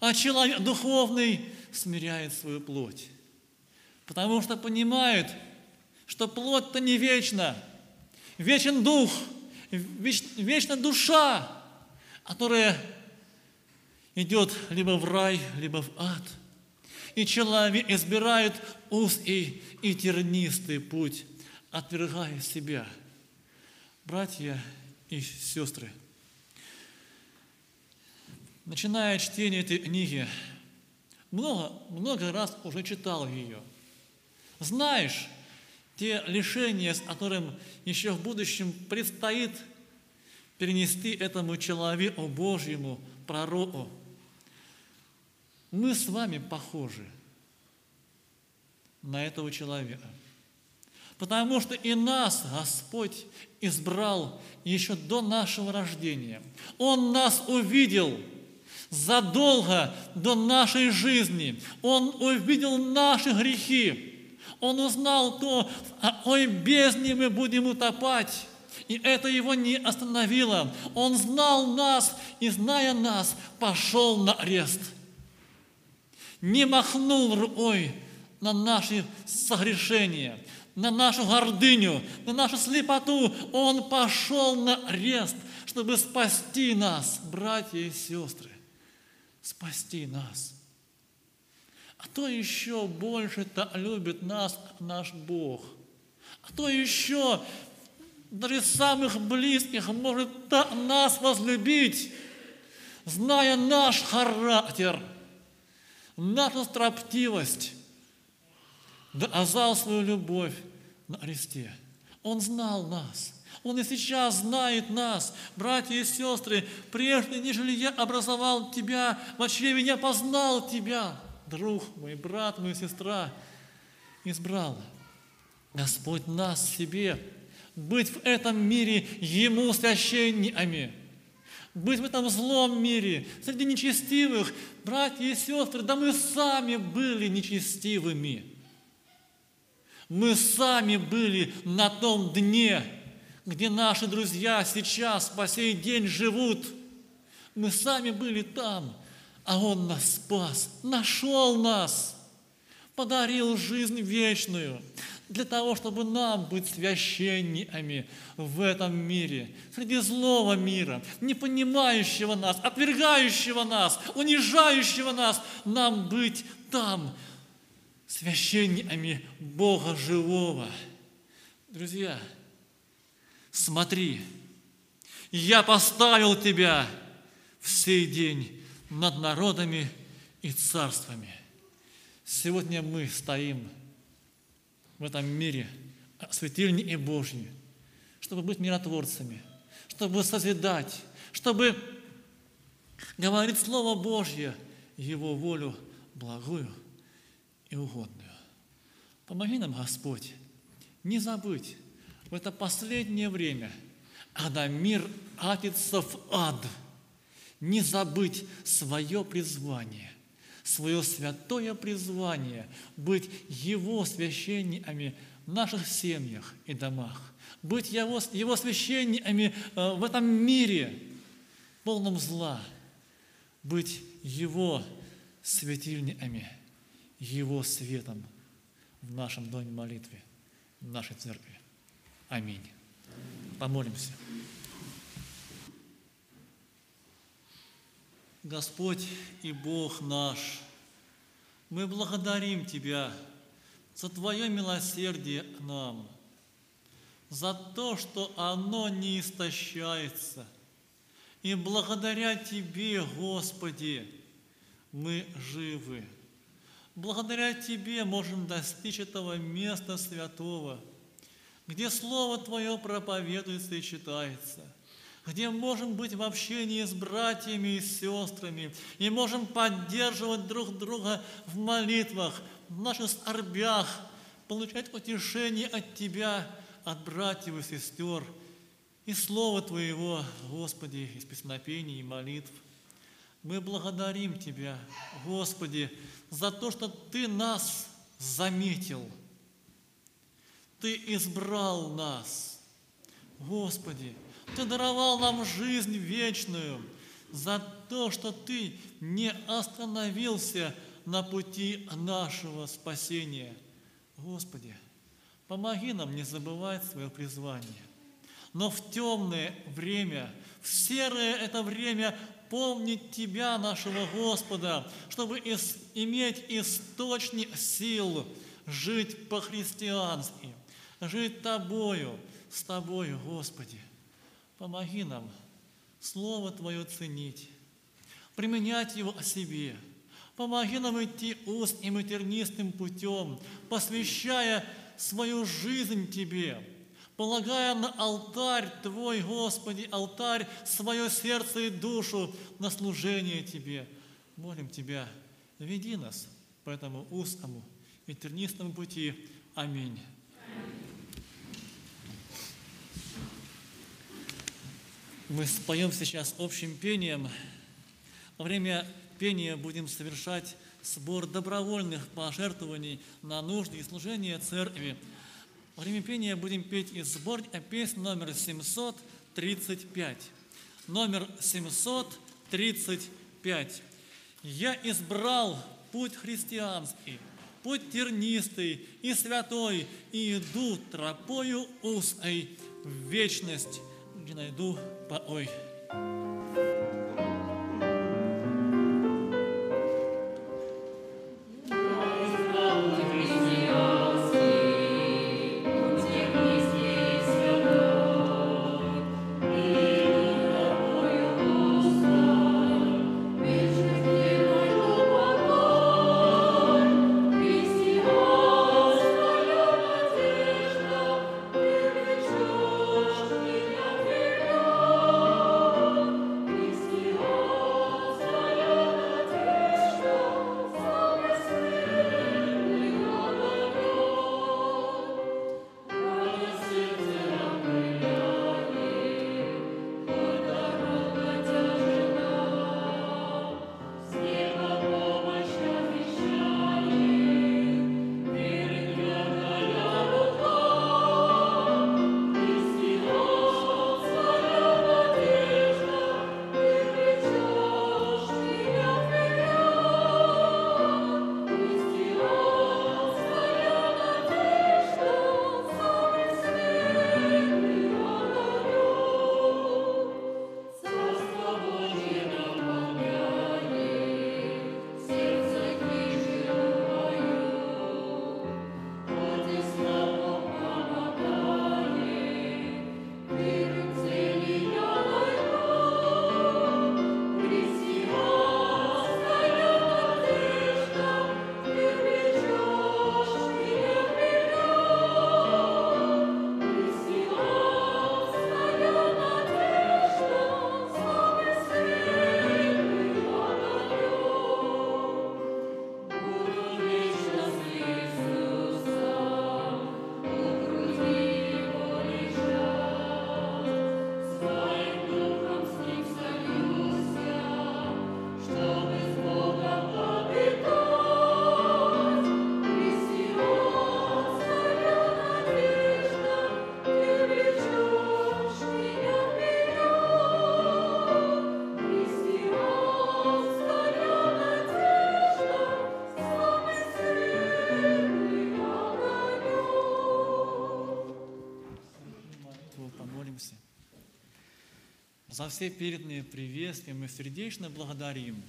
а человек духовный смиряет свою плоть потому что понимают, что плоть-то не вечна, вечен дух, веч, вечна душа, которая идет либо в рай, либо в ад. И человек избирает узкий и тернистый путь, отвергая себя. Братья и сестры, начиная чтение этой книги, много, много раз уже читал ее – знаешь те лишения, с которым еще в будущем предстоит перенести этому человеку Божьему, пророку. Мы с вами похожи на этого человека. Потому что и нас Господь избрал еще до нашего рождения. Он нас увидел задолго до нашей жизни. Он увидел наши грехи. Он узнал то, в какой бездне мы будем утопать. И это его не остановило. Он знал нас и, зная нас, пошел на арест. Не махнул рукой на наши согрешения, на нашу гордыню, на нашу слепоту. Он пошел на арест, чтобы спасти нас, братья и сестры, спасти нас – а то еще больше-то любит нас наш Бог. А то еще даже самых близких может так нас возлюбить, зная наш характер, нашу строптивость, доказал свою любовь на кресте. Он знал нас. Он и сейчас знает нас, братья и сестры, прежде, нежели я образовал тебя, в чреве я познал тебя – друг мой, брат мой, сестра, избрал Господь нас себе, быть в этом мире Ему священниками, быть в этом злом мире, среди нечестивых, братья и сестры, да мы сами были нечестивыми. Мы сами были на том дне, где наши друзья сейчас по сей день живут. Мы сами были там – а Он нас спас, нашел нас, подарил жизнь вечную для того, чтобы нам быть священниками в этом мире, среди злого мира, не понимающего нас, отвергающего нас, унижающего нас, нам быть там, священниками Бога живого. Друзья, смотри, я поставил тебя в сей день над народами и царствами. Сегодня мы стоим в этом мире, светильни и Божьи, чтобы быть миротворцами, чтобы созидать, чтобы говорить Слово Божье, Его волю благую и угодную. Помоги нам, Господь, не забыть в это последнее время, когда мир атится в ад, не забыть свое призвание, свое святое призвание быть Его священниками в наших семьях и домах, быть Его, его священниками э, в этом мире, полном зла, быть Его светильниками, Его светом в нашем доме молитвы, в нашей церкви. Аминь. Помолимся. Господь и Бог наш, мы благодарим Тебя за Твое милосердие к нам, за то, что оно не истощается. И благодаря Тебе, Господи, мы живы. Благодаря Тебе можем достичь этого места святого, где Слово Твое проповедуется и читается – где можем быть в общении с братьями и сестрами, и можем поддерживать друг друга в молитвах, в наших скорбях, получать утешение от Тебя, от братьев и сестер, и Слова Твоего, Господи, из песнопений и молитв. Мы благодарим Тебя, Господи, за то, что Ты нас заметил, Ты избрал нас. Господи, ты даровал нам жизнь вечную за то, что Ты не остановился на пути нашего спасения. Господи, помоги нам не забывать свое призвание. Но в темное время, в серое это время помнить Тебя, нашего Господа, чтобы иметь источник сил жить по-христиански, жить Тобою, с Тобою, Господи. Помоги нам Слово Твое ценить, применять его о себе. Помоги нам идти узким и тернистым путем, посвящая свою жизнь Тебе, полагая на алтарь Твой, Господи, алтарь, свое сердце и душу на служение Тебе. Молим Тебя, веди нас по этому узкому и тернистому пути. Аминь. Мы споем сейчас общим пением. Во время пения будем совершать сбор добровольных пожертвований на нужды и служение церкви. Во время пения будем петь из сборника песни номер 735. Номер 735. «Я избрал путь христианский, путь тернистый и святой, и иду тропою узкой в вечность, где найду покой. Thank За все переданные приветствия мы сердечно благодарим.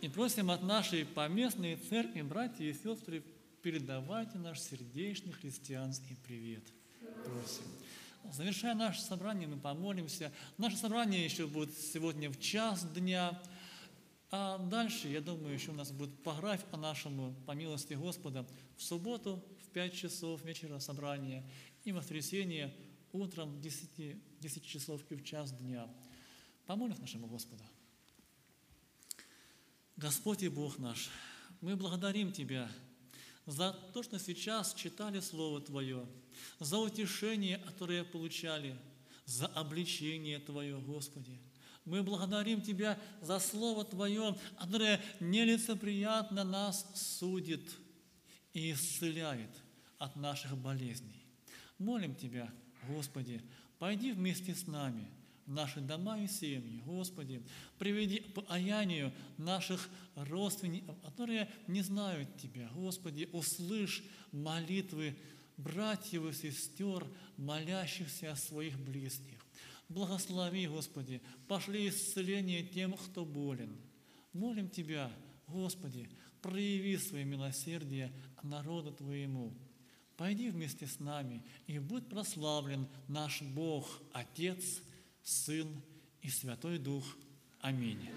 И просим от нашей поместной церкви, братья и сестры, передавайте наш сердечный христианский привет. Просим. Завершая наше собрание, мы помолимся. Наше собрание еще будет сегодня в час дня. А дальше, я думаю, еще у нас будет пографь по нашему, по милости Господа, в субботу в 5 часов вечера собрание и в воскресенье утром в 10, 10 часов и в час дня. Помолим нашему Господу. Господь и Бог наш, мы благодарим Тебя за то, что сейчас читали Слово Твое, за утешение, которое получали, за обличение Твое, Господи. Мы благодарим Тебя за Слово Твое, которое нелицеприятно нас судит и исцеляет от наших болезней. Молим Тебя, Господи, пойди вместе с нами – в наши дома и семьи. Господи, приведи к покаянию наших родственников, которые не знают Тебя. Господи, услышь молитвы братьев и сестер, молящихся о своих близких. Благослови, Господи, пошли исцеление тем, кто болен. Молим Тебя, Господи, прояви свое милосердие народу Твоему. Пойди вместе с нами и будь прославлен наш Бог, Отец, Сын и Святой Дух. Аминь.